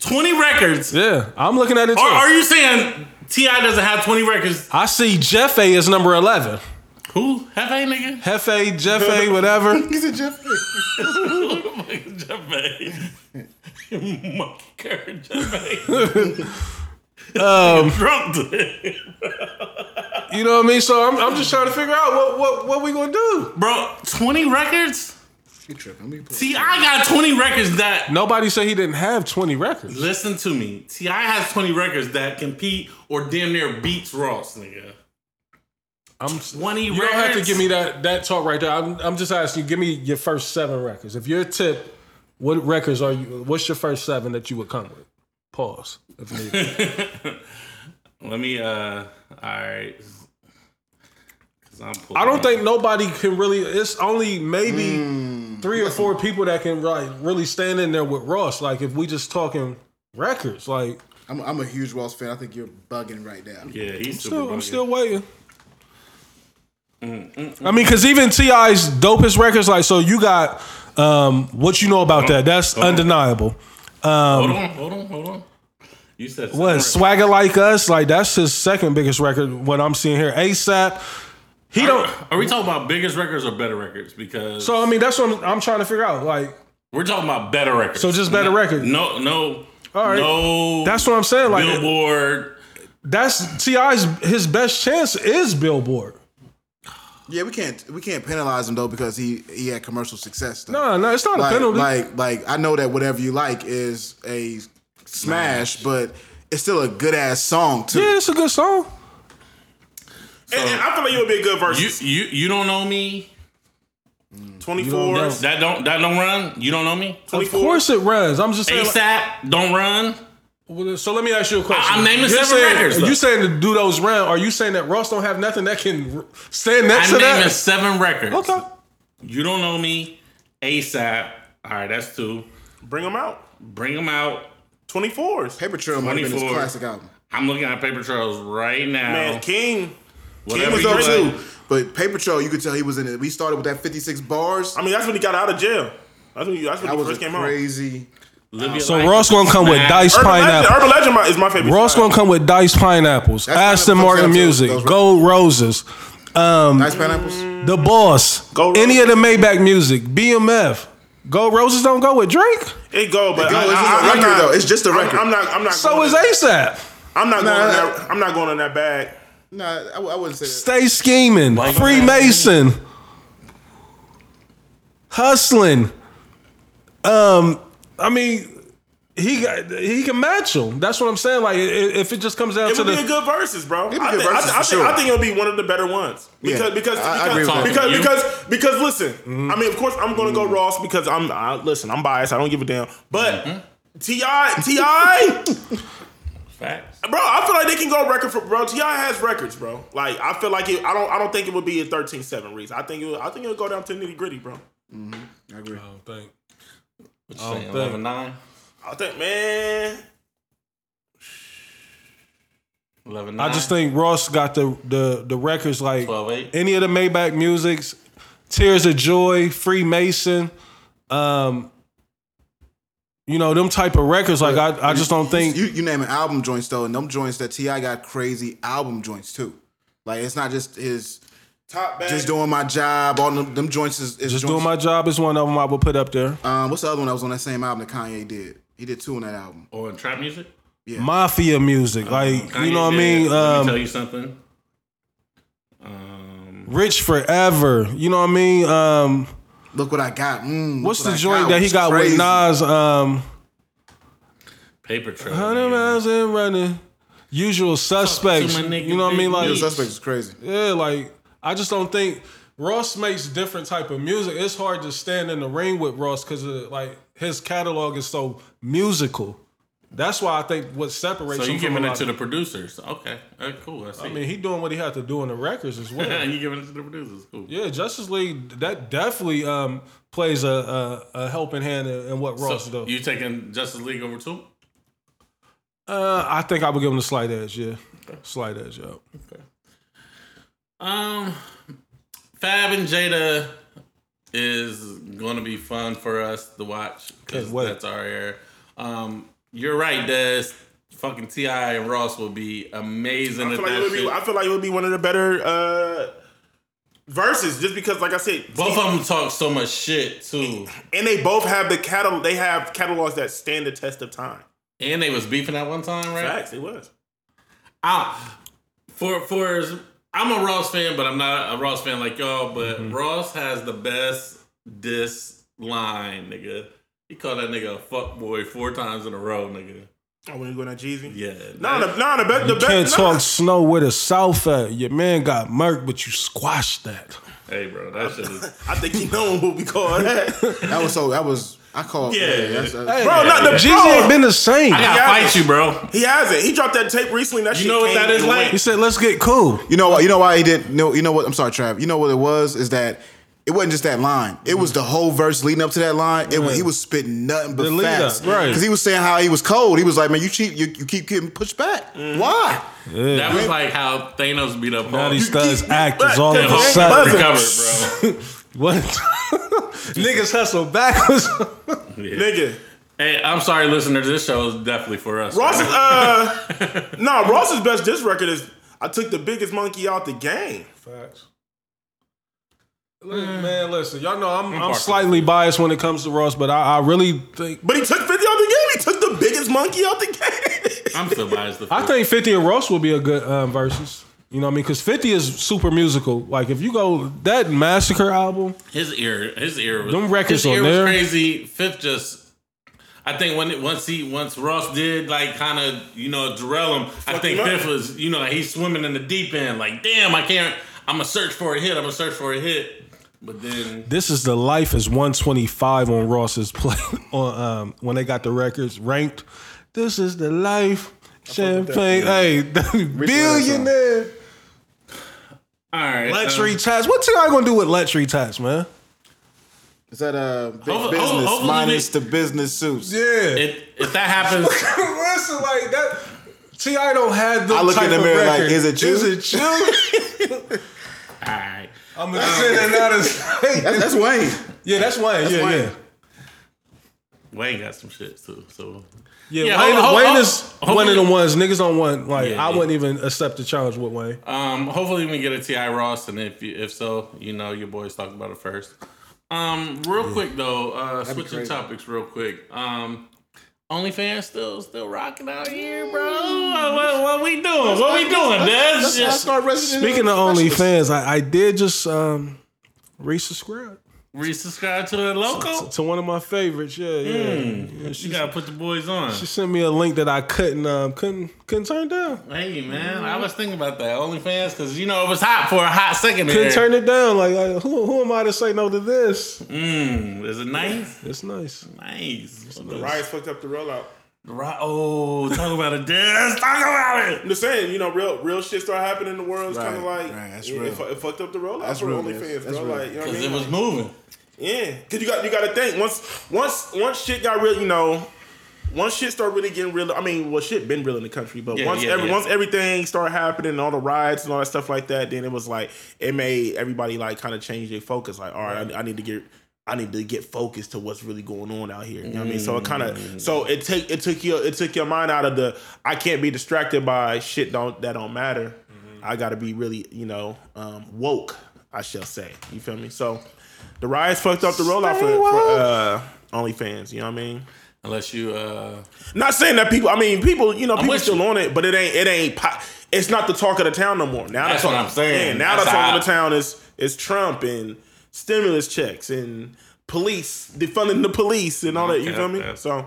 20 records. yeah, I'm looking at it too. Or are you saying Ti doesn't have 20 records? I see Jeff A is number 11. Who? Hefe nigga? Hefe, Jeff A, whatever. He's a Jeff. Jefe. Monkey Curry Jefe. um, drunk today. You know what I mean? So I'm, I'm just trying to figure out what what what we gonna do. Bro, 20 records? You tripping? Let me put- Ti got 20 records that Nobody said he didn't have 20 records. Listen to me. Ti has 20 records that compete or damn near beats Ross, nigga. I'm 20 You records. don't have to give me that that talk right there. I'm, I'm just asking you. Give me your first seven records. If you're a tip, what records are you? What's your first seven that you would come with? Pause. If needed. Let me. uh All right. 'Cause I'm pulling I don't up. think nobody can really. It's only maybe three or four people that can like really stand in there with Ross. Like if we just talking records, like I'm, I'm a huge Ross fan. I think you're bugging right now. Yeah, he's super. still, I'm still waiting. I mean, because even Ti's dopest records, like so, you got um, what you know about that. That's undeniable. Hold on, hold on, hold on. You said What swagger like us? Like that's his second biggest record. What I'm seeing here, ASAP. He don't. Are we talking about biggest records or better records? Because So I mean, that's what I'm, I'm trying to figure out. Like we're talking about better records. So just better No- records. No, no, All right. no. that's what I'm saying. Like Billboard. that's Ti's his best chance is Billboard. Yeah, we can't we can't penalize him though because he he had commercial success. Though. No, no, it's not like, a penalty. like like I know that whatever you like is a smash, but it's still a good ass song too. yeah, it's a good song. And, and I feel like you would be a good You versus. you you don't know me. 24. That don't that don't run. You don't know me. Of course it runs. I'm just saying. like- ASAP don't run. Well, So let me ask you a question. I- I'm naming You're seven saying, records, Are though. you saying to do those round? Are you saying that Ross don't have nothing that can r- stand next I'm to naming that? seven records. Okay. You don't know me. ASAP. All right, that's two. Bring them out. Bring them out. 24s. Paper Trail might have been his 24. classic album. I'm looking at Paper Trails right now. Man, King. Whatever He was you up like. too, but Paper Trail you could tell he was in it. We started with that 56 bars. I mean, that's when he got out of jail. That's when, he, that's when That he was first a came out. crazy. Live So life. Ross gonna come with diced Dice Urban Legend, Pineapple. Urban Legend my- is my favorite. Ross song. gonna come with diced Pineapples, That's Aston Pineapple Martin comes Music, to those- Gold Roses, nice pineapples. The Boss, Gold any of the Maybach Music, BMF. Gold Roses don't go with Drake. It go, but It go, I, it's just I, a I'm record, not, though. It's just a I'm- record. I'm, not. I'm not. So going is in- ASAP. I'm not Nah, going. In nah. that, I'm not going in that bag. Nah, I, w- I wouldn't say that. Stay scheming, Freemason, hustling. Um, I mean, he got he can match him. That's what I'm saying. Like if it just comes down It to would be the a good versus, bro. be I good think, versus I, I for think. I think it'll be one of the better ones because Yeah. because I- I because, agree with because, because because listen. I mean, of course, I'm gonna go mm. Ross because I'm I, listen. I'm biased. I don't give a damn. But mm-hmm. Ti Ti. Facts. Bro, I feel like they can go record for bro. Ti has records, bro. Like I feel like it. I don't. I don't think it would be a 13-7 Reese. I think it. Would, I think it'll go down to nitty gritty, bro. Mm-hmm. I agree. I don't think. What I you don't saying? think- 11 9? I think, man. 11 I just think Ross got the the the records like 12 8. any of the Maybach musics, Tears of Joy, Freemason, um, you know them type of records. Like I, I just don't think You, you name an album joints though, and them joints that Ti got crazy album joints too. Like it's not just his Top bag. just doing my job. All them, them joints is, is just joints. doing my job is one of them I would put up there. Um, what's the other one that was on that same album that Kanye did? He did two on that album. Or in trap music? Yeah. Mafia music, like Kanye you know what I did, mean. Let me Um, tell you something. Um, Rich forever, you know what I mean. Um, Look what I got. Mm, what's what the I joint that he got crazy. with Nas? Um, paper trail. hundred nigga. miles and running. Usual suspects, to my nigga you know what I mean. Like Yo, Meech. Suspects is crazy. Yeah, like I just don't think Ross makes different type of music. It's hard to stand in the ring with Ross because like his catalog is so musical. That's why I think what separates So you giving it to the producers? Okay, Uh, cool. I see. I mean, he doing what he had to do in the records as well. Yeah, you giving it to the producers? Cool. yeah, Justice League that definitely um, plays a, a, a helping hand in, in what Ross So does. you taking Justice League over two? uh, I think I would give him the slight edge. Yeah, slight edge. Yeah. Um, Fab and Jada is going to be fun for us to watch because Can't that's our era. Um, you're right, Des. Fucking Ti and Ross will be amazing I at feel like it that would be. I feel like it would be one of the better uh, verses, just because, like I said, Both of them talk so much shit too, and they both have the catalog. They have catalogs that stand the test of time. and they was beefing at one time, right? Facts, it was. I, for for I'm a Ross fan, but I'm not a Ross fan like y'all. But Mm-hmm. Ross has the best diss line, nigga. He called that nigga a fuck boy four times in a row, nigga. Oh, when you going at Jeezy? Yeah, No, that- the, no, the, be- the You best. can't nah. talk snow with a south at. Your man got murked, but you squashed that. Hey, bro, that shit is. I think you know what we call that. That was so. That was. I called. Yeah. that's, that's, Hey, Bro, not the Jeezy ain't been the same. I gotta Yeah. fight you, bro. He hasn't. He dropped that tape recently. That You shit know what came that is like? went. He said, "Let's get cool." You know what? You know why he didn't. No, you know what? I'm sorry, Trav. You know what it was? Is that it wasn't just that line. It was the whole verse leading up to that line. It was, he was spitting nothing but The lead up, right. Because he was saying how he was cold. He was like, "Man, you cheap. You, you keep getting pushed back. Mm-hmm. Why? That was like how Thanos beat up Now Hulk. these studs act but- is all of Yeah, a but- sudden. recovered, bro. What? Niggas hustle backwards. Nigga. Hey, I'm sorry, listeners. This show is definitely for us. Ross is, uh, no, Ross's best diss record is I took the biggest monkey out the game. Facts. Look, Man, listen, y'all know I'm, I'm slightly biased when it comes to Ross, but I, I really think But he took 50 out the game. He took the biggest monkey out the game. I'm still biased. to I think 50 and Ross will be a good um, versus. You know what I mean? Because 50 is super musical. Like if you go that Massacre album, his ear, his ear was Them records his ear on was there. crazy. Fifth just. I think when it, once he once Ross did like kind of you know derail him, I think. Fifth was you know he's swimming in the deep end like damn I can't I'm gonna search for a hit I'm gonna search for a hit, but then this is the life is 125 on Ross's play on um, when they got the records ranked. This is the life. Champagne, hey, billionaire. All right Luxury um, tax. What I gonna do with luxury tax, man? Is that a big Hopefully- business hopefully minus we- the business suits? Yeah. it, if that happens Listen, like that. Ti don't have the. I look in the mirror like, is it you? Is it you? All right. I'm gonna say that now to say. That's, that's Wayne. Yeah, that's Wayne. yeah, Wayne. yeah. Wayne got some shit too so Yeah, Yeah, Wayne, ho- ho- Wayne ho- is one of the ones niggas don't want. Like Yeah, I yeah. wouldn't even accept the challenge with Wayne. Um, hopefully we get a Ti Ross, and if you, if so, you know your boys talked about it first. Um, real quick though, uh, switching crazy. topics real quick. Um, OnlyFans still still rocking out here, bro. What, what, what we doing? What we doing, Des? Let's start Speaking of Evil specialist. OnlyFans, I, I did just um resubscribe. Resubscribe to a local. to one of my favorites. Yeah, yeah. Mm. yeah she, You gotta put the boys on. she sent me a link that I couldn't um couldn't couldn't turn down. Hey man, I was thinking about that OnlyFans because you know it was hot for a hot second Couldn't there. turn it down. Like, like, who who am I to say no to this? Mm, is it nice? It's nice. Nice. The riots fucked up the rollout. Right. Oh, talk about it, Des. Talk about it. I'm just saying, you know, real real shit started happening in the world. It's kind of like right, that's it, real. it, fu- it fucked up the rollout That's for real, OnlyFans. That's bro. real. Like, you know what I Because mean? it was moving. Yeah, because you got you got to think once once once shit got real, you know, once shit started really getting real. I mean, well, shit been real in the country, but Yeah, once yeah, every yeah. once everything started happening, and all the riots and all that stuff like that, then it was like it made everybody like kind of change their focus. Like, all right, I, I need to get. I need to get focused to what's really going on out here. You know what I mean? So it kind of so it take it took your it took your mind out of the I can't be distracted by shit don't that don't matter. I got to be really you know um, woke. I shall say. You feel me? So the riots fucked up the rollout for, for uh, OnlyFans. You know what I mean? Unless you, uh, Not saying that people. I mean, people. You know, people still you. on it, but it ain't. It ain't. Po- it's not the talk of the town no more. Now That's what I'm saying. Yeah, now That's the talk how- of the town is is Trump and stimulus checks and police defunding the police and all that. You Okay, feel me? okay. So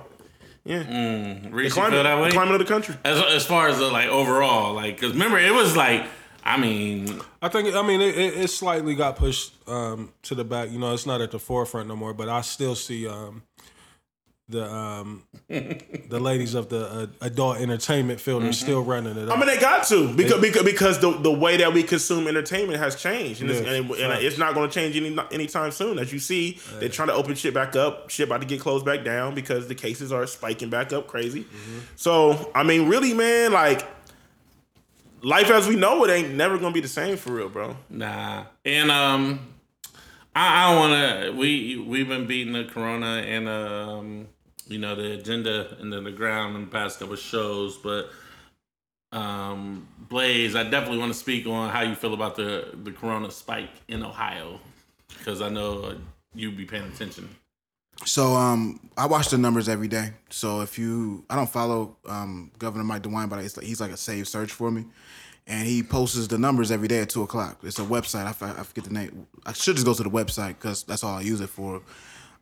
Reese, you feel climate, that way? climate of the country. As, as far as the, like overall, like, because remember, it was like, I mean, I think I mean it, it, it slightly got pushed um, to the back. You know, it's not at the forefront no more. But I still see um, the um, the ladies of the uh, adult entertainment field are still running it. Up. I mean, they got to because because, because the, the way that we consume entertainment has changed, and, it's, Yeah, and, and it's not going to change any anytime soon. As you see, they're trying to open shit back up. Shit about to get closed back down because the cases are spiking back up crazy. So, I mean, really, man, like life as we know it ain't never to be the same for real, bro. nah. And um, I, I to. We we've been beating the corona and um, you know, the agenda and then the ground in the past couple shows, but. Um, Blaze, I definitely want to speak on how you feel about the the corona spike in Ohio, because I know you'd be paying attention. So um, I watch the numbers every day. So if you, I don't follow um, Governor Mike DeWine, but like, he's like a save search for me, and he posts the numbers every day at two o'clock. It's a website. I forget the name. I should just go to the website because that's all I use it for.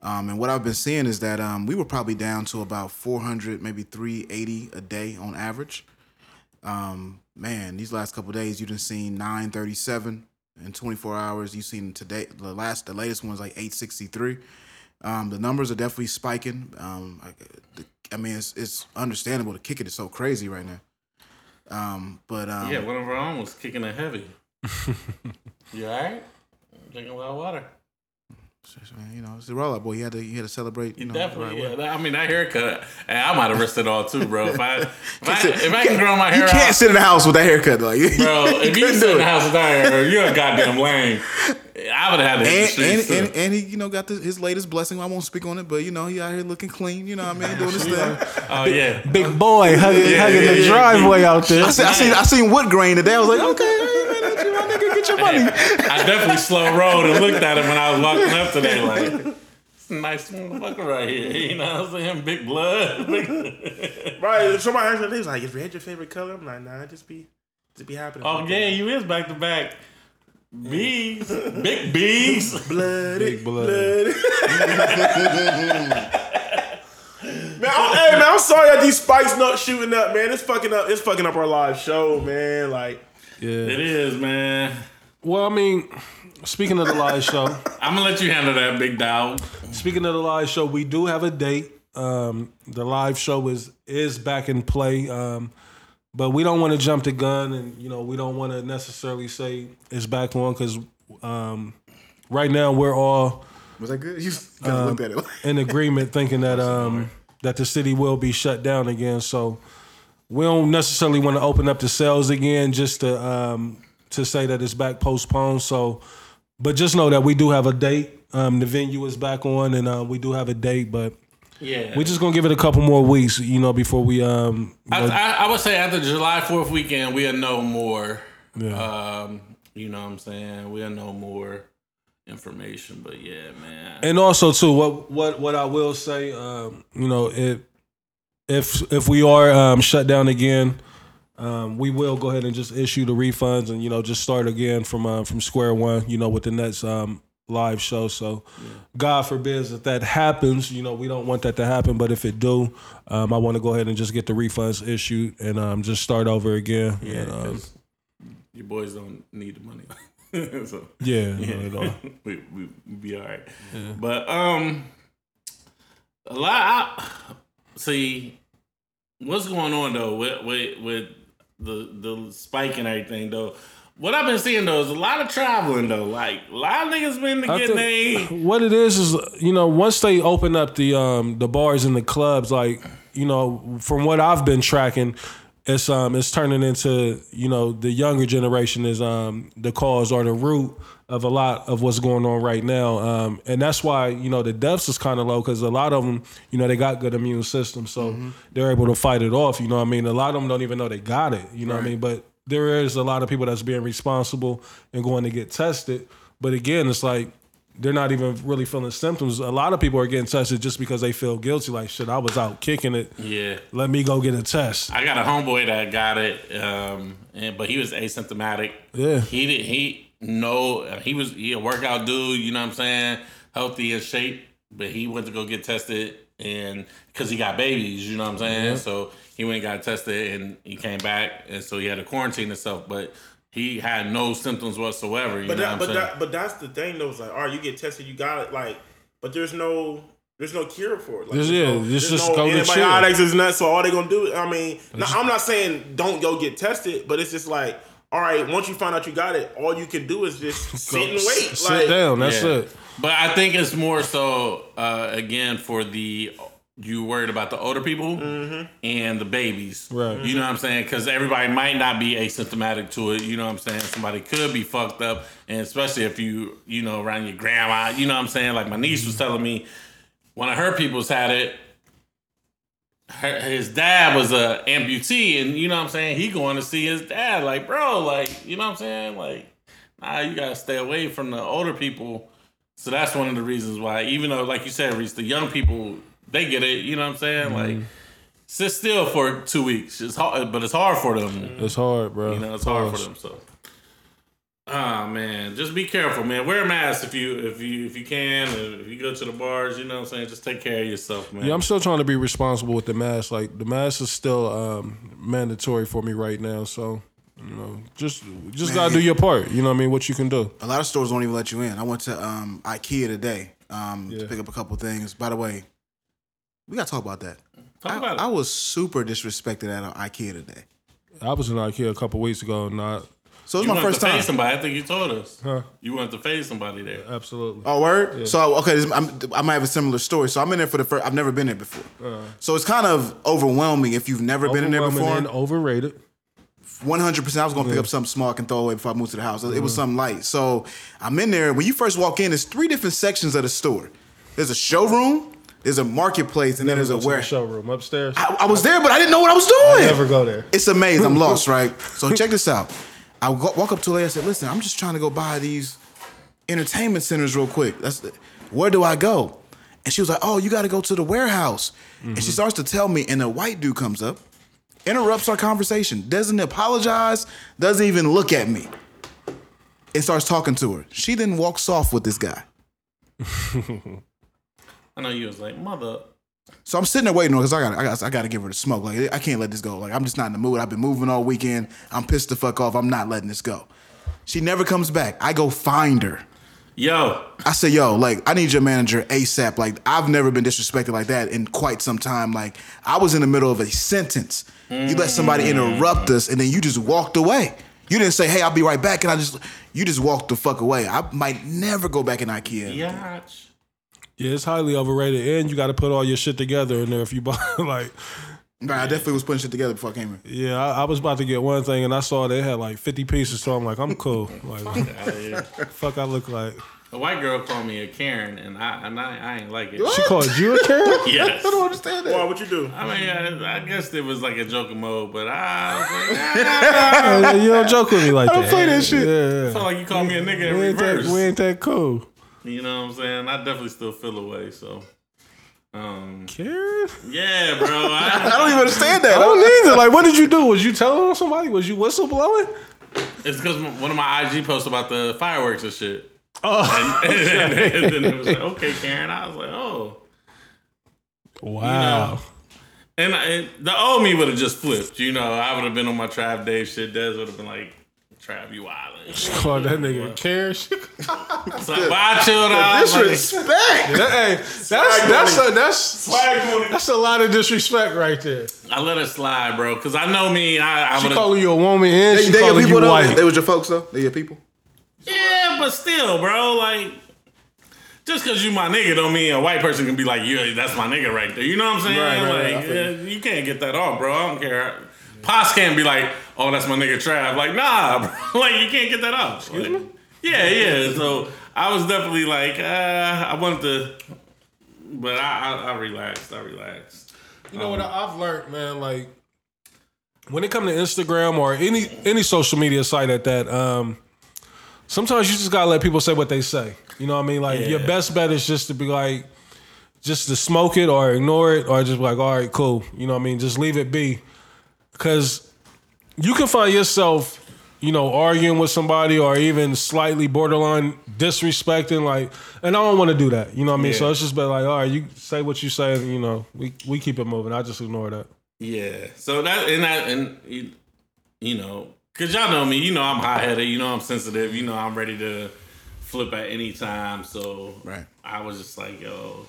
Um, and what I've been seeing is that um, we were probably down to about 400, maybe 380 a day on average. Um, man, these last couple days, you done seen 937 in 24 hours. You've seen today, the last, the latest one was like 863. Um, the numbers are definitely spiking. Um, I, the, I mean, it's, it's understandable. The kicking is so crazy right now. Um, but um, Yeah, one of our own was kicking it heavy. you all right? Drinking a lot of water. you know, it's the rollout boy. You had to, he had to celebrate. You know, Definitely. right yeah. I mean, that haircut, and I might have risked it all too, bro. If I, if I, if I can grow my hair, You can't out, sit in the house with that haircut. You- bro. you If you sit in the house with that hair, you're a goddamn lame. I would have had to hit the And, and, and, and he, you know, got this, his latest blessing. I won't speak on it, but you know, he out here looking clean. You know what I mean? Doing his thing. Oh yeah. Big boy hugging, Yeah, hugging yeah, the yeah, driveway out there. I seen, I seen, I seen wood grain today. I was like, okay, hey, man, that's you, my nigga, get your money. I definitely slow rolled and looked at him when I was walking up today, like. "It's a Nice motherfucker right here, you know what I'm saying? Big blood. Right? Somebody asked me, they was like, "Is red your favorite color?" I'm like, "Nah, just be, just be happy." oh yeah, you is back to back. Bees, big bees. bloody, Big blood. bloody. Man, I'm, hey man, I'm sorry that these spikes not shooting up, man. It's fucking up. It's fucking up our live show, man. Like, Yeah. It is, man. Well, I mean, speaking of the live show, I'm gonna let you handle that, big dog. speaking of the live show, we do have a date. Um, the live show is is back in play. Um, but we don't want to jump the gun, and you know, we don't want to necessarily say it's back on because um, right now we're all Was that good? You kind of looked at it. in agreement, thinking that um, that the city will be shut down again. So we don't necessarily want to open up the cells again, just to um, to say that it's back postponed. So, but just know that we do have a date. Um, the venue is back on, and uh, we do have a date, but Yeah. we're just gonna give it a couple more weeks, you know, before we um. I, I, I would say after July Fourth weekend, we'll know more. Yeah. Um, you know what I'm saying? We'll know more information. But yeah, man. and also too, what what what I will say, um, you know, if if if we are um, shut down again, um, we will go ahead and just issue the refunds and you know just start again from uh, from square one. You know, with the next um, live show. So, God forbids that that happens. You know, we don't want that to happen. But if it do, um, I want to go ahead and just get the refunds issued and um, just start over again. Yeah, And, um, 'cause your boys don't need the money. so yeah, yeah, not at all. we we we be all right. But um, a lot. I, see, what's going on though with with with the the spike and everything though. What I've been seeing though is a lot of traveling though. Like a lot of niggas been I getting think- they. what it is is you know once they open up the um the bars and the clubs like you know from what I've been tracking it's um it's turning into you know the younger generation is um the cause or the root of a lot of what's going on right now um and that's why you know the deaths is kind of low because a lot of them you know they got good immune systems so they're able to fight it off you know what I mean a lot of them don't even know they got it you know what I mean but there is a lot of people that's being responsible and going to get tested but again it's like they're not even really feeling symptoms. A lot of people are getting tested just because they feel guilty. Like, shit, I was out kicking it. Yeah, Let me go get a test. I got a homeboy that got it, um, and but he was asymptomatic. Yeah. he did. He no, he was he a workout dude. You know what I'm saying? Healthy and shape, but he went to go get tested, and because he got babies, you know what I'm saying? Mm-hmm. So he went and got tested, and he came back, and so he had to quarantine himself, but. He had no symptoms whatsoever. You But know that, what I'm but saying? that, but that's the thing though. It's like, all right, you get tested, you got it. Like, but there's no, there's no cure for it. Like, There's- yeah, no, just- there's just no go antibiotics. Is nuts. So all they gonna do? I mean, I'm not saying don't go get tested, but it's just like, all right, once you find out you got it, all you can do is just sit and wait. Sit like, down. That's Yeah. it. But I think it's more so uh, again for the you worried about the older people and the babies, Right. You know what I'm saying? Because everybody might not be asymptomatic to it. You know what I'm saying? Somebody could be fucked up, and especially if you you know around your grandma. You know what I'm saying? Like my niece was telling me one of her people's had it. Her, his dad was a amputee, and you know what I'm saying. He going to see his dad, like bro, like you know what I'm saying, like nah, you gotta stay away from the older people. So that's one of the reasons why, even though, like you said, Reese, the young people they get it. You know what I'm saying? Like sit still for two weeks. It's hard, but it's hard for them. It's hard, bro. You know, it's hard for them. So, ah man, just be careful, man. Wear a mask if you if you if you can. If you go to the bars, you know what I'm saying. Just take care of yourself, man. Yeah, I'm still trying to be responsible with the mask. Like the mask is still um, mandatory for me right now. So you know, just just gotta do your part. You know what I mean? What you can do. A lot of stores won't even let you in. I went to um, IKEA today um, Yeah. to pick up a couple things. By the way, we gotta talk about that. Talk I, about it. I was super disrespected at IKEA today. I was in IKEA a couple weeks ago. Not So it's you my wanted first to time. face somebody. I think you told us. Huh. You wanted to face somebody there. absolutely. Oh, word. So okay, this, I'm, I might have a similar story. So I'm in there for the first. I've never been there before. so it's kind of overwhelming if you've never been in there before. and overrated. One hundred percent. I was gonna pick up something small I can throw away before I moved to the house. It Mm-hmm. was something light. So I'm in there. When you first walk in, there's three different sections of the store. There's a showroom. There's a marketplace, and then there's a the showroom upstairs. I, I was there, but I didn't know what I was doing. I Never go there. It's a maze. I'm lost, right? So check this out. I go- walk up to a lady. I said, "Listen, I'm just trying to go buy these entertainment centers real quick. That's the, where do I go?" And she was like, "Oh, you got to go to the warehouse." And she starts to tell me, and a white dude comes up, interrupts our conversation, doesn't apologize, doesn't even look at me, and starts talking to her. She then walks off with this guy. I know you was like mother. So I'm sitting there waiting on because I got I got I got to give her the smoke. Like I can't let this go. Like I'm just not in the mood. I've been moving all weekend. I'm pissed the fuck off. I'm not letting this go. She never comes back. I go find her. Yo, I say, yo, like I need your manager ASAP. Like I've never been disrespected like that in quite some time. Like I was in the middle of a sentence. You let somebody mm-hmm. interrupt us, and then you just walked away. You didn't say, hey, I'll be right back, and I just you just walked the fuck away. I might never go back in IKEA. yeah. Yeah, it's highly overrated, and you got to put all your shit together in there if you buy. like, Right, I definitely was putting shit together before I came here. yeah, I, I was about to get one thing, and I saw they had like fifty pieces, so I'm like, I'm cool. Like, fuck, I look like. A white girl called me a Karen, and I and I, I ain't like it. She called you a Karen? Yes. I don't understand that. Why? What you do? I mean, I, I guess it was like a joking mode, but I was like, ah. you don't joke with me like that. don't play that shit. Yeah, yeah. felt like you called me a nigga in We ain't, that, reverse. we ain't that cool. You know what I'm saying? I definitely still feel away. So, um, Karen? yeah, bro. I I, don't even understand that. I don't either. Like, what did you do? Was you telling on somebody? Was you whistleblowing? it's because one of my IG posts about the fireworks and shit. Oh, And, and then it was like, okay, Karen. I was like, oh. wow. And, and the old me would have just flipped. You know, I would have been on my Trav Dave shit. Des would have been like, Trav, you wildin'. Call that nigga Karen. shit. So, but I chilled out. like, Disrespect. That- hey, that's that's a, that's Flag that's a lot of disrespect right there. I let it slide, bro. Because I know me. I, I She calling you a woman and They, she they your calling you though. white. They was your folks though. They your people. Yeah, but still, bro. Like, just because you my nigga don't mean a white person can be like, yeah, that's my nigga right there. You know what I'm saying? Right, right. Like, yeah, you can't get that off, bro. I don't care. Pops can't be like, oh, that's my nigga Trav. Like, nah, bro. like, you can't get that off. Like, yeah, yeah. So I was definitely like, uh, I wanted to, but I, I, I relaxed. I relaxed. You know what I- I've learned, man. Like when it comes to Instagram or any any social media site at that, um, sometimes you just gotta let people say what they say. You know what I mean? Like your best bet is just to be like, just to smoke it or ignore it or just be like, all right, cool. You know what I mean? Just leave it be, because you can find yourself. You know, arguing with somebody or even slightly borderline disrespecting, like, and I don't want to do that. You know what I mean? So it's just been like, all right, you say what you say, you know, we we keep it moving. I just ignore that. Yeah. So that and that and you, you know, cause y'all know me. You know I'm hot headed. You know I'm sensitive. You know I'm ready to flip at any time. So Right. I was just like, yo,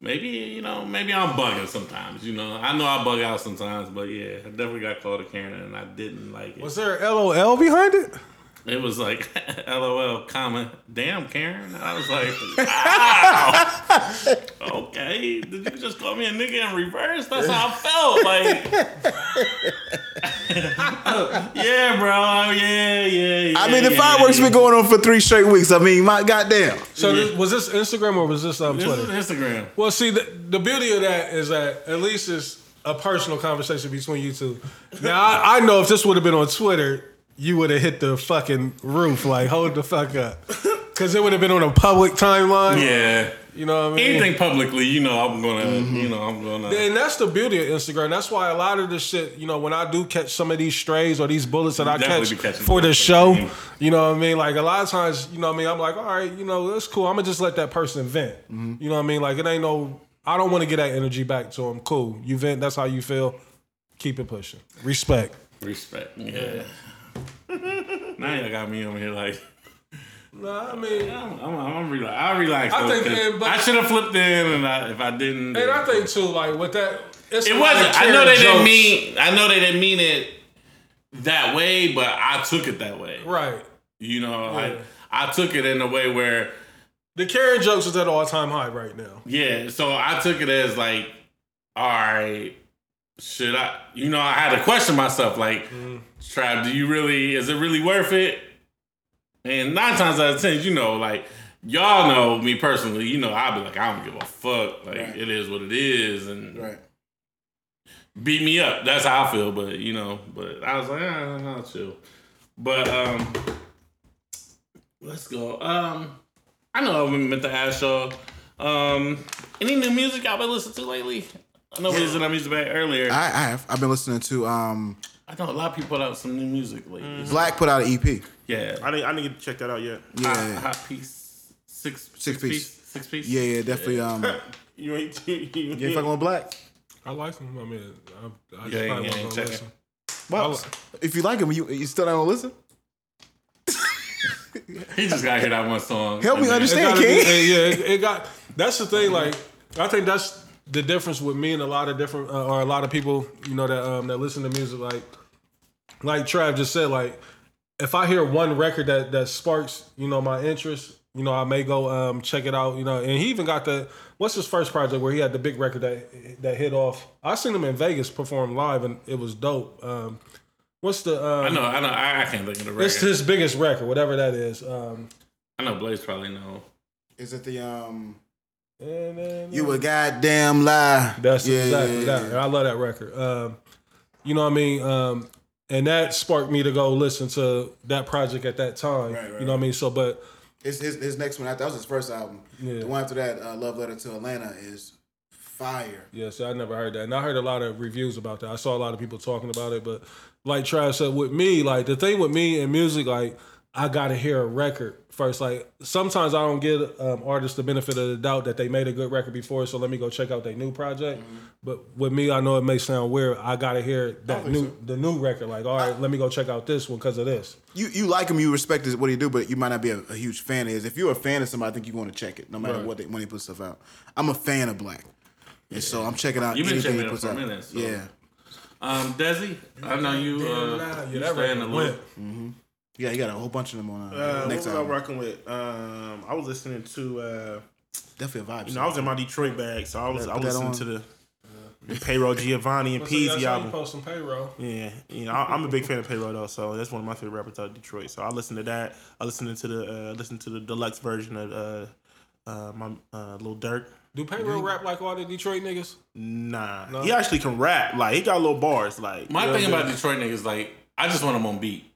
maybe you know, maybe I'm bugging sometimes. You know, I know I bug out sometimes, but yeah, I definitely got called a Karen and I didn't like it. Was there LOL behind it? It was like, LOL, comma, damn Karen. I was like, wow. okay, did you just call me a nigga in reverse? That's how I felt. Like, yeah, bro. Yeah, yeah, yeah. I mean, the yeah, fireworks yeah. been going on for three straight weeks. I mean, my goddamn. So this, was this Instagram or was this um, This Twitter? is Instagram. Well, see, the, the beauty of that is that at least it's a personal conversation between you two. Now, I, I know if this would have been on Twitter, you would have hit the fucking roof. Like, hold the fuck up. Because it would have been on a public timeline. Yeah. You know what I mean? Anything publicly, you know, I'm gonna, Mm-hmm. you know, I'm gonna. And that's the beauty of Instagram. That's why a lot of this shit, you know, when I do catch some of these strays or these bullets that I Definitely catch for the show, Mhm. you know what I mean? Like a lot of times, you know what I mean? I'm like, all right, you know, that's cool. I'm gonna just let that person vent. Mm-hmm. You know what I mean? Like it ain't no, I don't want to get that energy back to them. Cool. You vent, that's how you feel. Keep it pushing. Respect. Respect. Yeah. Now y'all got me over here like. Nah, I mean, I'm, I'm, I'm relax. I relaxed. I though, think, but- I should have flipped in, and I, if I didn't, and I think too, like with that, it's it a lot of wasn't. I know they didn't mean. I know they didn't mean it that way, but I took it that way. right. You know, Yeah. like I took it in a way where, The Karen jokes is at all time high right now. yeah. So I took it as like, all right, should I? You know, I had to question myself. Like, Mm-hmm. Trav, do you really? Is it really worth it? And nine times out of ten, you know, like y'all know me personally. You know, I'll be like, I don't give a fuck. Like, Right. it is what it is, and Right. beat me up. That's how I feel. But you know, but I was like, ah, I'll chill. But um, let's go. Um, I know I meant to ask y'all. Um, any new music y'all been listening to lately? I know we was in our music bag earlier. I, I, I have. I've been listening to um know a lot of people put out some new music lately. 6lack put out an EP. Yeah, I didn't, I didn't get to check that out yet. Yeah. hot, hot piece, six, Six piece. six piece. Yeah, yeah, definitely. Um, You ain't, you, you, you ain't fucking with 6lack. I like them. I mean, I, I just Yeah, probably yeah, wasn't gonna check it. listen. Well, if you like him, you you still don't listen. He just got to hear that one song. Help me And then- understand. gotta be- King. eh, yeah, it, it got. That's the thing. Like, I think that's the difference with me and a lot of different, uh, or a lot of people, you know, that um, that listen to music. Like, like Trav just said, like, if I hear one record that that sparks, you know, my interest, you know, I may go um, check it out. You know, and he even got the what's his first project where he had the big record that that hit off. I seen him in Vegas perform live, and it was dope. Um, what's the? Um, I know, I know, I, I can't think of the record. It's his biggest record, whatever that is. Um, I know Blaze probably know. Is it the um? You a goddamn lie. That's Yeah, exactly yeah, that. yeah. And I love that record. Um, you know what I mean? Um, and that sparked me to go listen to that project at that time. Right, right, you know what I mean? So, but His, his his next one after that was his first album. Yeah. The one after that, uh, Love Letter to Atlanta, is fire. yeah, so I never heard that. And I heard a lot of reviews about that. I saw a lot of people talking about it. But like Trav said, with me, like the thing with me and music, like I gotta hear a record first. Like sometimes I don't give um, artists the benefit of the doubt that they made a good record before, so let me go check out their new project. Mm-hmm. But with me, I know it may sound weird. I gotta hear that new the new record. Like, all right, let me go check out this one because of this. You you like him, you respect his, what he do, but you might not be a, a huge fan of his. If you're a fan of somebody, I think you want to check it, no matter Right. what they, when he puts stuff out. I'm a fan of 6lack, and so I'm checking out You've been anything checking he puts out. minute, so- Yeah, Um, Desi, I know you. Uh, yeah, you that stay in record the loop. went. Yeah, he got a whole bunch of them on uh, Uh, next what was I album. rocking with? Um, I was listening to. Uh, Definitely a vibe. you know, I was in my Detroit bag, so I was Put I was listening on. to the, the Payroll Giovanni and So Peasy how you album. post some payroll. Yeah, you know, I, I'm a big fan of Payroll though, so that's one of my favorite rappers out of Detroit. So I listened to that. I listened to the uh, listened to the deluxe version of uh, uh, my uh, Lil Durk. Do payroll rap like all the Detroit niggas? Nah, he actually can rap. Like he got little bars. Like My you know thing about Detroit niggas, like, I just want them on beat.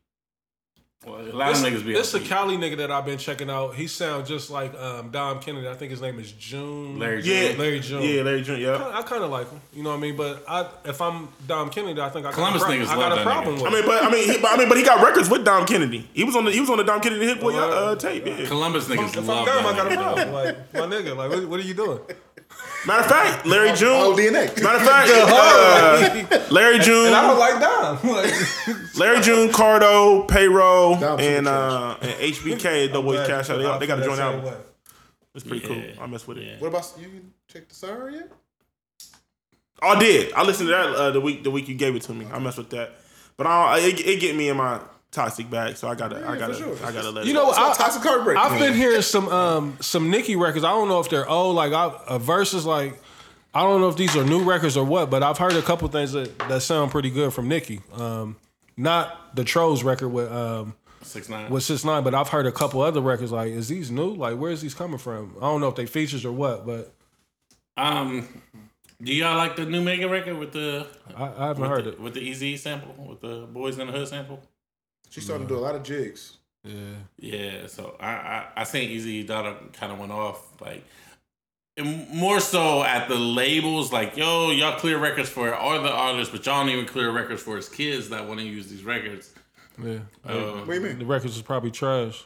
Well, a lot This, of niggas be this a. Cali nigga that I've been checking out. He sounds just like um, Dom Kennedy. I think his name is June. Larry Yeah, June. Larry June. Yeah, Larry June. Yeah. I, kind of like him. You know what I mean? But I, if I'm Dom Kennedy, I think I got Columbus a, niggas I got a problem nigga. with. I mean, but I mean, he, but, I mean, but he got records with Dom Kennedy. He was on the he was on the Dom Kennedy Hit Boy uh, tape. Yeah. Columbus niggas if love I'm Dom, I got a that. nigga. problem. Like my nigga, like what, what are you doing? Matter of fact, Larry June. Oh, DNA. Matter of fact, uh, Larry June, And I don't like Dom. Like, Larry June, Cardo, Payroll, Dom and uh, and HBK. Double H Cash Out. They, they got a joint Same album. way. It's pretty Yeah. cool. I mess with it. What about you? Check the Sahara yet? I did. I listened to that uh, the week the week you gave it to me. I mess with that, but I don't, it, it get me in my toxic bag. So I gotta I gotta sure. I gotta let You it. know, It's all I, toxic heartbreak. I've been hearing some um some Nicki records. I don't know if they're old, like I, uh, verses like I don't know if these are new records or what, but I've heard a couple things that, that sound pretty good from Nicki. Um, not the Trollz record with um Six nine. with Six Nine, but I've heard a couple other records. Like, is these new? Like, where is these coming from? I don't know if they features or what, but Um, do y'all like the new Megan record with the I, I haven't with heard the, it. with the Eazy sample with the Boys in the Hood sample? She's starting to do a lot of jigs. Yeah, Yeah, so I I, I think Eazy Donna kind of went off like and more so at the labels like yo y'all clear records for all the artists, but y'all don't even clear records for his kids that want to use these records. yeah. Uh, What do you mean? The records is probably trash,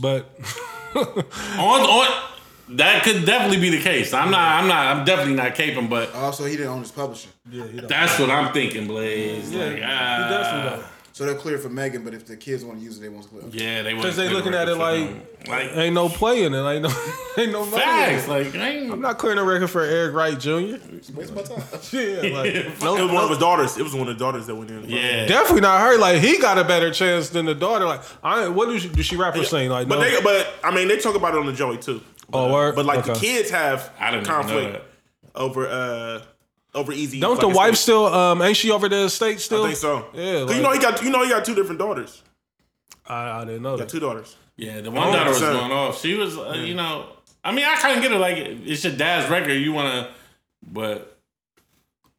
but on on that could definitely be the case. I'm not I'm not I'm definitely not caping, but Also, he didn't own his publisher, yeah, he don't. that's what I'm thinking, Blaze. yeah, like, he ah, definitely don't. So they're clear for Megan. But if the kids want to use it, they want to clear. Yeah, they want to use it. Because they looking at it like, like ain't no play in it, ain't no, ain't no money facts. it. Like I ain't- I'm not clearing a record for Eric Wright Jr. Waste my time. Yeah, like it was one of his daughters. It was one of the daughters that went in. yeah. definitely not her. Like he got a better chance than the daughter. Like I, what does she, do she rap or sing? Like But no. they, but I mean, they talk about it on the Joey too. But, Oh, word? but like the kids have I didn't know conflict over uh over easy. don't the wife stuff. still? Um, ain't she over the estate still? I think so. Yeah, 'Cause like- you know he got you know he got two different daughters. I, I didn't know He got that. two daughters. Yeah, the one daughter was going off. She was, uh, you know, I mean, I kind of get it. Like, it's your dad's record. You want to, but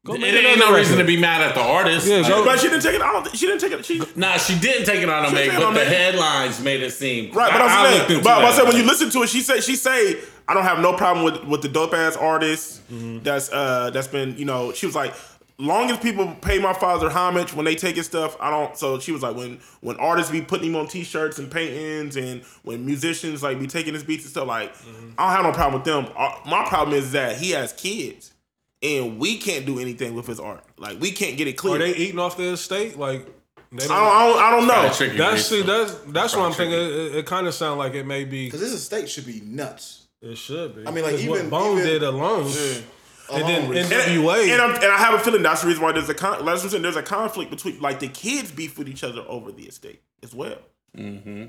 Go it ain't another no reason to be mad at the artist. Yeah, Like, But she didn't take it. I don't. She didn't take it. She Nah, she didn't take it on a make, but on the Meg. headlines made it seem right. But I, I'm I saying, but, but I said when you listen to it, she said she say I don't have no problem with with the dope ass artist Mm-hmm. that's uh that's been you know she was like. Long as people pay my father homage when they take his stuff, I don't. So she was like, when when artists be putting him on t-shirts and paintings, and when musicians like be taking his beats and stuff, like Mm-hmm. I don't have no problem with them. Uh, My problem is that he has kids, and we can't do anything with his art. Like we can't get it clear. Are they eating off the estate? Like they I don't, I don't, I don't know. Kinda That's see, that's that's what I'm Tricky. thinking. It, it kind of sounds like it may be. Because this estate should be nuts. It should be. I mean, like, 'Cause what even- Bone even- did alone, and then Alone, And, NWA. and, I'm, and I have a feeling that's the reason why there's a con- that's what I'm saying, there's a conflict between like the kids beef with each other over the estate as well. Mm-hmm.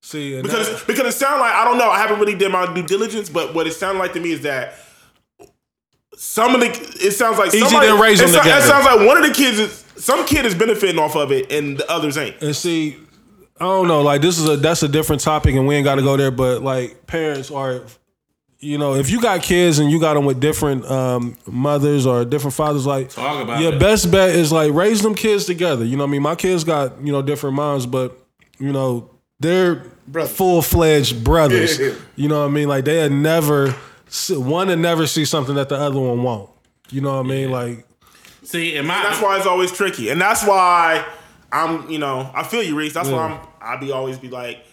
see, and Because that- because it sounds like I don't know. I haven't really did my due diligence, but what it sounded like to me is that some of the it sounds like E.G. somebody, didn't raise it, so- it sounds like one of the kids is some kid is benefiting off of it and the others ain't. And see, I don't know. Like this is a that's a different topic, and we ain't got to go there. But like parents are, you know, if you got kids and you got them with different um, mothers or different fathers, like Talk about your it. best bet is like raise them kids together. You know, what I mean, my kids got you know different moms, but you know they're full fledged brothers. Yeah, yeah. You know what I mean? Like they had never see- one would never see something that the other one won't. You know what I mean? Like See, in my That's why it's always tricky, and that's why I'm, you know, I feel you, Reese. That's why I'm. I be always be like,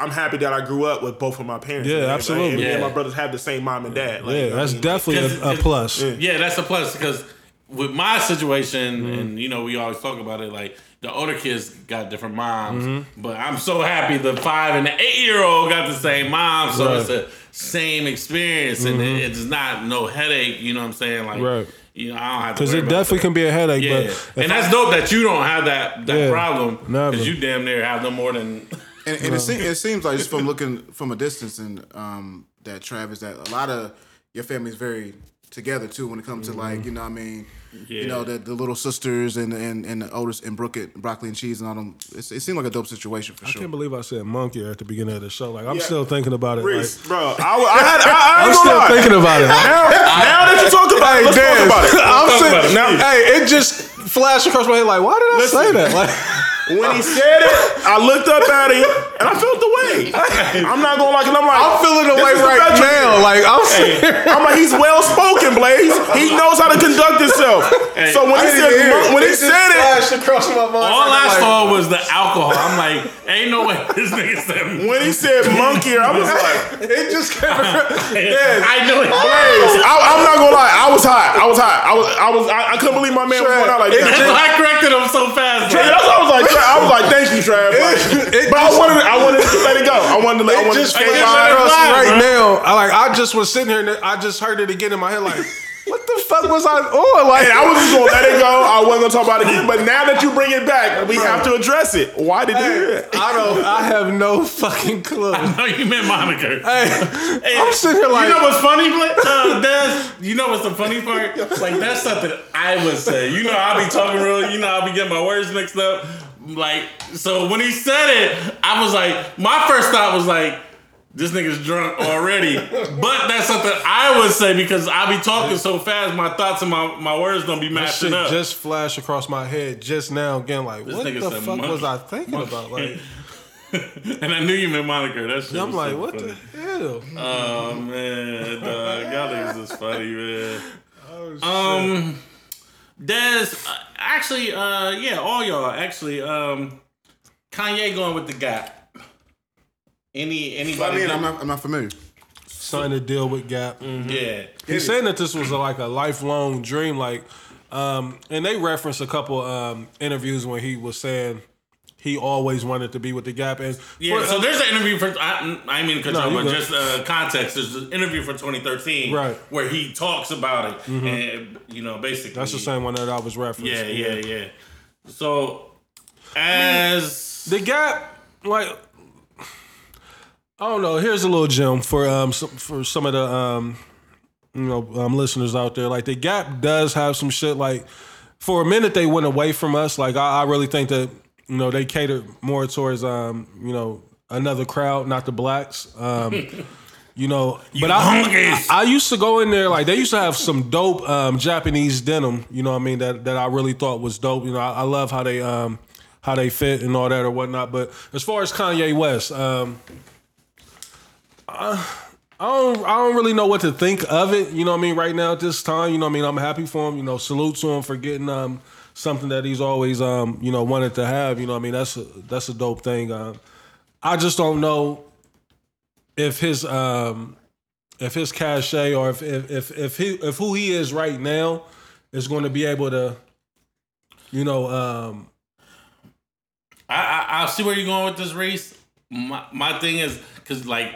I'm happy that I grew up with both of my parents. Yeah, man. absolutely. And, me and my brothers have the same mom and dad. Like, Yeah, you know that's I mean? definitely a, a plus. Yeah, that's a plus because with my situation, Mm-hmm. and you know, we always talk about it. Like the older kids got different moms, Mm-hmm. but I'm so happy the five and the eight year old got the same mom, so Right. it's the same experience, and it, it's not no headache. You know what I'm saying? Like, Mm-hmm. Right. You know, I don't have to Because it definitely that. can be a headache. Yeah, But and that's dope that you don't have that that Yeah, problem never. because you damn near have no more than. And, and it, seems, it seems like just from looking from a distance, and um, that Travis, that a lot of your family's very together too when it comes to like you know what I mean. You know the, the little sisters and and and the oldest and Brooke it, broccoli and cheese and all them. It's, it seemed like a dope situation for I sure. I can't believe I said monkey at the beginning of the show. Like I'm Yeah. still thinking about it. Like, bro, I, I had, I, I I'm still gonna lie. thinking about it. Now, now that you talk about it, let's talk about it. I'm Let's about it. Now, hey, it just flashed across my head. Like, why did I Listen. say that? Like, when he said it, I looked up at him and I felt the way. I'm not gonna lie, cause I'm like, I'm feeling the this way right veteran. now. Like, I'm sitting. I'm like, he's well spoken, Blaze. He knows how to conduct himself. so when he said, mon- when he said it, flashed across my mind. All I like, saw was the alcohol. I'm like, ain't no way this nigga said. when he said monkey, I was like, It just came. yeah, I knew it. Blaze. I, I'm not gonna lie, I was hot. I was hot. I was, I was, I, I couldn't believe my man was going out like That's that. why I corrected him so fast. Yeah, Like, that's what I was like. Tra- I was like, thank you, Trav. Like, it but I wanted, I wanted to let it go. I wanted to let. I It wanted just to flashed let it across fly, right bro. now. I like. I just was sitting here and I just heard it again in my head. Like, what the fuck was I on? Like, Hey, I was just gonna let it go. I wasn't gonna talk about it again. But now that you bring it back, we have to address it. Why did you do that? I don't. I have no fucking clue. no, you meant Monica. Hey, Hey, I'm sitting here like, you know what's funny, Bla- uh, Des? You know what's the funny part? Like that's something I would say. You know, I'll be talking real. You know, I'll be getting my words mixed up. Like, so when he said it, I was like, my first thought was like, this nigga's drunk already. but that's something I would say because I be talking so fast, my thoughts and my, my words don't be matching up. just flashed across my head just now. Again, like, what the fuck monkey. was I thinking about? Like, and I knew you meant Monica. That shit I'm like, so what funny. the hell? Oh man, dog. y'all niggas is funny, man. Oh, shit. Um, Des, uh, actually, uh, yeah, all y'all actually, um, Kanye going with the Gap. Any I anybody? mean, I'm not, I'm not familiar. Signed a deal with Gap. yeah, He's saying that this was a, like a lifelong dream, like, um, and they referenced a couple um, interviews when he was saying he always wanted to be with the Gap, and yeah. for- so there's an interview for I, I mean, No, you you off, but good. just uh, context. There's an interview for 2013, Right. where he talks about it, and you know, basically, that's the same one that I was referencing. Yeah, yeah, yeah. So as The Gap, like, I don't know. Here's a little gem for um some, for some of the um you know um, listeners out there. Like, the Gap does have some shit. Like, for a minute they went away from us. Like, I, I really think that you know they catered more towards um you know another crowd, not the blacks. Um. You know, but I, monkeys. I used to go in there like they used to have some dope um, Japanese denim. You know, what I mean that that I really thought was dope. You know, I, I love how they um, how they fit and all that or whatnot. But as far as Kanye West, um, I, I don't I don't really know what to think of it. You know, what I mean right now at this time. You know, what I mean I'm happy for him. You know, salute to him for getting um, something that he's always um, you know wanted to have. You know, I mean that's a, that's a dope thing. Um, I just don't know if his um if his cachet or if if if if, he, if who he is right now is going to be able to you know um I, I I'll see where you're going with this race. My my thing is because like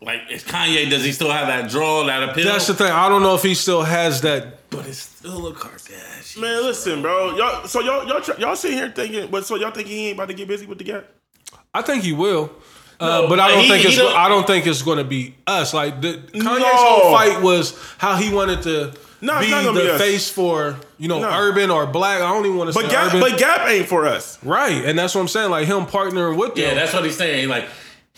like it's Kanye. Does he still have that draw, that appeal? that's the thing I don't know if he still has that but it's still a Kardashian. Man, listen, bro. Y'all, so y'all, y'all, y'all sitting here thinking, but so y'all thinking he ain't about to get busy with the gap? I think he will uh, No, but I don't he- think it's don't- I don't think it's going to be us like the Kanye's No. whole fight was how he wanted to No, be not be the face for you know No. urban or black I don't even want to say But gap, urban but gap ain't for us. right and that's what I'm saying like him partnering with them Yeah, that's what he's saying. Like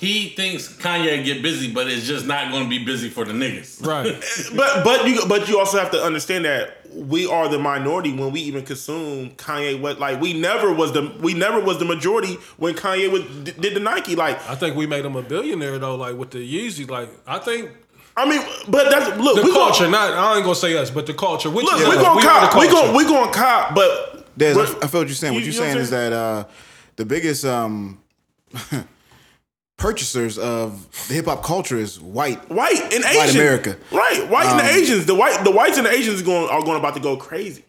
he thinks Kanye get busy, but it's just not going to be busy for the niggas. right But but you but you also have to understand that we are the minority when we even consume Kanye. What like we never was the we never was the majority when Kanye was did the Nike. Like I think we made him a billionaire though, like with the Yeezy. Like I think I mean, but that's look the we culture, Gonna, not I ain't gonna say us, but the culture. Which look, is we us. gonna are cop. We culture. gonna we gonna cop. But Des, I, I feel what you're saying. You- what you're you know saying is that uh, the biggest um, purchasers of the hip hop culture is white. white and Asian. America. Right, white and the Um, Asians. The white, the whites and the Asians going are going about to go crazy.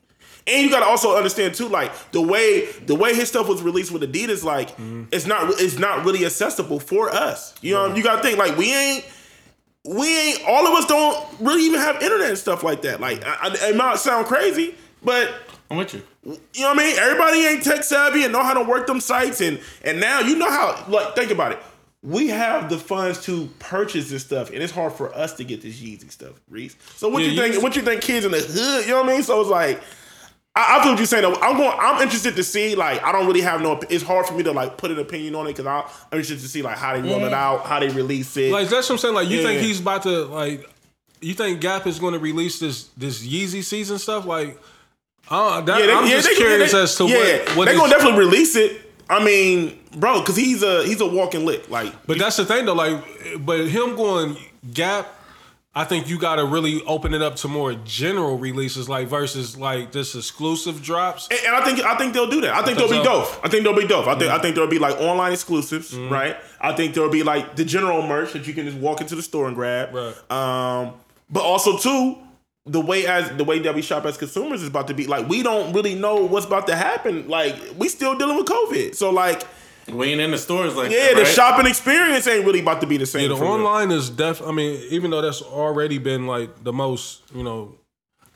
And you got to also understand too, like the way the way his stuff was released with Adidas, like Mm-hmm. it's not it's not really accessible for us. You know, you got to think like we ain't we ain't all of us don't really even have internet and stuff like that. Like I, I, it might sound crazy, but I'm with you. you know what I mean? Everybody ain't tech savvy and know how to work them sites and and now you know how like think about it. We have the funds to purchase this stuff, and it's hard for us to get this Yeezy stuff, Reese. So what Yeah, you think? you- What you think? Kids in the hood, you know what I mean? So it's like, I, I feel what you're saying. I'm going. I'm interested to see. Like, I don't really have no. It's hard for me to like put an opinion on it because I'm interested to see like how they roll it out, how they release it. Like that's what I'm saying. Like you Yeah. think he's about to like? You think Gap is going to release this this Yeezy season stuff? Like, uh, that, Yeah, they- I'm yeah, just they- curious they- as to yeah, what what they're gonna definitely release it. I mean, bro, because he's a he's a walking lick. Like, But that's the thing though. Like, but him going Gap. I think you got to really open it up to more general releases, like versus like this exclusive drops. and, and I think I think they'll do that. I think they'll be dope. I think they'll be dope. I think I think there'll be like online exclusives, right? I think there'll be like the general merch that you can just walk into the store and grab. Right. Um, but also too, the way as the way that we shop as consumers is about to be like we don't really know what's about to happen. Like we still dealing with COVID, so like We ain't in the stores like yeah, that, the shopping experience ain't really about to be the same. Yeah, the for real. online is def. I mean, even though that's already been like the most, you know,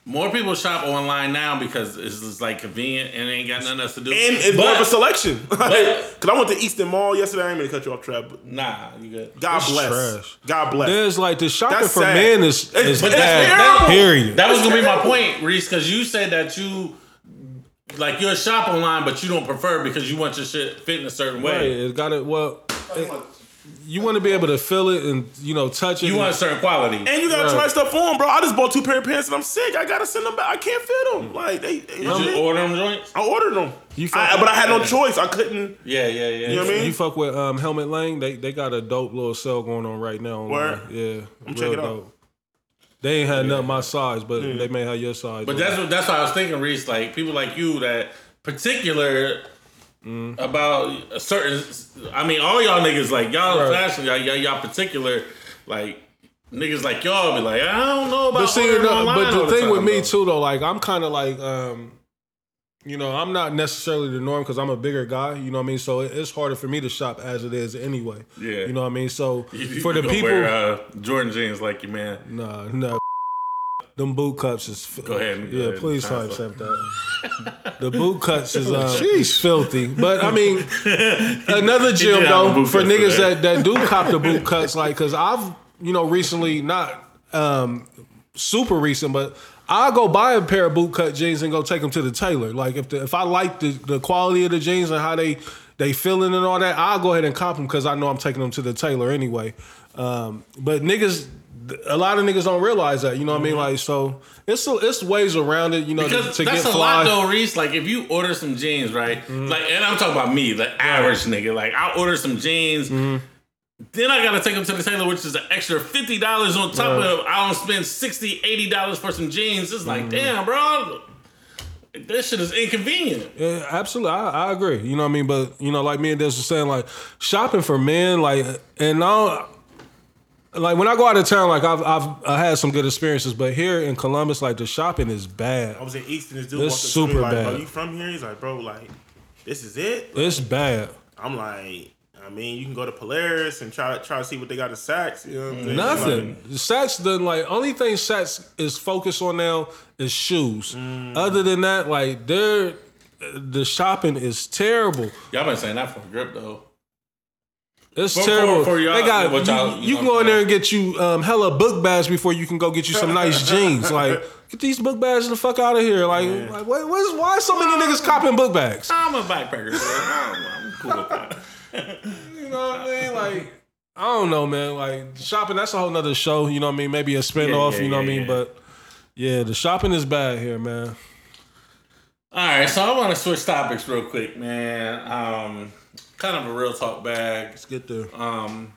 More people shop online now because it's just like convenient and ain't got nothing else to do. and it's more of a selection. Because I went to Easton Mall yesterday. I ain't mean to cut you off, Trev. But Nah, you good. God It's bless. trash. God bless. there's like the shopping That's for sad. men is is but that's bad. terrible. Period. That was gonna be my point, Reese, because you said that you like you'll shop online, but you don't prefer because you want your shit fit in a certain Right, way. it got it. Well, it- you want to be able to feel it and you know touch it. You want a certain quality. And you gotta Right. try stuff on, bro. I just bought two pair of pants and I'm sick. I gotta send them back. I can't fit them. Like they, you know Did you mean? order them joints? I ordered them. You I, but I had no choice. I couldn't. Yeah, yeah, yeah. You know what I mean? You fuck with um, Helmut Lang. They they got a dope little sale going on right now. online. Word? Yeah, I'm real check it out. They ain't had nothing my size, but they may have your size. But that's what that's what I was thinking, Reese. Like people like you that particular about a certain. I mean, all y'all niggas like y'all Right. fashion, y'all, y'all y'all particular like niggas like y'all be like, I don't know about. But see, no, but all the thing with time, me though. too, though, like I'm kind of like, um, you know, I'm not necessarily the norm because I'm a bigger guy. You know what I mean? So it's harder for me to shop as it is anyway. Yeah. You know what I mean? So You- for you the people, wear, uh, Jordan jeans like you, man. nah, nah. Them boot cuts is Go ahead, go yeah, ahead. please Time don't accept that. The boot cuts is uh, is filthy, but I mean, another gym did have a though for niggas today. that that do cop the boot cuts, like because I've you know recently not um super recent, but I'll go buy a pair of boot cut jeans and go take them to the tailor. Like if the, if I like the, the quality of the jeans and how they they feeling and all that, I'll go ahead and cop them because I know I'm taking them to the tailor anyway. Um, but niggas, a lot of niggas don't realize that. You know what I mean? Like so, it's it's ways around it. You know, to, Mm-hmm. Because to that's get a fly. lot though, Reese. Like if you order some jeans, right? Mm-hmm. Like, and I'm talking about me, the average nigga. Like I order some jeans. Mm-hmm. Then I gotta take them to the tailor, which is an extra fifty dollars on top of I don't spend 60 80 dollars for some jeans. It's Mm-hmm. like, damn, bro, this shit is inconvenient. Yeah, absolutely, I, I agree. You know what I mean? But you know, like me and Des was saying, like shopping for men, like and now, like when I go out of town, like I've I've I had some good experiences, but here in Columbus, like the shopping is bad. I was in Easton. This dude It's walked up to me super like, "Bro, bad. you from here?" He's like, "Bro, like, this is it." It's bad. I'm like, I mean, you can go to Polaris and try try to see what they got at Saks. You know what I'm? Nothing. Like, Saks done like only thing Saks is focused on now is shoes. Mm. Other than that, like they're the shopping is terrible. Y'all been saying that for grip though. It's For- terrible. for- for y'all- they got what y'all- you, you you know can go in there and get you um, hella book bags before you can go get you some nice jeans. Like get these book bags the fuck out of here. Like, like what, what's, why so many niggas copping book bags? I'm a backpacker, bro. I'm, I'm cool with that. You know what I mean? Like I don't know, man. Like shopping, that's a whole nother show. You know what I mean? Maybe a spinoff. yeah, you know what I yeah, mean? But yeah, the shopping is bad here, man. All right, so I want to switch topics real quick, man. Um, kind of a real talk bag. Let's get there. Um,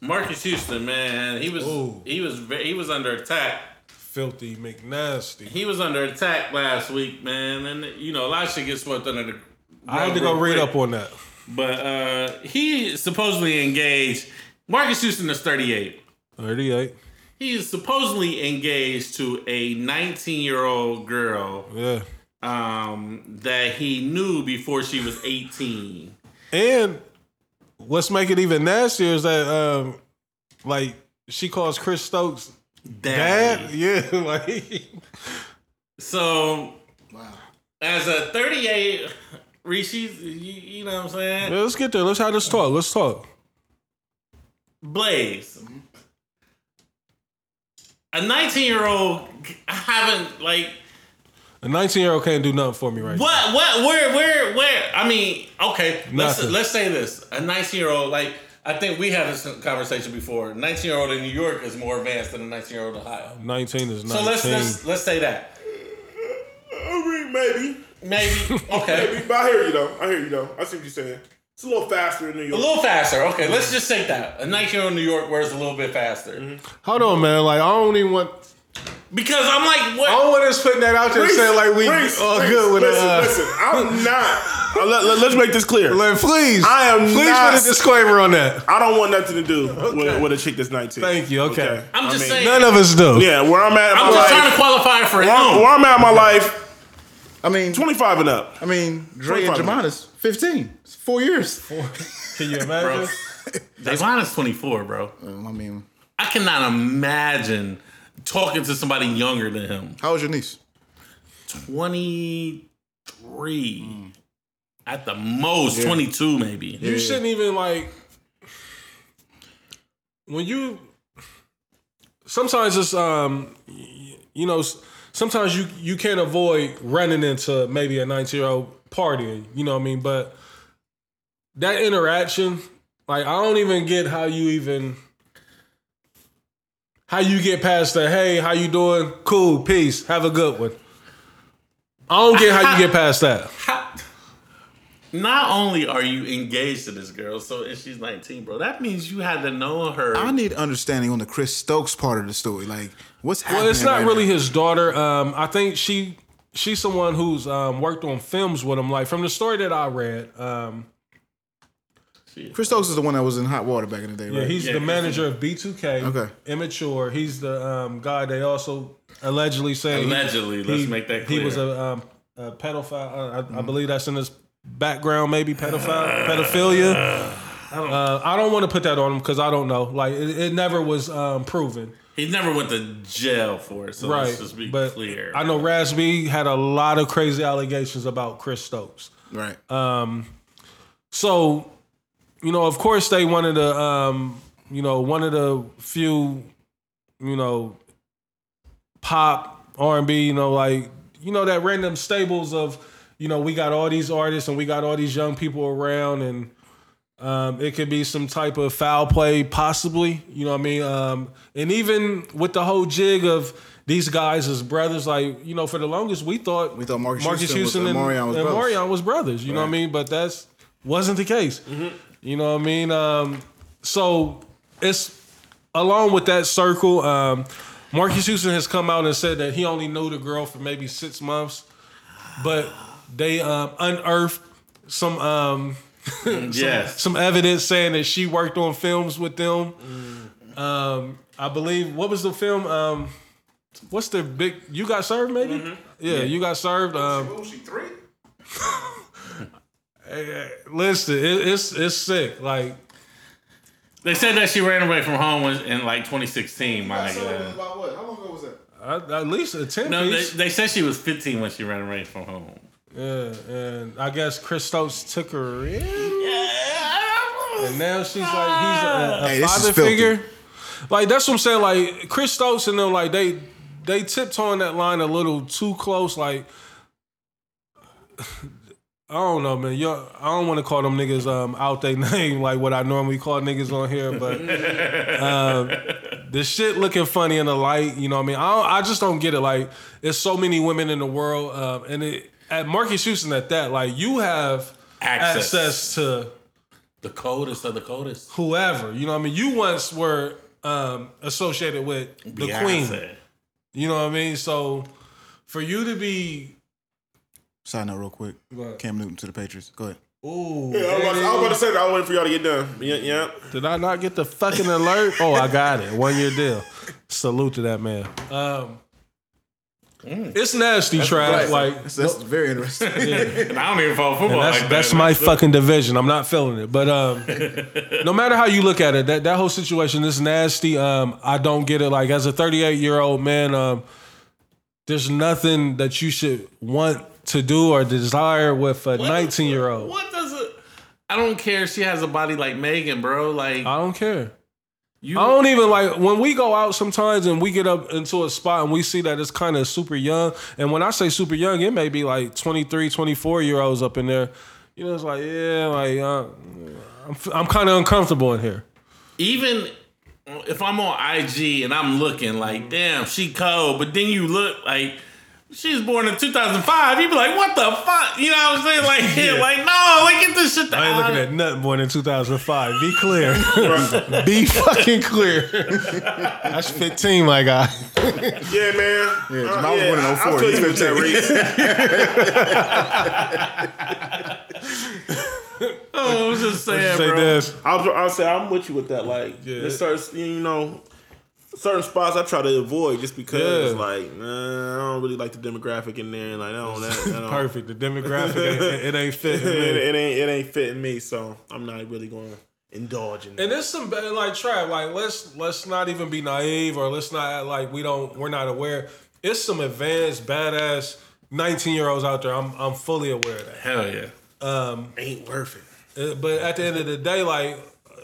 Marques Houston, man, he was Ooh. he was he was under attack filthy McNasty. He was under attack last week, man, and you know a lot of shit gets swept under the. I had to go read quick. up on that. But uh he supposedly engaged. Marques Houston is 38. 38. He is supposedly engaged to a 19 year old girl Yeah. um, that he knew before she was 18. And what's make it even nastier is that um like she calls Chris Stokes Daddy. dad. Yeah, like So Wow. as a 38, Reese, you, you know what I'm saying? Yeah, let's get there. Let's have this talk. Let's talk. Blaze. A 19 year old haven't like A 19 year old can't do nothing for me right now. what what where where where I mean okay let's Nothing. let's say this a 19 year old like I think we had this conversation before 19 year old in New York is more advanced than a 19 year old in Ohio 19 is 19. so let's let's let's say that I mean, maybe, maybe okay maybe, but I hear you though. I hear you though. I see what you're saying. It's a little faster in New York. a little faster okay let's mm-hmm. just say that a 19 year old in New York wears a little bit faster mm-hmm. Hold on, man. Like I don't even want. Because I'm like I what don't want us putting that out there Reese, saying like we Reese, all Reese, good with listen, it. Uh, listen, I'm not. uh, let, let, us make this clear. like, please, I am please not- put a disclaimer on that. I don't want nothing to do with, with a chick that's 19. Thank you, okay. I'm just I mean, saying None of us do. Yeah, where I'm at in I'm my just trying to qualify for it Where I'm, where I'm at in my life, I mean, 25 and up. I mean, Dre and 25. 15. It's four years. Can you imagine? Devon is 24 bro Um, I mean, I cannot imagine talking to somebody younger than him. how old's your niece? 23. At the most, 22 maybe. You shouldn't even like when you. Sometimes it's um, you know, sometimes you you can't avoid running into maybe a nineteen year old partying. You know what I mean? But that interaction, like I don't even get how you even how you get past the hey, how you doing? Cool, peace, have a good one. I don't get how you get past that. Not only are you engaged to this girl, so and she's 19, bro, that means you had to know her. I need understanding on the Chris Stokes part of the story. Like, what's happening? Well, it's not right really now? his daughter. Um, I think she she's someone who's um, worked on films with him. Like from the story that I read, um, Chris Stokes is the one that was in hot water back in the day, yeah, he's Yeah, the he's manager of B2K. Okay. Immature. He's the um, guy they also allegedly say he- Allegedly, let's make that clear. He was a, um, a pedophile. Uh, I, I believe that's in his background, maybe pedophile, pedophilia. Uh, I don't want to put that on him because I don't know. Like it, it never was um, proven. he never went to jail for it, so right. let's just be but clear. I know Raz B had a lot of crazy allegations about Chris Stokes. right. So, you know, of course, they wanted to, um, you know, one of the few, you know, pop R and B, you know, like you know that random stables of, you know, we got all these artists and we got all these young people around, and um, it could be some type of foul play, possibly. You know what I mean? Um, and even with the whole jig of these guys as brothers, like you know, for the longest we thought We thought Marques Houston was- and, Omarion was and brothers. Omarion was brothers. You know what I mean? But that's wasn't the case. You know what I mean? Um, so it's along with that circle. Um, Marques Houston has come out and said that he only knew the girl for maybe six months, but they um, unearthed some um, yes. some evidence saying that she worked on films with them. Um, I believe what was the film? Um, what's the big? You got served, maybe? Yeah, you got served. Um, was she three? listen, it, it's it's sick. Like They said that she ran away from home in, in like 2016, my nigga. About what? How long ago was that? at, at least a ten No, they, piece. they said she was 15 when she ran away from home. yeah, and I guess Chris Stokes took her in, Yeah. and now she's like he's a, a Hey, father figure. Like that's what I'm saying. Like Chris Stokes and them, like they they tiptoeing that line a little too close. Like I don't know, man. Yo, I don't want to call them niggas um, out their name like what I normally call niggas on here, but um, the shit looking funny in the light. You know what I mean? I don't, I just don't get it. Like, there's so many women in the world, um, and it, at Marques Houston at that, like you have Access. access to The coldest of the coldest. whoever. You know what I mean? You once were um, associated with the Beyonce. queen. You know what I mean? So for you to be Side note, real quick. Cam Newton to the Patriots. Go ahead. Ooh, Yeah, I was, about to, I was about to say that. I was waiting for y'all to get done. Yeah, yeah. Did I not get the fucking alert? Oh, I got it. One year deal. Salute to that man. Um, it's nasty, Trav. Like That's, that's very interesting. And I don't even follow football that's like that. that's my fucking division. I'm not feeling it. But um, no matter how you look at it, that, that whole situation is nasty. Um, I don't get it. Like as a 38 year old man, um, there's nothing that you should want to do or desire with a 19 year old. What does it? I don't care. if She has a body like Megan, bro. Like I don't care. you. I don't even like when we go out sometimes and we get up into a spot and we see that it's kind of super young. And when I say super young, it may be like 23, 24 year olds up in there. You know, it's like, yeah, like, uh, I'm, I'm kind of uncomfortable in here. even if I'm on IG and I'm looking like, damn, she cold, but then you look like she was born in 2005, you'd be like, what the fuck? You know what I'm saying? Like, yeah. like, no, like, get this shit. I ain't looking at nothing born in 2005. Be clear. be fucking clear. That's 15, my guy. Yeah, man. Yeah, Uh, Jamal was born in I- I 04. feel He's you with that, 15. Reese. Oh, I was just saying, Say bro. this. I'll, I'll say I'm with you with that. Like, Yeah. there's certain, you know, certain spots I try to avoid just because Yeah. like, nah, I don't really like the demographic in there. And like, I don't, that, that don't, Perfect. The demographic, ain't, it ain't fitting it, me. it ain't, it ain't fitting me. So I'm not really going to indulge in. And there's some bad- like trap like let's let's not even be naive or let's not like we don't we're not aware. It's some advanced, badass 19 year olds out there. I'm I'm fully aware of that. Hell yeah. Um ain't worth it. Uh, But at the end of the day, like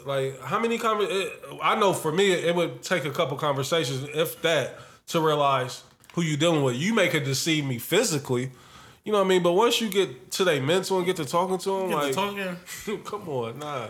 like how many conver- I know for me it would take a couple conversations, if that, to realize who you dealing with. You may could deceive me physically. You know what I mean? But once you get to their mental and get to talking to them, Get to like, talking. come on, nah.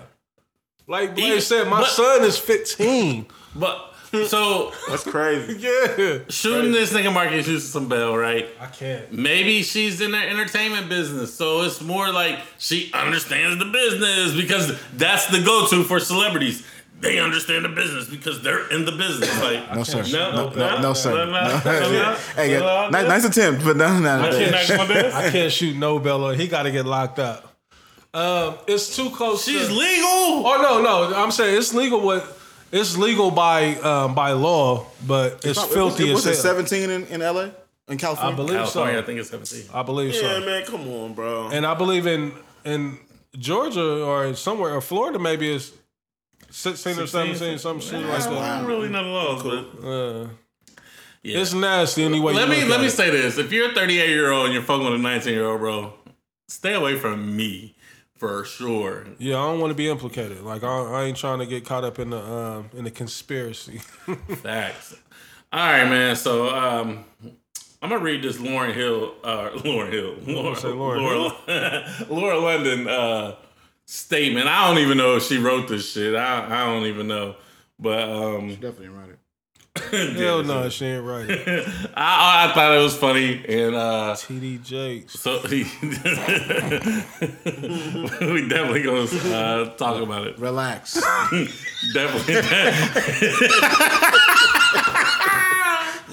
Like Blaze said, my but- son is 15. But so That's crazy. Yeah. shooting this nigga Marques Houston some bell, right? I can't. Maybe she's in the entertainment business, so it's more like she understands the business because that's the go-to for celebrities. They understand the business because they're in the business. Like, No, sir. No, No, no, no, no, sir. Hey, No, yeah, no. nice, nice attempt, but no, no, no. She not gonna do this? I can't shoot no Bella. He got to get locked up. Um, it's too close. She's to, legal. Oh no, no. I'm saying it's legal. What? It's legal by um, by law, but it's filthy Was as it hell. 17 in, in LA? In California? I believe California, I think it's 17. I believe Yeah, so. Yeah, man, come on, bro. And I believe in in Georgia or somewhere or Florida maybe it's 16 or 17, something shit like I that. don't really know the laws, but Uh, yeah. It's nasty anyway. let you me look let at me it. say this: if you're a 38 year old and you're fucking with a 19 year old, bro, stay away from me for sure. Yeah, I don't want to be implicated. Like I, I ain't trying to get caught up in the um, in the conspiracy. Facts. All right, man. So um, I'm gonna read this Lauryn Hill, uh, Lauryn Hill, Laura, Lauren Laura, Laura London uh, statement. I don't even know if she wrote this shit. I, I don't even know, but um, Definitely right. Hell no, she ain't right. I, I thought it was funny, and uh, TD Jakes. so we definitely gonna uh, talk about it. Relax. Definitely.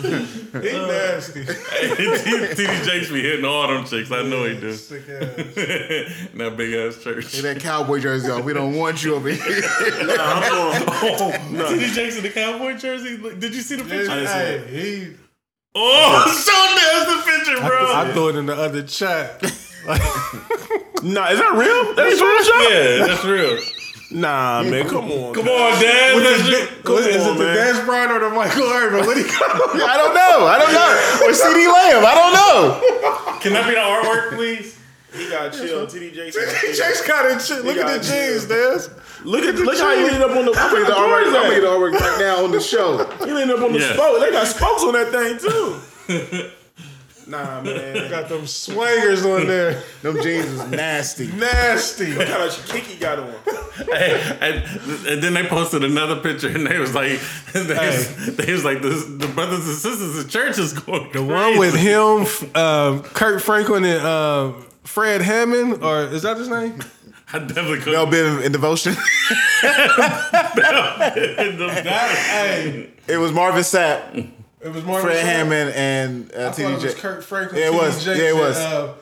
He uh, nasty. TD Jakes be hitting all them chicks. I know he do. Sick ass. In that big ass church. Get that cowboy jersey on. We don't want you over here. I'm going, oh, TD Jakes in the cowboy jersey. Did you see the picture? Hey, he. Oh, show us the picture, bro. I threw it in the other chat. nah, is that real? That is real, Sean? yeah, that's real. Nah, man, come on. Come on, Dad. That's real. Come is on, it the man. Dez Bryant or the Michael Irvin? What do you got? I don't know. I don't know. Or CeeDee Lamb. I don't know. Can that be the artwork, please? He got chill. TD Jakes. Jakes got it. shit. Look at the jeans, Dez. Look at look how he ended up on the. I'm making the artwork. I'm making the artwork right now on the show. He ended up on the Yeah. spoke. They got spokes on that thing too. nah, man. Got them swingers on there. Them jeans is nasty. Nasty. What kind of kick he got on? Hey, and, and then they posted another picture, and they was like, they, was, they was like, the, the brothers and sisters in church is going The one with him, um, Kirk Franklin, and uh, Fred Hammond, or is that his name? I definitely could. Y'all couldn't. been in devotion. hey, It was Marvin Sapp. It was more Fred Hammond and uh, I it was Kirk Franklin. Yeah, it was. TD Jakes, Yeah, it was. and, uh,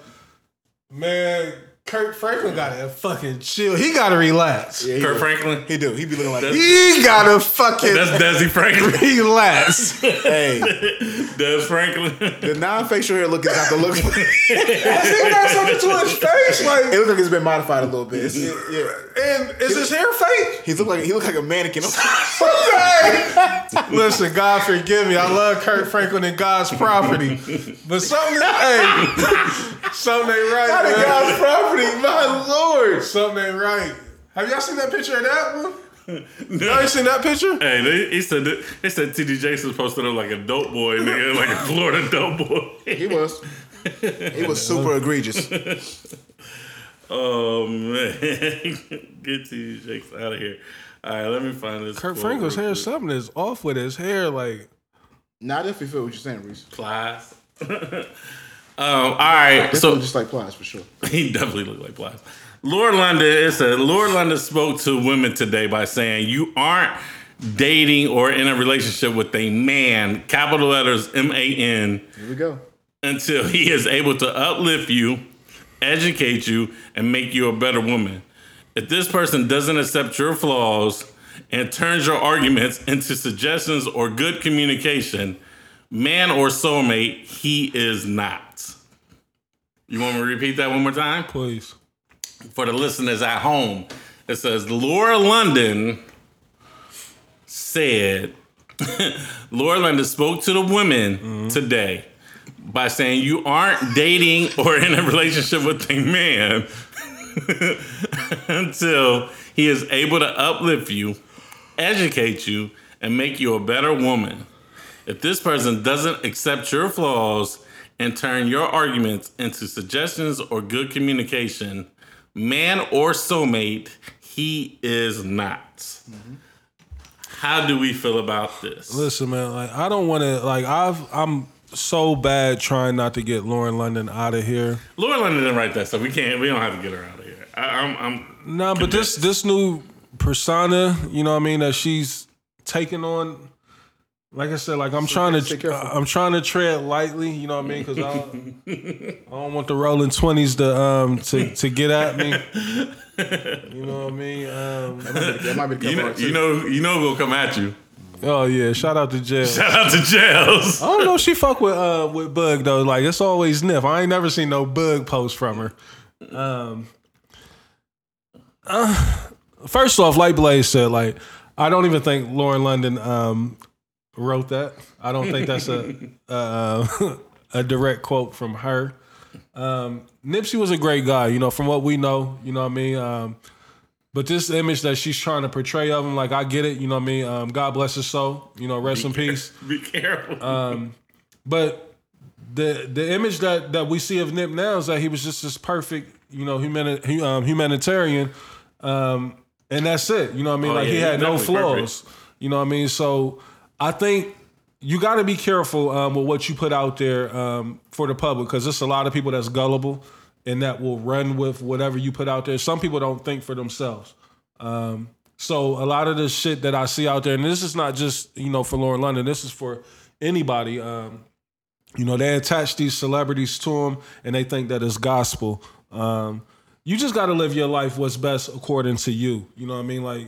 man, Kirk Franklin got to fucking chill. He got to relax. Yeah, he Kirk do. Franklin. He do. He be looking like That's- He got to fucking That's Desi Franklin. relax. hey. Des Franklin. The non-facial hair look is not the look. it he got something to his face, like, it looks like it's been modified a little bit. It's- it- yeah. and is his hair fake? He look like he look like a mannequin. Listen, God forgive me. I love Kirk Franklin and God's property, but something, hey, something ain't right. Not man. God's property, my lord. Something ain't right. Have y'all seen that picture of that one? No. Y'all ain't seen that picture? Hey, they, he said that, they said TD Jakes was posted up like a dope boy, nigga, like a Florida dope boy. He was. He was super egregious. Oh man, get TD Jakes out of here. All right, let me find this. Kirk quote Franklin's hair, quick. something is off with his hair. Like, Not if you feel what you're saying, Reese. Plies. Um, all right, so just like plies for sure. he definitely looked like Plies. Lord London, it said Lord London spoke to women today by saying, "You aren't dating or in a relationship with a man, capital letters M A N, Here we go. until he is able to uplift you, educate you, and make you a better woman. If this person doesn't accept your flaws and turns your arguments into suggestions or good communication, man or soulmate, he is not. You want me to repeat that one more time? please. For the listeners at home, it says Laura London said, Laura London spoke to the women mm-hmm. today by saying you aren't dating or in a relationship with a man until he is able to uplift you, educate you, and make you a better woman. If this person doesn't accept your flaws and turn your arguments into suggestions or good communication, man or soulmate, he is not. How do we feel about this? Listen, man. Like, I don't want to. Like, I've. I'm so bad trying not to get Lauren London out of here. Lauren London didn't write that stuff. We can't. We don't have to get her out of here. I, I'm. I'm No, but this this new persona, you know what I mean, that she's taking on. Like I said, like I'm trying to, careful. I'm trying to tread lightly. You know what I mean? Because I, don't- I don't want the rolling twenties to um to to get at me. You know what I mean? Um, That might be the you know, you know, you know, we'll come at you. oh yeah, shout out to Jail. Shout out to Jails. I don't know. if She fuck with uh with Bug though. Like it's always Nif. I ain't never seen no Bug post from her. Um. uh, first off, like Blaze said, like I don't even think Lauren London um wrote that. I don't think that's a uh, a direct quote from her. Um, Nipsey was a great guy, you know, from what we know, you know what I mean. Um, but this image that she's trying to portray of him, like I get it, you know what I mean. Um, God bless his soul, you know, rest in peace. Be careful. But the the image that that we see of Nip now is that he was just this perfect, you know, humani- um, humanitarian, um, and that's it. You know what I mean? Oh, like he had no flaws. You know what I mean? So I think you got to be careful um, with what you put out there um, for the public because there's a lot of people that's gullible and that will run with whatever you put out there. Some people don't think for themselves. Um, so a lot of the shit that I see out there, and this is not just you know for Lauren London, this is for anybody. Um, you know, they attach these celebrities to them, and they think that it's gospel. Um, you just got to live your life what's best according to you. You know what I mean? Like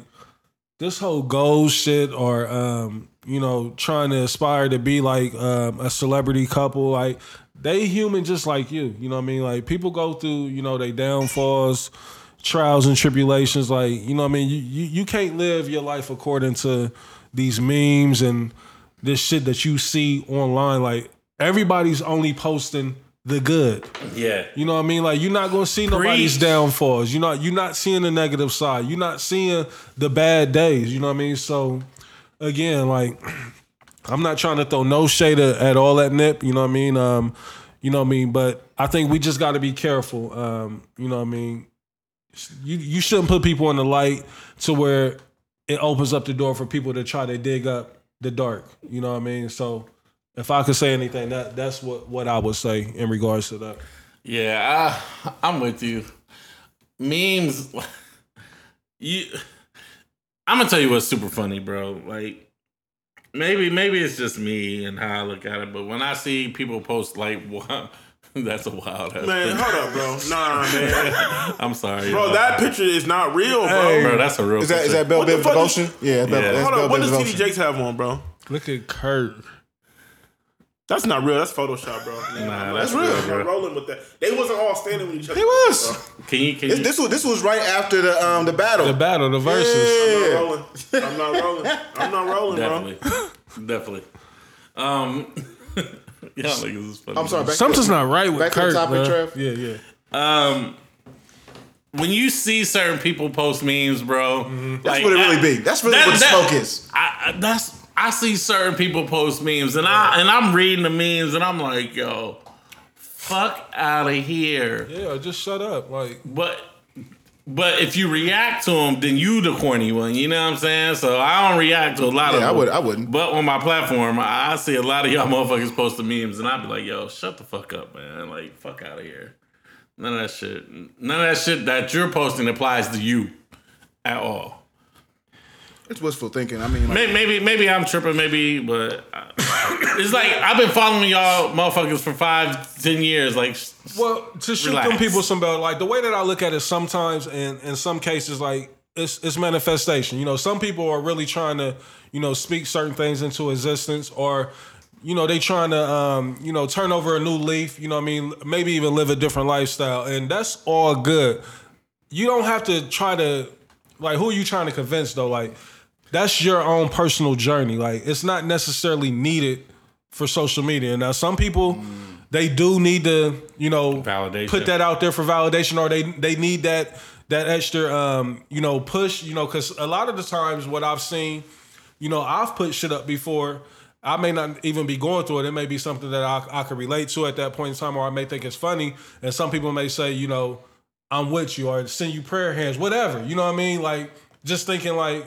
this whole goals shit, or um, you know, trying to aspire to be like um, a celebrity couple, like they human just like you. You know what I mean? Like people go through, you know, they downfalls, trials and tribulations. Like you know what I mean? You you, you can't live your life according to these memes and this shit that you see online. Like everybody's only posting the good. yeah. You know what I mean? Like you're not gonna see nobody's Preach. downfalls. You're not you're not seeing the negative side. You're not seeing the bad days. You know what I mean? So again, like I'm not trying to throw no shade at at all at Nip. You know what I mean? Um, you know what I mean? But I think we just got to be careful. Um, you know what I mean? You you shouldn't put people in the light to where it opens up the door for people to try to dig up the dark. You know what I mean? So if I could say anything, that that's what what I would say in regards to that. Yeah, I, I'm with you. Memes, you. I'm gonna tell you what's super funny, bro. Like, maybe maybe it's just me and how I look at it, but when I see people post like, wow, that's a wild ass Man, picture. hold up, bro. Nah, man. I'm sorry, Bro, y'all. that picture is not real, bro. bro, that's a real. Is that is picture. that Bell What the Biv fuck is- devotion? Yeah, Bell, Yeah. Hold Bell up, what does TD. Jakes have on, bro? Look at Kirk. That's not real. That's Photoshop, bro. Nah, Nah, that's that's real. real, bro. Rolling with that. They wasn't all standing with each other. He was. Can you can This, you, this was this was right after the um the battle. The battle, the verses. Yeah. I'm not rolling. I'm not rolling. I'm not rolling, bro. definitely definitely. Um, y'all niggas is funny. I'm sorry. Back Something's not right with Back to the topic, man. Trev. Yeah, yeah. Um, when you see certain people post memes, bro, That's like, what it really I- be. That's really that- what the that- smoke is. I, I- that's I see certain people post memes, and I and I'm reading the memes, and I'm like, yo, fuck out of here. Yeah, just shut up. Like, But but if you react to them, then you the corny one. You know what I'm saying? So I don't react to a lot of Yeah, I would- I wouldn't. But on my platform, I I see a lot of y'all motherfuckers posting memes, and I'd be like, yo, shut the fuck up, man. Like, fuck out of here. None of that shit. None of that shit that you're posting applies to you at all. It's wishful thinking. I mean, like, Maybe, maybe, maybe I'm tripping, maybe, but it's like I've been following y'all motherfuckers for five, ten years. Like, well, to shoot Relax. them people some bell. Like the way that I look at it, sometimes, and in some cases, like it's it's manifestation. You know, some people are really trying to, you know, speak certain things into existence, or you know, they trying to, um, you know, turn over a new leaf. You know, what I mean, maybe even live a different lifestyle, and that's all good. You don't have to try to, like, who are you trying to convince though? Like, that's your own personal journey. Like, it's not necessarily needed for social media. Now, some people they do need to, you know, Validation. put that out there for validation, or they they need that that extra, um, you know, push. You know, because a lot of the times, what I've seen, you know, I've put shit up before. I may not even be going through it. It may be something that I, I could relate to at that point in time, or I may think it's funny. And some people may say, you know, I'm with you, or send you prayer hands, whatever. You know what I mean? Like just thinking like,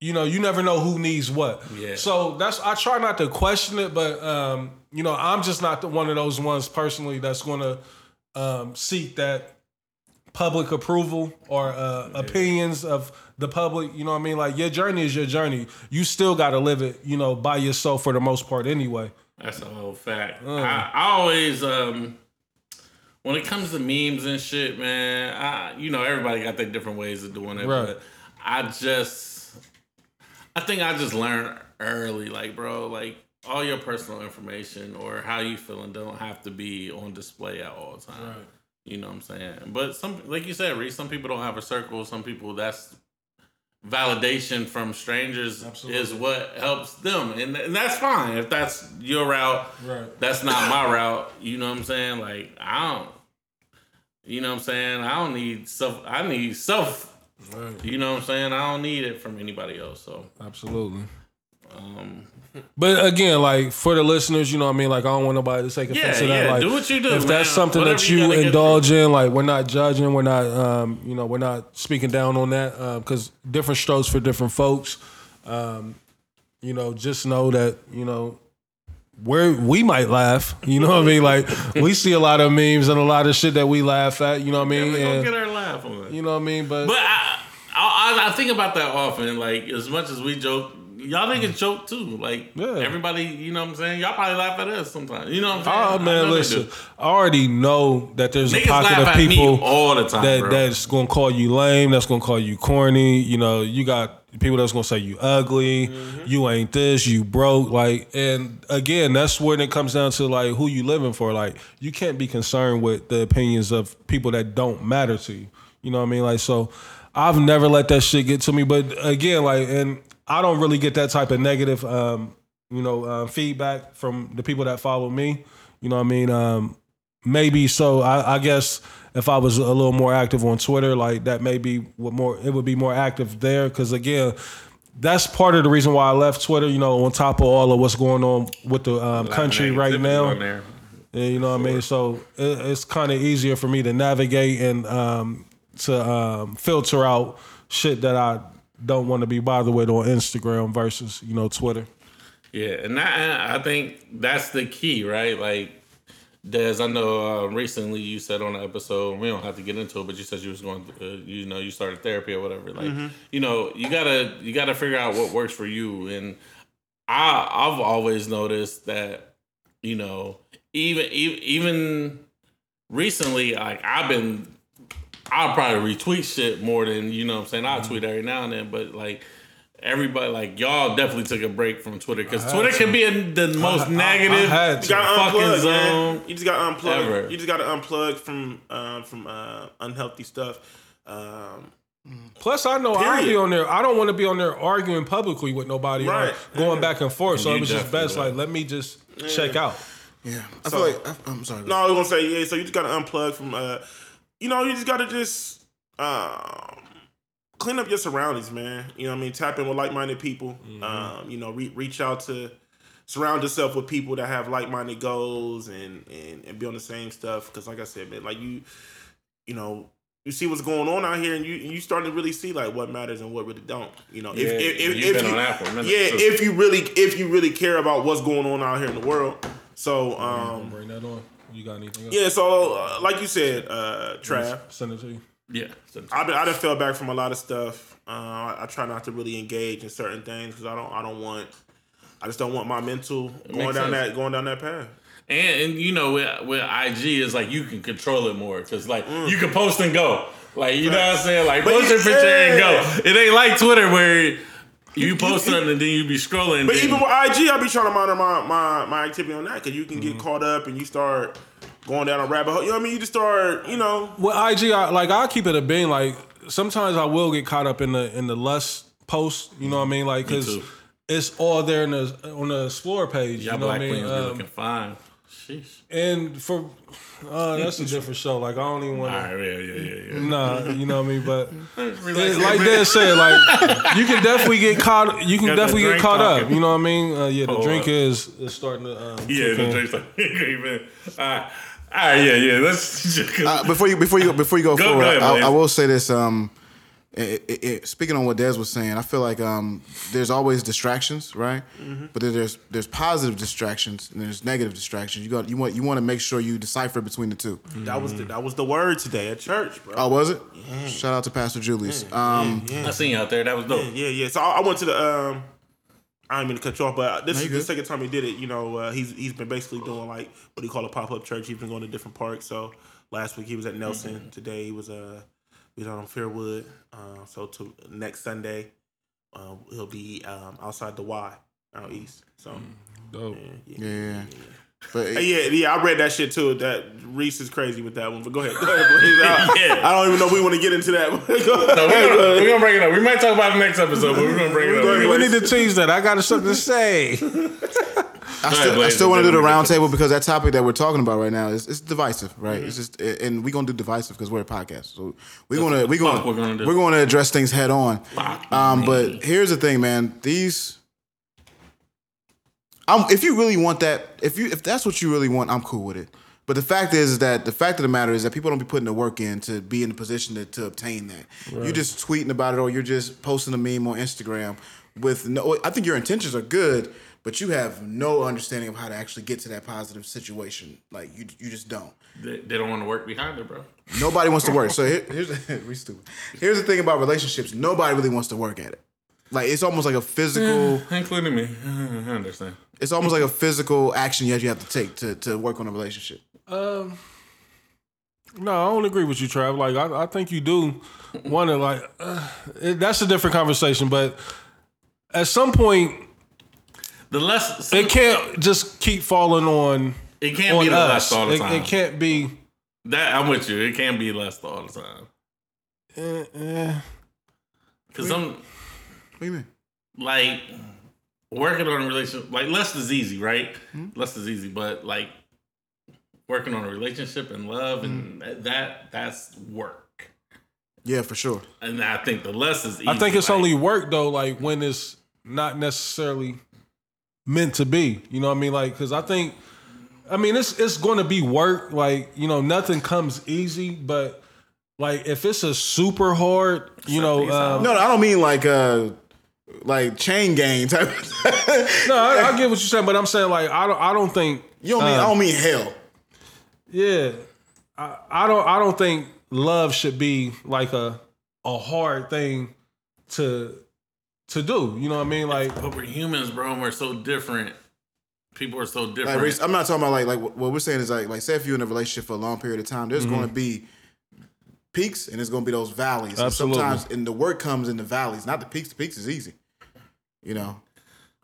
you know, you never know who needs what. Yeah. So that's I try not to question it, but um, you know, I'm just not the one of those ones personally that's gonna um, seek that public approval or uh, opinions of the public. You know what I mean? Like your journey is your journey. You still got to live it, you know, by yourself for the most part, anyway. That's a whole fact. Mm. I, I always, um, when it comes to memes and shit, man, I, you know, everybody got their different ways of doing it, Right. but I just, I think I just learned early, like, bro, like, all your personal information or how you feeling don't have to be on display at all time. You know what I'm saying? But some, like you said, Reese, some people don't have a circle. Some people that's validation from strangers Absolutely. is what helps them, and, and that's fine if that's your route. Right. That's not my route. You know what I'm saying? Like I don't. You know what I'm saying? I don't need self. I need self. Right. You know what I'm saying? I don't need it from anybody else. So Absolutely. um, But again, like for the listeners, you know what I mean? Like I don't want nobody to take yeah, offense to that. yeah. Like do what you do. if that's man. something that Whatever you, indulge in, like we're not judging, we're not, um, you know, we're not speaking down on that because different strokes for different folks. Um, you know, just know that you know where we might laugh. You know what I mean? Like we see a lot of memes and a lot of shit that we laugh at. You know what I through. mean? We gonna And, get our laugh on you know what I mean? But, But I, I, I think about that often. Like as much as we joke, y'all niggas joke too. Like Yeah. everybody, you know what I'm saying? Y'all probably laugh at us sometimes. You know what I'm saying? oh man, they listen. I already know that there's a pocket of people all the time, that bro. that's gonna call you lame, that's gonna call you corny. You know, you got people that's gonna say you ugly, Mm-hmm. you ain't this, you broke. Like, and again, that's when it comes down to like who you living for. Like, you can't be concerned with the opinions of people that don't matter to you. You know what I mean? Like, so I've never let that shit get to me. But again, like, and I don't really get that type of negative, um, you know, uh, feedback from the people that follow me. You know what I mean? Um, maybe so. I, I guess if I was a little more active on Twitter, like that, maybe what more it would be more active there. Because again, that's part of the reason why I left Twitter. You know, on top of all of what's going on with the um, country right now. Yeah, you know what I mean? So it, it's kind of easier for me to navigate and um, to um, filter out shit that I don't want to be bothered with on Instagram versus you know Twitter. Yeah, and that, I think that's the key, right? Like, Des, I know uh, recently you said on an episode, we don't have to get into it, but you said you was going, uh, you know, you started therapy or whatever. Like, Mm-hmm. you know, you gotta you gotta figure out what works for you, and I I've always noticed that you know even even even recently like I've been I'll probably retweet shit more than you know what I'm saying I'll tweet every now and then but like everybody like y'all definitely took a break from Twitter because Twitter to. can be in the most I negative had to. You got fucking unplugged, zone. man. You just got unplugged. ever. You just got to unplug from um, from uh, unhealthy stuff. Um, Plus, I know I Period. be on there. I don't want to be on there arguing publicly with nobody, Right. or going back and forth. So You it was just best, would. like, let me just check out. Yeah, I So- feel like I, I'm sorry. no, I was gonna say yeah. So you just got to unplug from. Uh, you know, you just got to just um, clean up your surroundings, man. You know, what I mean, tap in with like-minded people. Um, you know, re- reach out to surround yourself with people that have like-minded goals and and, and be on the same stuff. Because, like I said, man, like you, you know. You see what's going on out here, and you you starting to really see like what matters and what really don't. You know, if Yeah, if, if, you've if you, on that for a minute, yeah, if you really if you really care about what's going on out here in the world. So um, Bring that on. You got anything else? yeah, so uh, like you said, uh, Trav, Send it to you. yeah I've been I done fell back from a lot of stuff. Uh, I, I try not to really engage in certain things because I don't I don't want I just don't want my mental going down sense. that going down that path. And, and you know, with, with IG is like you can control it more because like Mm. you can post and go. Like you know what I'm saying? Like But post you- your picture and go. It ain't like Twitter where you post something and then you be scrolling. But then- even with IG, I be trying to monitor my my, my activity on that because you can Mm-hmm. get caught up and you start going down a rabbit hole. You know what I mean? You just start, you know, With IG, I, like I'll keep it a bean. Like sometimes I will get caught up in the in the lust post. You know what I mean? Like because too. it's all there in the on the explore page. y'all you know what black I mean? queens be Um, looking fine. Sheesh. and for uh, that's a different show. Like I don't even want to. right, yeah, yeah, yeah, yeah. Nah, you know what I mean. But it- like man. Dad said, like you can definitely get caught. You can Got definitely get drink caught up. You know what I mean? Uh, yeah, the Oh, drink uh, is is starting to. Um, Yeah, kick the in. drink's like, great, man. All right, all right, yeah, yeah. Let's just, Uh, before you before you before you go, Go- forward, go ahead, I, I will say this. Um, it, it, it- speaking on what Des was saying, I feel like um, there's always distractions, right? But then there's there's positive distractions and there's negative distractions. You got you want you want to make sure you decipher between the two. that was the, that was the word today at church, bro. Oh, was it? Shout out to Pastor Julius. Um, I seen you out there. That was dope. Yeah, yeah. So I, I went to the. Um, I didn't mean to cut you off, but this No, is you the second time he did it. You know, uh, he's he's been basically doing like what do you call a pop up church. He's been going to different parks. So last week he was at Nelson. Today he was uh he was out on Fairwood. Uh, so to next Sunday, uh, he'll be um, outside the Y out east. So Dope. yeah, yeah, yeah. But Uh, yeah, yeah, I read that shit too. That Reese is crazy with that one. But go ahead, go ahead, please. I, Yeah. I don't even know if we want to get into that. Go No, we're, gonna, we're gonna bring it up. We might talk about it next episode, but we're gonna bring it up. Go We need to tease that. I got something to say. I still, ahead, I still want to do the then we round get table because that topic that we're talking about right now is it's divisive, right? It's just and we're gonna do divisive because we're a podcast, so we're gonna we're gonna we're gonna do. we're gonna address things head on. Fuck Um, but here's the thing, man. These, I'm if you really want that, if you if that's what you really want, I'm cool with it. But the fact is that the fact of the matter is that people don't be putting the work in to be in a position to, to obtain that. You're just tweeting about it or you're just posting a meme on Instagram with no. I think your intentions are good, but you have no understanding of how to actually get to that positive situation. Like you, you just don't. they, they don't want to work behind it, bro. Nobody wants to work. So here, here's we stupid. Here's the thing about relationships. Nobody really wants to work at it. Like it's almost like a physical. Including me. I understand. It's almost like a physical action that you have to take to to work on a relationship. Um, no, I don't agree with you, Trav. Like, I, I think you do want to like. Uh, it, that's a different conversation, but at some point, The less it can't just keep falling on. it can't on be the us. less all the time. It, can't be. That I'm with you. It can't be less all the time. eh, eh. Cause I'm What do you mean? like working on a relationship. Like less is easy, right? Hmm? Less is easy, but like working on a relationship and love and Hmm. that that's work. Yeah, for sure. And I think the less is easy. I think it's like, only work though, like when it's not necessarily meant to be. You know what I mean? Like, because I think, I mean, it's it's going to be work. Like, you know, nothing comes easy, but like if it's a super hard, you know, um, No, no, I don't mean like uh like chain gang type. no, I, I get what you're saying, but I'm saying like I don't, I don't think, you don't mean I don't mean hell. yeah, I, I don't, I don't think love should be like a a hard thing to to do. You know what I mean? Like But we're humans, bro, and we're so different. People are so different. Reese, I'm not talking about like like what what we're saying is like like say if you're in a relationship for a long period of time, there's going to be peaks and there's going to be those valleys. And Absolutely. sometimes and the work comes in the valleys, not the peaks. The peaks is easy. You know.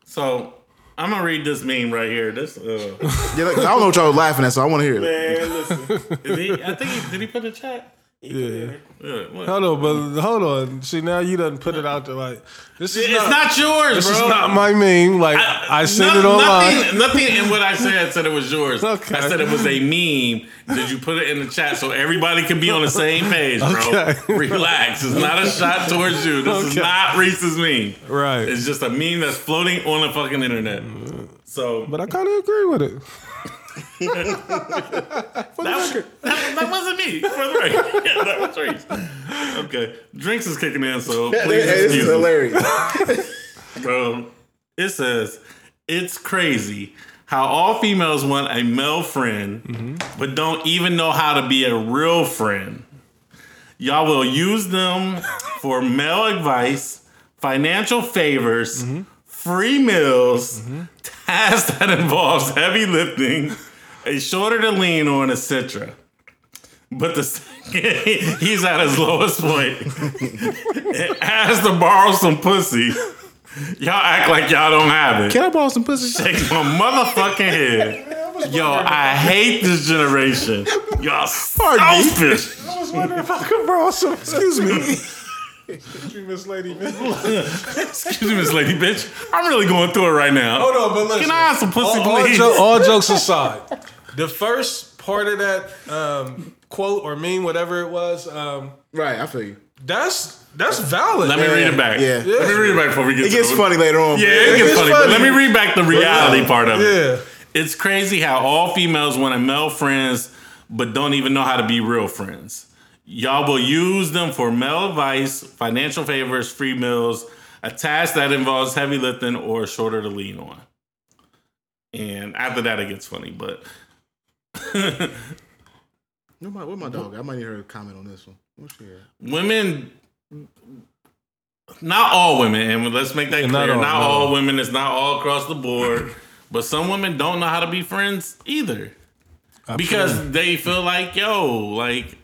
so I'm gonna read this meme right here. This uh, Yeah, like, I don't know what y'all were laughing at, so I want to hear it. Man, listen. is he, I think he, did he put a chat? Yeah. Yeah, what? Hold on, but hold on. See now you done put it out there like this is It's not, yours, this bro. is not my meme. Like I, seen No- it online. Nothing, nothing in what I said said it was yours. Okay. I said it was a meme. Did you put it in the chat so everybody can be on the same page, bro? Okay. Relax. It's not a shot towards you. This is not Reese's meme. Right. It's just a meme that's floating on the fucking internet. So But I kind of agree with it. that, that, that wasn't me. For the record. Yeah, that was Reese. Okay. Drinks is kicking in, so please Hey, this is hilarious. Bro, um, it says it's crazy how all females want a male friend, but don't even know how to be a real friend. Y'all will use them for male advice, financial favors, free meals, tasks that involves heavy lifting, a shorter to lean on, a Citra. But the second he's at his lowest point, point, asks to borrow some pussy. Y'all act like y'all don't have it. Can I borrow some pussy? Shake my motherfucking head. Yo, I hate this generation. Y'all selfish. I was wondering if I could borrow some. Excuse me. Miss Lady. Bitch. Excuse me, Miss Lady Bitch. I'm really going through it right now. Hold on, but listen. Can I have some pussy, all, all, jo- all jokes aside, the first part of that um, quote or meme, whatever it was, um, Right, I feel you. that's that's valid. Let me man. read it back. Yeah. Let me read it back before we get It gets the- funny later on. Yeah, but- it gets gets funny. But funny. let me read back the reality part of it. Yeah. It's crazy how all females want a male friends, but don't even know how to be real friends. Y'all will use them for male advice, financial favors, free meals, a task that involves heavy lifting, or a shoulder to lean on. And after that, it gets funny. But Where my, where my dog? I might need her to comment on this one. What's she at? women, not all women, and let's make that clear. not Not all, all, not all. women. It's not all across the board. But some women don't know how to be friends either. because they feel like yo like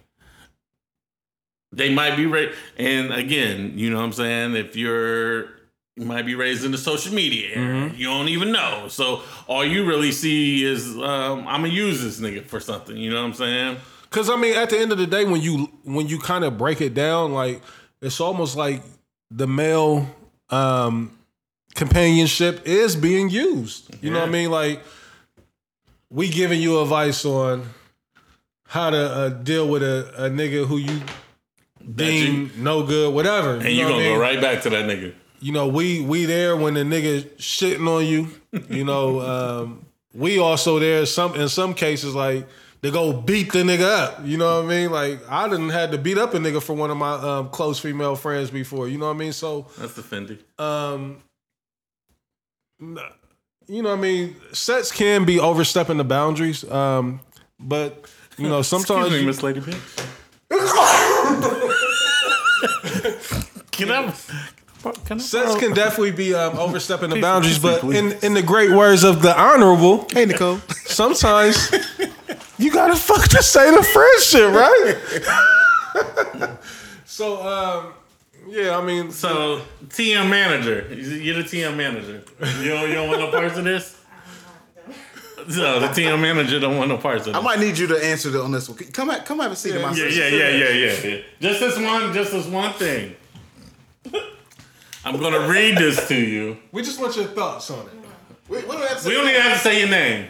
they might be ra- and again you know what i'm saying? If you're you might be raised in the social media era, you don't even know. So all you really see is um, i'm gonna use this nigga for something you know what i'm saying? Cause I mean, at the end of the day, when you when you kind of break it down, like it's almost like the male um, companionship is being used. You know what I mean? Like we giving you advice on how to uh, deal with a, a nigga who you deem no good, whatever. and you know what gonna I mean? go right back to that nigga you know, we we there when the nigga shitting on you. You know, um, we also there some in some cases like to go beat the nigga up. You know what I mean? Like I didn't had to beat up a nigga for one of my um, close female friends before. You know what I mean? So that's offending. um, you know what I mean? Sets can be overstepping the boundaries. Um, but you know sometimes Excuse me miss lady bitch can i can I Sets can definitely be um, overstepping the boundaries, but in, in the great words of the honorable, Hey, Nicole. sometimes you gotta fuck to say the friendship, right? so, um, yeah, I mean, so tm manager you're the tm manager you don't, you don't want no parts of this No, the TM manager don't want no parts of I might need you to answer the, on this one. Come at, come have a seat in my Yeah, seat. yeah, yeah, yeah, yeah, yeah. Just this one, just this one thing. I'm gonna read this to you. we just want your thoughts on it. We, we don't have to say We don't even have to say your name.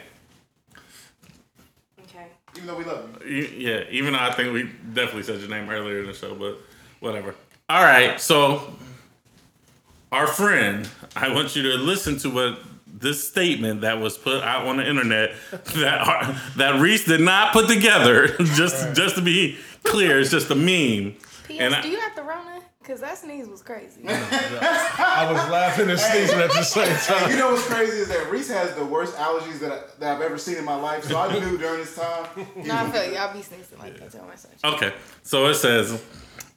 Okay. even though we love you. You- Yeah, even though I think we definitely said your name earlier in the show, but whatever. All right, so our friend, I want you to listen to what this statement that was put out on the internet that our, that Reese did not put together. Just just to be clear, it's just a meme. P.S. And I- do you have the Rona? Cause that sneeze was crazy. I was laughing and sneezing at the same time. You know what's crazy is that Reese has the worst allergies that, I, that I've ever seen in my life. So I knew during this time. no, I feel you. I'll be sneezing like that. Tell myself. Okay, so it says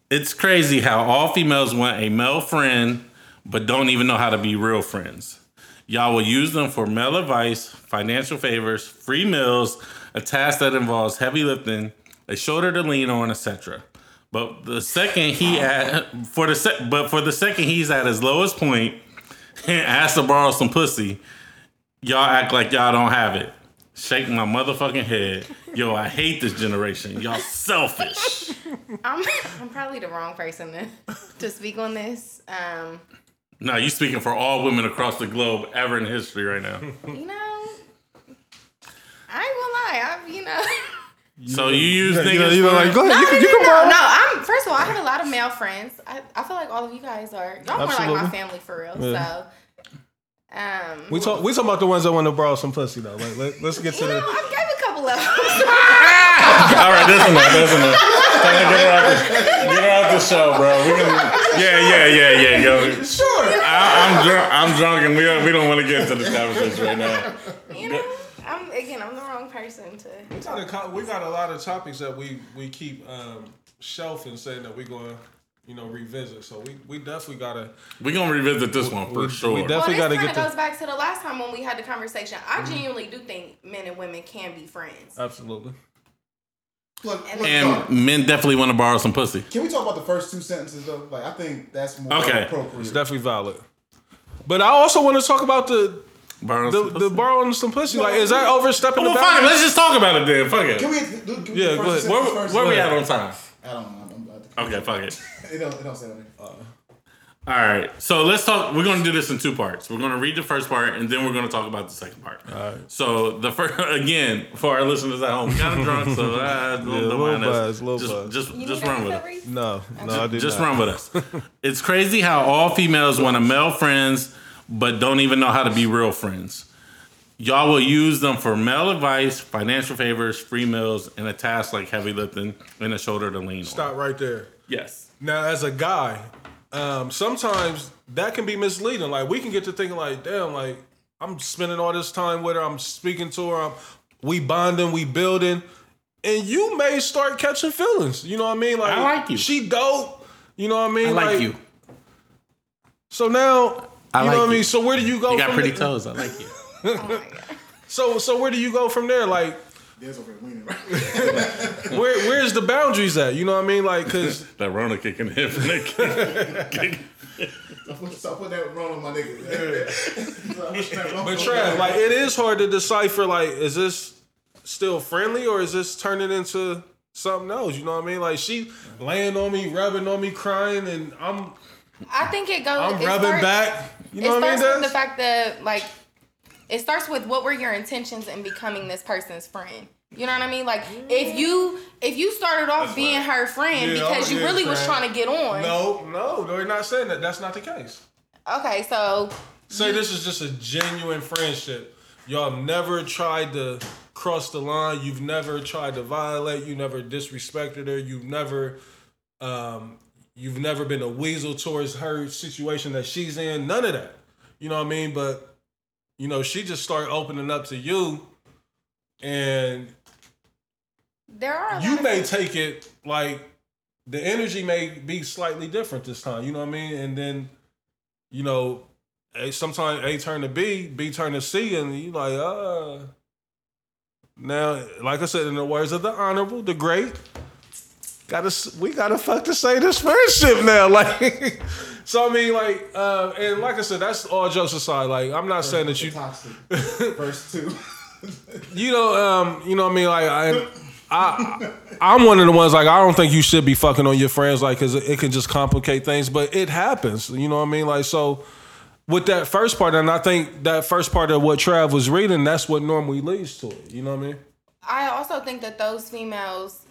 it's crazy how all females want a male friend, but don't even know how to be real friends. Y'all will use them for male advice, financial favors, free meals, a task that involves heavy lifting, a shoulder to lean on, etc. But the second he at for the sec, but for the second he's at his lowest point and asks to borrow some pussy, y'all act like y'all don't have it. Shake my motherfucking head. Yo, I hate this generation. Y'all selfish. I'm, I'm probably the wrong person to, to speak on this. Um, No, you speaking for all women across the globe ever in history right now. you know, I ain't gonna lie. I, you know. So you use You know, niggas you know, like, go No, you no, you no, can no, borrow. no. I'm first of all, I have a lot of male friends. I, I feel like all of you guys are y'all more like my family for real. Yeah. So, um, We talk. We talking about the ones that want to borrow some pussy though. Like, let, let's get to you know, the. I gave a couple of them. All right, that's enough. That's enough. Get her, out the, get her out the show, bro. We can, yeah, yeah, yeah, yeah, yo. Sure. I, I'm drunk. I'm drunk, and we we don't want to get into this conversation right now. you know, I'm again, I'm the wrong person to. We got, a, we got a lot of topics that we we keep um, shelving, saying that we're going to you know revisit. So we we definitely gotta. We gonna revisit this one for We- sure. we Well, definitely this gotta get of the. goes back to the last time when we had the conversation. I genuinely do think men and women can be friends. Absolutely. Look, And- look, and dog, men definitely want to borrow some pussy. can we talk about the first two sentences though? Like, I think that's more Okay. appropriate. It's definitely valid. But I also want to talk about the Borrow the, some the borrowing some pussy. Like, is that overstepping Well, the fine. boundary? Let's just talk about it then. Fuck it. Can we? do- can we Yeah, go ahead. Where, sentence first? where we at on time? I don't know. I'm about to, Okay, fuck it. it don't. It don't say anything. All right, so let's talk. We're going to do this in two parts. We're going to read the first part, and then we're going to talk about the second part. All right. So the first, again, for our listeners at home, kind of drunk, so uh, don't, Yeah, don't little buzz, little just, buzz. just, You just run with it. for? No, no, I did Just not. run with us. it's crazy how all females want a male friends, but don't even know how to be real friends. Y'all will use them for male advice, financial favors, free meals, and a task like heavy lifting and a shoulder to lean on. Stop right there. Yes. Now, as a guy, um, sometimes that can be misleading. Like we can get to thinking, like, damn, like I'm spending all this time with her. I'm speaking to her. I'm, we bonding, we building, and you may start catching feelings. You know what I mean? Like, I like you. She dope. You know what I mean? I like you. So now, I you like know what I mean? So where do you go? You got from pretty there? toes. I like you. Oh. So so where do you go from there? Like, There's over there leaning. where where's the boundaries at? You know what I mean? Like, cause That Rona kicking in from the Stop putting that wrong on my nigga. But but Trav, like it is hard to decipher. Like, is this still friendly or is this turning into something else? You know what I mean? Like she laying on me, rubbing on me, crying, and I'm I think it goes. I'm rubbing starts- back. You It know what I mean? starts with the fact that like it starts with what were your intentions in becoming this person's friend. You know what I mean? Like if you if you started off being her friend Yeah, because you yeah, really was trying to get on. No, no, they're not saying that. That's not the case. Okay, so Say this is just a genuine friendship. Y'all never tried to cross the line. You've never tried to violate. You never disrespected her. You've never, um, you've never been a weasel towards her situation that she's in. None of that. You know what I mean? But you know, she just started opening up to you, and there are you of- may take it like the energy may be slightly different this time. You know what I mean? And then, you know, sometimes A turn to B, B turn to C, and you like, uh. Now, like I said, in the words of the honorable, the great, gotta we gotta fuck to say this friendship now. Like, so I mean, like, uh, and like I said, that's all jokes aside. Like, I'm not saying that you toxic. Verse two. you know, um, you know what I mean? Like I, I, I'm one of the ones like I don't think you should be fucking on your friends, like, cause it, it can just complicate things. But it happens, you know what I mean? Like so, with that first part, and I think that first part of what Trav was reading, that's what normally leads to it. You know what I mean? I also think that those females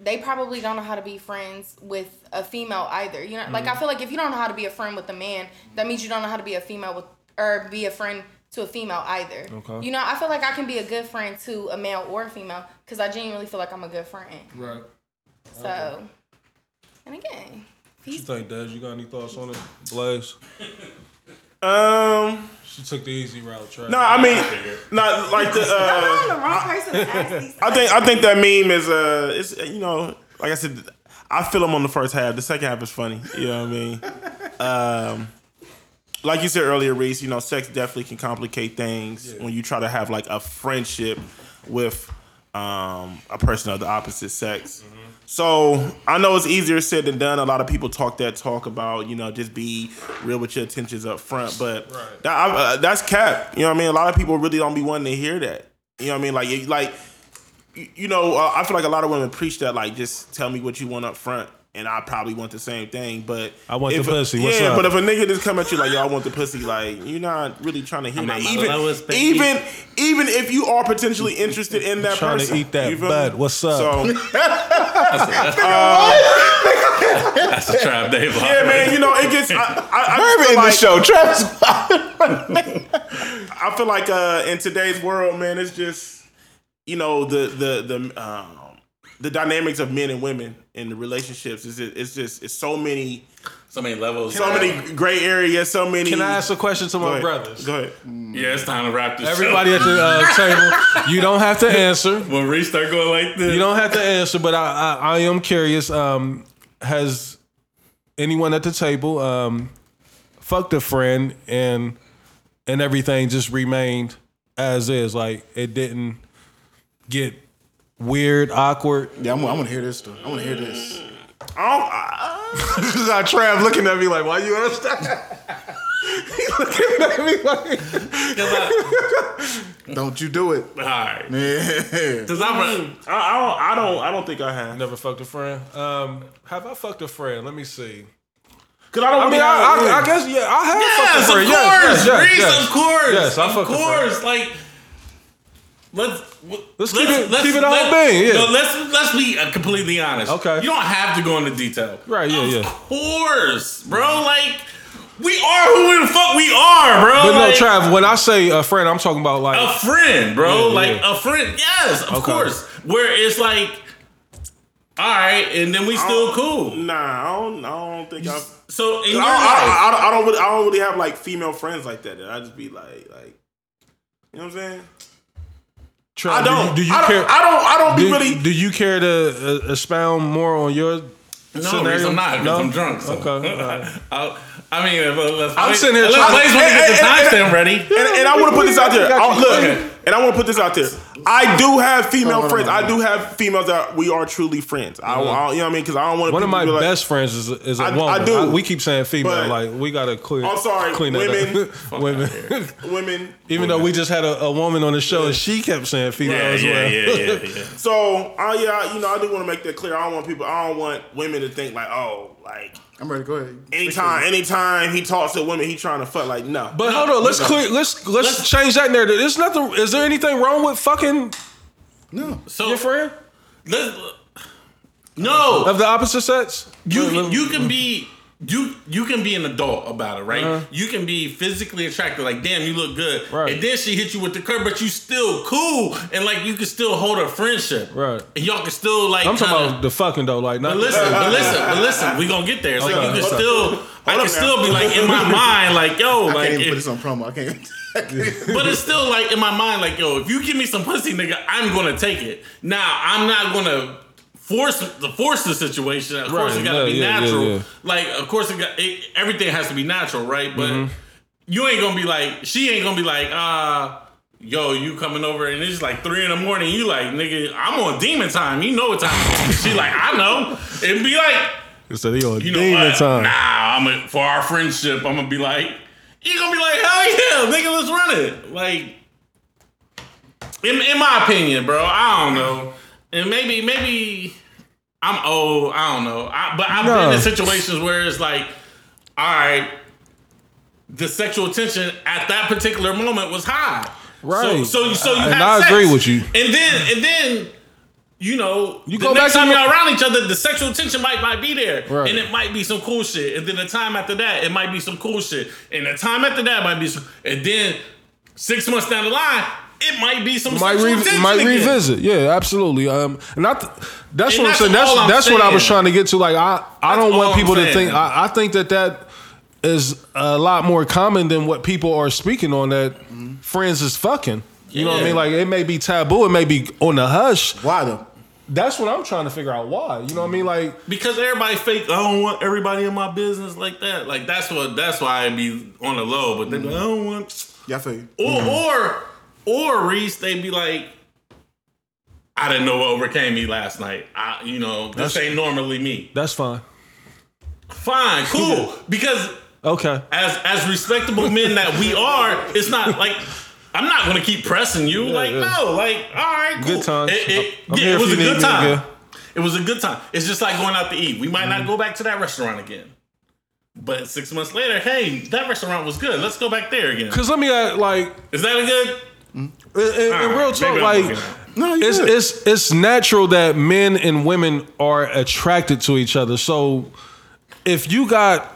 they probably don't know how to be friends with a female either. You know, like Mm-hmm. I feel like if you don't know how to be a friend with a man, that means you don't know how to be a female with or be a friend to a female either. Okay. You know, I feel like I can be a good friend to a male or a female because I genuinely feel like I'm a good friend. Right. So, and again, What you think, Des? You got any thoughts on it, Blaze? Um, She took the easy route, Trav. no, I mean, not like the. I'm Uh, the wrong person to ask these. I think I think that meme is uh, it's you know, like I said, I feel him on the first half. The second half is funny. You know what I mean? Um, like you said earlier, Reese, you know, sex definitely can complicate things when you try to have like a friendship with um, a person of the opposite sex. Mm-hmm. So I know it's easier said than done. A lot of people talk that talk about, you know, just be real with your intentions up front, but Right. that, I, uh, that's cap. You know what I mean? A lot of people really don't be wanting to hear that. You know what I mean? Like, you- like you- you know, uh, I feel like a lot of women preach that, like, just tell me what you want up front, and I probably want the same thing. But I want the if a- pussy. What's yeah, up? but if a nigga just come at you like, yo, I want the pussy, like, you're not really trying to hear that. at Even, lowest, even, even if you are potentially interested in that Trying to person, eat that you butt. What's up? So That's a trap, Dave. yeah, man, you know, it gets. I, I, I just feel in the show. Travis. I feel like uh, in today's world, man, it's just you know the the the um, the dynamics of men and women in the relationships is it, it's just it's so many So many levels. so many gray areas, so many. Can I ask a question to Go my ahead. brothers? Go ahead. Yeah, it's time to wrap this. Everybody show. at the uh, table, you don't have to answer. when Reese start going like this, You don't have to answer, but I I, I am curious. Um, has anyone at the table um, fucked a friend and and everything just remained as is? Like it didn't get weird, awkward. Yeah, I'm, I want to hear this. Though. I want to hear this. I don't, I, Got Trav looking at me like, why you understand? He's looking at me like, Don't you do it. all right. Yeah. Cause I'm. I, I don't. I don't. I don't think I have. never fucked a friend. Um, have I fucked a friend? Let me see. Cause I don't. I mean, I, I, I guess yeah, I have Yes, fucked a of course, Yes, yes, yes, Reese, yes. of course, Yes, I of fucked a friend. course. Like, let's Let's keep it- let's, keep it all being, yeah. No, let's let's be uh, completely honest. Okay. you don't have to go into detail. Right, yeah, of yeah. Of course, bro. Like, we are who the fuck we are, bro. But no, like, Trav, when I say a friend, I'm talking about like a friend, bro. Yeah, like yeah. a friend. Yes, of Okay. course. Where it's like, all right, and then we still cool. Nah, I don't. I don't think I've. So in I your don't, life, I, I, don't- I don't really. I don't really have like female friends like that. I just be like, like, you know what I'm saying? Trav, I don't. Do you, do you I, care? don't I don't. I don't be do, really. do you care to uh, expound more on your no, scenario? Reese, I'm not No? I'm drunk. So. Okay, all right. I'll, I mean, if, uh, let's I'm wait- sitting here Let's trying- Blaze want get the And- and- timestamp ready. And, and I want to put this out there. I, you. look, Okay. and I want to put this out there. I do have female Hold friends. on. I do have females that we are truly friends. I, I, you know what I mean? Because I don't want One of my be like, best friends is, is a I- woman. I do. we keep saying female, But- like we gotta clear. I'm sorry, clean that women. up. women. women. Even though we just had a, a woman on the show and she kept saying female Yeah, as yeah, well. yeah, yeah, yeah. So, uh, yeah, you know, I do want to make that clear. I don't want people. I don't want women to think like, oh, like I'm ready. Go ahead. anytime, anytime he talks to women, he trying to fuck. Like, no. But hold on, let's clear. Let's let's, Let's- change that narrative. There's nothing. Is there anything wrong with fucking No. So your friend let's, no, of the opposite sex? you you can be you you can be an adult about it, right? Uh-huh. You can be physically attracted, like damn, you look good, Right. and then she hit you with the curve, but you still cool, and like you can still hold a friendship, Right. And y'all can still like. I'm talking kinda- about the fucking though, like not. But listen, but listen, but listen, we gonna get there. So Okay. you can Hold still, I can up still be like in my mind, like yo, I like, can't even put this on promo. I can't. but it's still like in my mind, like yo, if you give me some pussy, nigga, I'm gonna take it. Now I'm not gonna force the force the situation. Of course, Right, it gotta yeah, be yeah, natural. yeah. Like, of course, it got it, everything has to be natural, right? But Mm-hmm. you ain't gonna be like, she ain't gonna be like, uh. Yo, you coming over and it's like three in the morning. You like, nigga, I'm on demon time. You know what time? it is. she like, I know. It'd be like, So they on you know demon what? time. Nah, I'm a, for our friendship. I'm gonna be like, you gonna be like, hell yeah, nigga, let's run it. Like, in, in my opinion, bro, I don't know, and maybe maybe I'm old. I don't know, I, but I've No. been in situations where it's like, all right, the sexual tension at that particular moment was high. Right. So so, so you And I sex. agree with you. And then and then you know, You the go next back time your- you're around each other, the sexual tension might might be there, Right. and it might be some cool shit. And then the time after that, it might be some cool shit. And the time after that might be some. And then six months down the line, it might be some might re- might again. revisit. Yeah, absolutely. Um, and I th- that's And what I'm saying. That's I'm that's what I was trying to get to. Like I I That's don't want people to think. I, I think that that is a lot more common than what people are speaking on. That friends is fucking. You know what I mean? Like it may be taboo. It may be on the hush. Why though? that's what I'm trying to figure out. Why? You know what I mean? Like, Because everybody fake. I don't want everybody in my business like that. Like that's what. That's why I be on the low. But they be like, I don't want. Yeah, I feel you. Or or or Reese, they'd be like, I didn't know what overcame me last night. I, you know, this That's- ain't normally me. that's fine. Fine, cool. Because Okay. as as respectable men that we are, it's not like I'm not gonna keep pressing you. like yeah. no, like all right, cool. Good times. It, it- yeah, it was a good time. yeah. It was a good time. It's just like going out to eat. We might Mm-hmm. not go back to that restaurant again. But six months later, hey, that restaurant was good. Let's go back there again. Cause let me add, like, Is that a good? In, in- in real talk, maybe I'm like, No, it's good. it's it's natural that men and women are attracted to each other. So if you got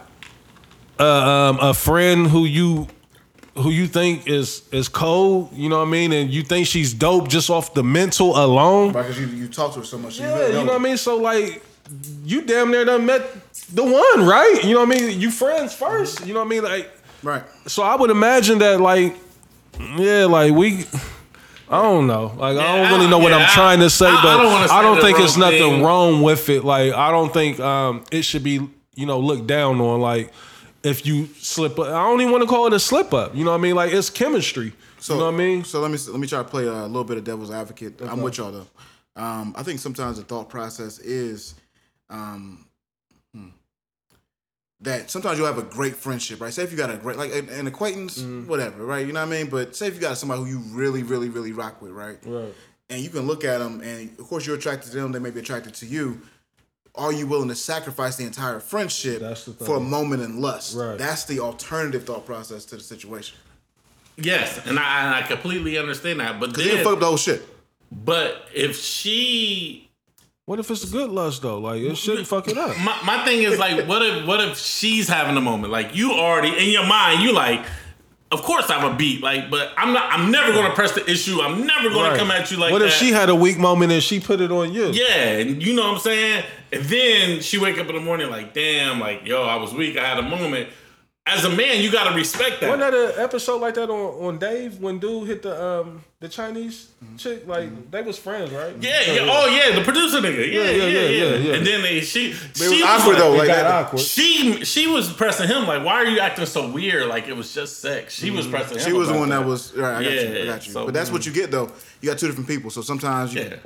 uh, um, a friend who you who you think is is cold, you know what I mean, and you think she's dope just off the mental alone, Because you, you talk to her so much. yeah, you know what I mean. So like, you damn near done met the one, right? You know what I mean. You friends first, you know what I mean, like. Right. So I would imagine that, like, yeah, like we. I don't know. Like I don't really know what yeah, I'm trying to say, I- I but don't I don't think it's nothing thing. wrong with it. Like I don't think um, it should be, you know, looked down on. Like if you slip up, I don't even want to call it a slip up. You know what I mean? Like it's chemistry. So you know what I mean? So let me let me try to play a little bit of devil's advocate. I'm with y'all though. Um, I think sometimes the thought process is um, that sometimes you'll have a great friendship, right? Say if you got a great like an, an acquaintance, Mm. whatever, right? You know what I mean? But say if you got somebody who you really, really, really rock with, right? Right. And you can look at them, and of course you're attracted to them. They may be attracted to you. Are you willing to sacrifice the entire friendship the for a moment in lust? Right. That's the alternative thought process to the situation. Yes, and I, I completely understand that. But You then, fuck up the whole shit. but if she What if it's a good lust though? Like it shouldn't fuck it up. my, my thing is like what if what if she's having a moment like you already in your mind you like of course I'm a beat like but I'm not I'm never gonna press the issue I'm never gonna Right. come at you like what that if she had a weak moment and she put it on you? yeah and you know what I'm saying and then she wake up in the morning like damn like yo I was weak I had a moment as a man you gotta respect that Wasn't that an episode like that on, on Dave when dude hit the um the Chinese chick? Like mm-hmm. they was friends, right? yeah, yeah, oh yeah, the producer nigga, yeah, yeah, yeah, yeah, yeah. And then they, she, It she was was awkward like- though. It Like got that. awkward. She she was pressing him like, why are you acting so weird? Like it was just sex. She was mm-hmm. pressing. She him was the one that was right. I got you. I got you. so- but that's what mm. you get though. You got two different people, so sometimes you, Yeah.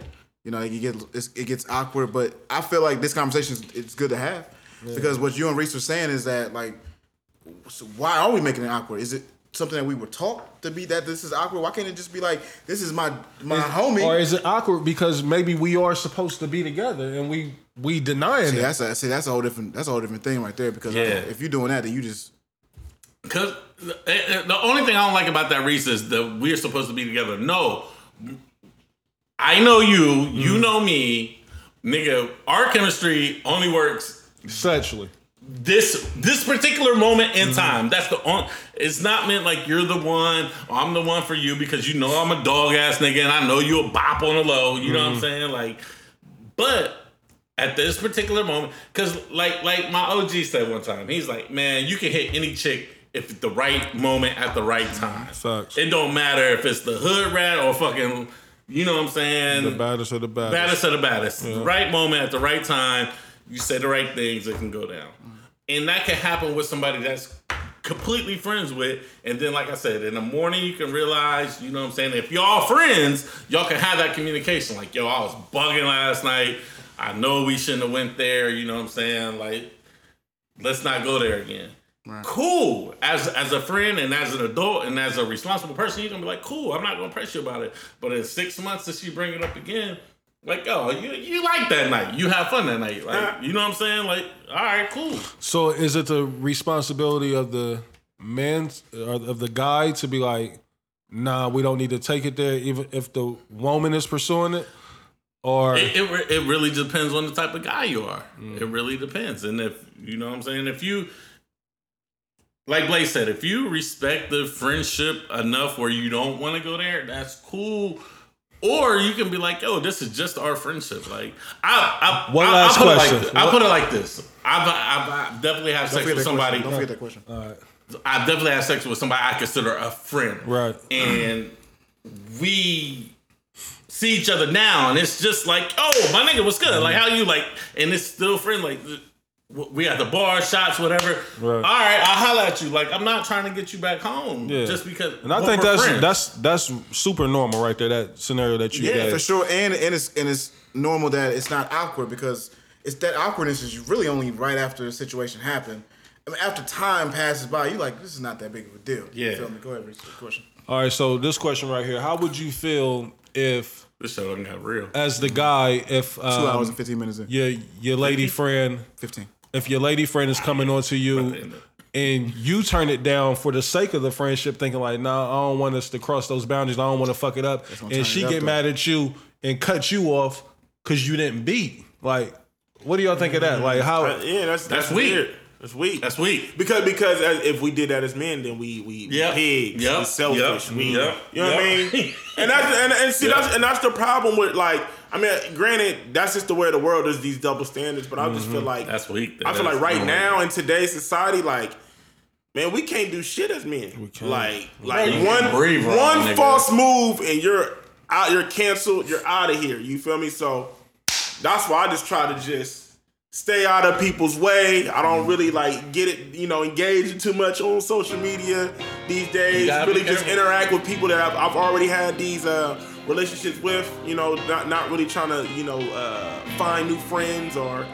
you know, you get it's, it gets awkward. But I feel like this conversation is it's good to have because what you and Reese were saying is that like, so why are we making it awkward? Is it something that we were taught to be that this is awkward? Why can't it just be like this is my my homie? Or is it awkward because maybe we are supposed to be together and we we denying see, it? that's a see that's a whole different that's a whole different thing right there. Because Yeah. if you're doing that, then you just Cause the, eh, only thing I don't like about that Reese is that we're supposed to be together. No, I know you, you Mm-hmm. know me, nigga. Our chemistry only works Sexually. This this particular moment Mm-hmm. in time. That's the on. It's not meant like you're the one. Or I'm the one for you because you know I'm a dog ass nigga and I know you a bop on the low. You know what Mm-hmm. I'm saying? Like, but at this particular moment, because like like my OG said one time, he's like, man, you can hit any chick if the right moment at the right time. Facts. It don't matter if it's the hood rat or fucking. You know what I'm saying? The baddest of the baddest. baddest of the baddest. The right moment at the right time. You say the right things, it can go down. And that can happen with somebody that's completely friends with. And then, like I said, in the morning you can realize, you know what I'm saying? If y'all friends, y'all can have that communication. Like, yo, I was bugging last night. I know we shouldn't have went there. You know what I'm saying? Like, let's not go there again. Cool. As as a friend and as an adult and as a responsible person, you're gonna be like, cool. I'm not gonna press you about it. But in six months, if you bring it up again, like, oh, you you like that night. You have fun that night. Like, you know what I'm saying? Like, all right, cool. So is it the responsibility of the man of the guy to be like, nah, we don't need to take it there, even if the woman is pursuing it? Or It, it, it really depends on the type of guy you are. Hmm. It really depends. And if, you know what I'm saying? If you, like Blaze said, if you respect the friendship enough where you don't want to go there, that's cool. Or you can be like, yo, this is just our friendship. Like, I, I, One I, last I put question. It like, I put it like this. I've, I've, I've definitely had sex with somebody. question. Don't forget that question. All right. I definitely had sex with somebody I consider a friend. Right. And we see each other now, and it's just like, oh, my nigga, what's good? Like, how you like? And it's still friend like. We at the bar, shots, whatever. Right. All right, I'll holler at you. Like I'm not trying to get you back home, Yeah. just because. And I well, think that's friends. that's that's super normal right there. That scenario that you Yeah, gave. for sure. And and it's and it's normal that it's not awkward because it's that awkwardness is really only right after the situation happened. I mean, after time passes by, you're like this is not that big of a deal. You Yeah. feel me? Go ahead, Reese. Question. All right, so this question right here: How would you feel if, this show done got real. as the guy, if Two um, hours and fifteen minutes in. your your lady friend, Fifteen. If your lady friend is coming on to you and you turn it down for the sake of the friendship, thinking like, nah, I don't want us to cross those boundaries. I don't want to fuck it up, and she it up, get though. mad at you and cut you off because you didn't beat. Like, what do y'all think of that? Like, how? Uh, yeah, that's that's, That's weak. weird. That's weak. That's weak. Because because as, if we did that as men, then we we Yep. pigs, Yep. we selfish, Yep. we Yep. you know what I mean. And that's and, and see Yep. that's and that's the problem with like I mean, granted that's just the way the world is these double standards, but I just feel like Mm-hmm. That's weak. I feel like right no. now in today's society, like. Man, we can't do shit as men. Like, like you one breathe one nigga. false move and you're out. You're canceled. You're out of here. You feel me? So that's why I just try to just stay out of people's way. I don't really like get it, you know, engage too much on social media these days. Really just interact with people that I've, I've already had these uh, relationships with. You know, not not really trying to you know uh, find new friends or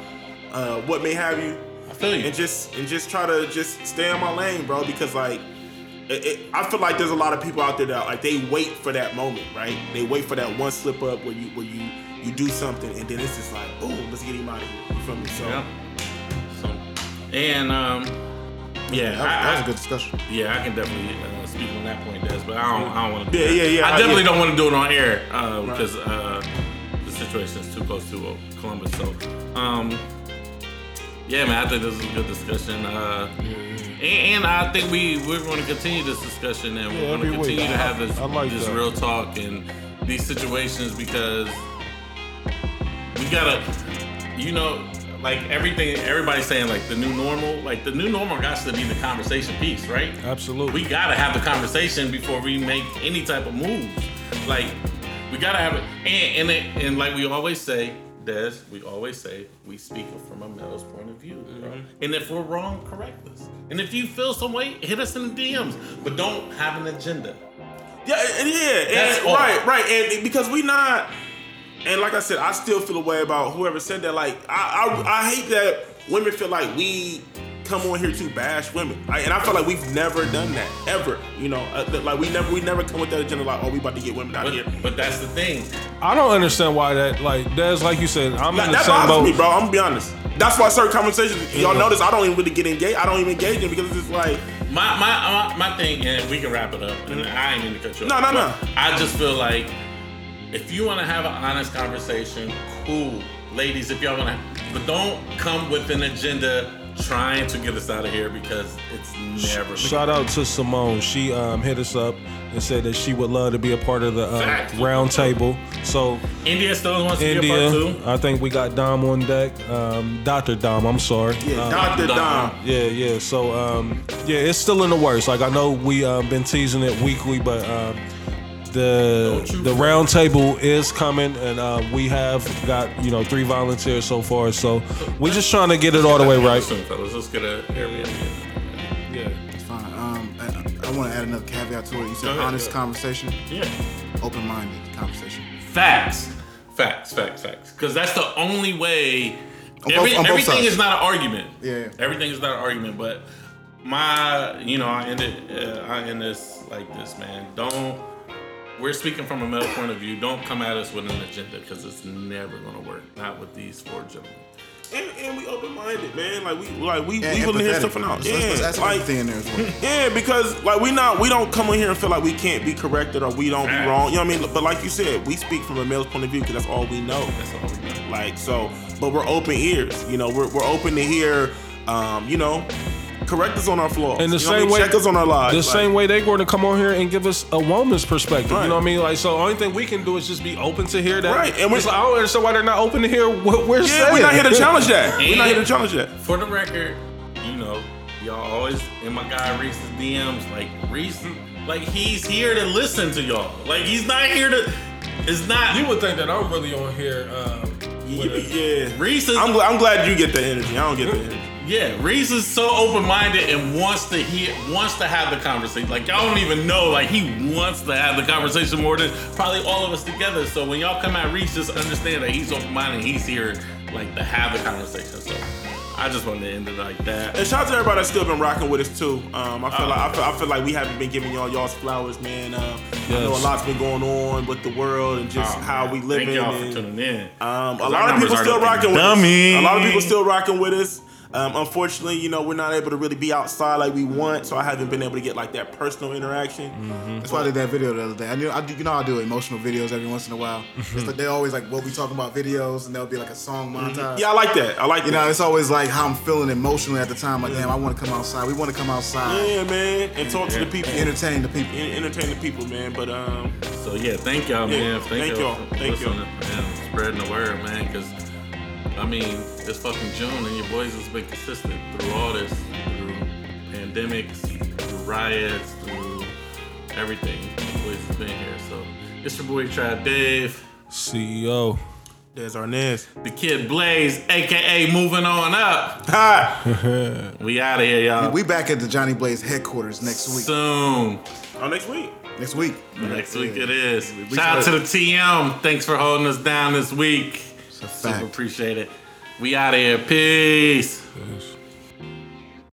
uh, what may have you. I feel you. And just and just try to just stay in my lane, bro. Because like. It, it, I feel like there's a lot of people out there that like they wait for that moment, right? They wait for that one slip up where you where you you do something and then it's just like, boom, let's get him out of here. You feel me? So Yeah. So, and um, yeah, That, I, that was I- a good discussion. Yeah, I can definitely uh, speak on that point, Des, but I don't, I don't want to. Yeah, yeah, yeah, I I- definitely yeah. don't want to do it on air uh, because uh, the situation is too close to uh, Columbus. So, um, yeah, man, I think this is a good discussion. Uh, and, and I think we we're going to continue this discussion, and we're going to every week. continue to have this like this that. real talk and these situations because we gotta, you know, like everything. Everybody's saying like the new normal. Like the new normal got to be the conversation piece, right? Absolutely. we gotta have the conversation before we make any type of moves. Like we gotta have it, and and, it, and like we always say, Des, we always say we speak from a male's point of view, bro. Mm-hmm. And if we're wrong, correct us. And if you feel some way, hit us in the DMs, but don't have an agenda. Yeah, yeah, That's and all. right, right, and because we not, and like I said, I still feel a way about whoever said that. Like, I, I, I hate that women feel like we come on here to bash women, I, and I feel like we've never done that ever. You know, uh, that, like we never, we never come with that agenda like, oh, we about to get women out here. But, but that's the thing. I don't understand why that. Like, Des, like you said, I'm That, in the that same bothers boat. me, bro. I'm gonna be honest. That's why certain conversations, y'all notice, I don't even really get engaged. I don't even engage in because it's just like, My my my, my thing, and we can wrap it up. And I ain't mean to cut you No, off. no, but no. I just feel like if you want to have an honest conversation, cool, ladies. If y'all want to, but don't come with an agenda trying to get us out of here because it's never. Shout out to Simone. She um, hit us up and said that she would love to be a part of the uh, round table. So India still wants to be a part India. I think we got Dom on deck. Um, Dr. Dom, I'm sorry. yeah, Um, Dr. Dom. Dom. yeah, yeah. So um, yeah, it's still in the works. Like I know we um, been teasing it weekly, but um, the Don't the round table is coming, and uh, we have got you know three volunteers so far. So we're just trying to get it all the way right. Soon, fellas. Let's get a Airbnb. Yeah. It's fine. Um, I, I want to add another caveat to it. You said ahead, honest conversation, Yeah. open-minded conversation. Facts. Facts, facts, facts. Because that's the only way. Every- both everything sides. is not an argument. Yeah, yeah. Everything is not an argument. But my, you know, I ended, uh, I end this like this, man. Don't. We're speaking from a male point of view. Don't come at us with an agenda because it's never gonna work. Not with these four gentlemen. And, and we open minded, man. Like we, like we, And we willing to hear empathetic. stuff out. So let's- Yeah, let's add some like, empathy in there as well. Yeah, because like we not we don't come in here and feel like we can't be corrected or we don't be wrong. You know what I mean? But like you said, we speak from a male's point of view because that's all we know. That's all we got. Like so, but we're open ears. You know, we're, we're open to hear. Um, you know, correct us on our flaws. In the You know what I same mean? way, check us on our lives. The Like, same way they're going to come on here and give us a woman's perspective. Right. You know what I mean? Like, so the only thing we can do is just be open to hear that. Right, and we're, like, I don't understand why they're not open to hear what we're Yeah, saying. we're not here to challenge that. We're not here to challenge that. For the record, you know, y'all always in my guy Reese's DMs. Like Reese, like he's here to listen to y'all. Like he's not here to. it's not. You would think that I'm really on here. Uh, Yeah, with yeah. Reese I'm, gl- I'm glad you get the energy. I don't get the energy. Yeah, Reese is so open minded and wants to hear, wants to have the conversation. Like y'all don't even know, like he wants to have the conversation more than probably all of us together. So when y'all come at Reese, just understand that he's open minded. He's here, like to have the conversation. So I just wanted to end it like that. And shout out to everybody that's still been rocking with us too. Um, I feel like I feel, I feel like we haven't been giving y'all y'all's flowers, man. Um, I know a lot's been going on with the world and just Oh, how we living. Thank y'all for tuning in. Um, a lot of people still rocking with dummy. us. A lot of people still rocking with us. Um, unfortunately, you know, we're not able to really be outside like we want, so I haven't been able to get like that personal interaction. That's why I did that video the other day. I knew, I do, you know, I do emotional videos every once in a while. It's like they always like what we talking about videos, and there'll be like a song montage. Yeah, I like that. I like You know, it's always like how I'm feeling emotionally at the time. Like, damn, I want to come outside. We want to come outside, Yeah, man, and talk to the people, entertain the people. en- entertain the people, man. But um, So yeah, thank y'all, Yeah, man. Thank, thank y'all, y'all. for Thank y'all. listening, man. Spreading the word, man. Because I mean, it's fucking June, and your boys has been consistent through all this, through pandemics, through riots, through everything. Your boys has been here. So it's your boy Trap Dave, CEO. there's our Nes. the Kid Blaze, aka moving on up. Hi. We out of here, y'all. We back at the Johnny Blaze headquarters next week. Soon. On next week. Next week. Next week it is. We- Shout out to the TM. Thanks for holding us down this week. It's a Super appreciate it. We out of here. Peace. Yes.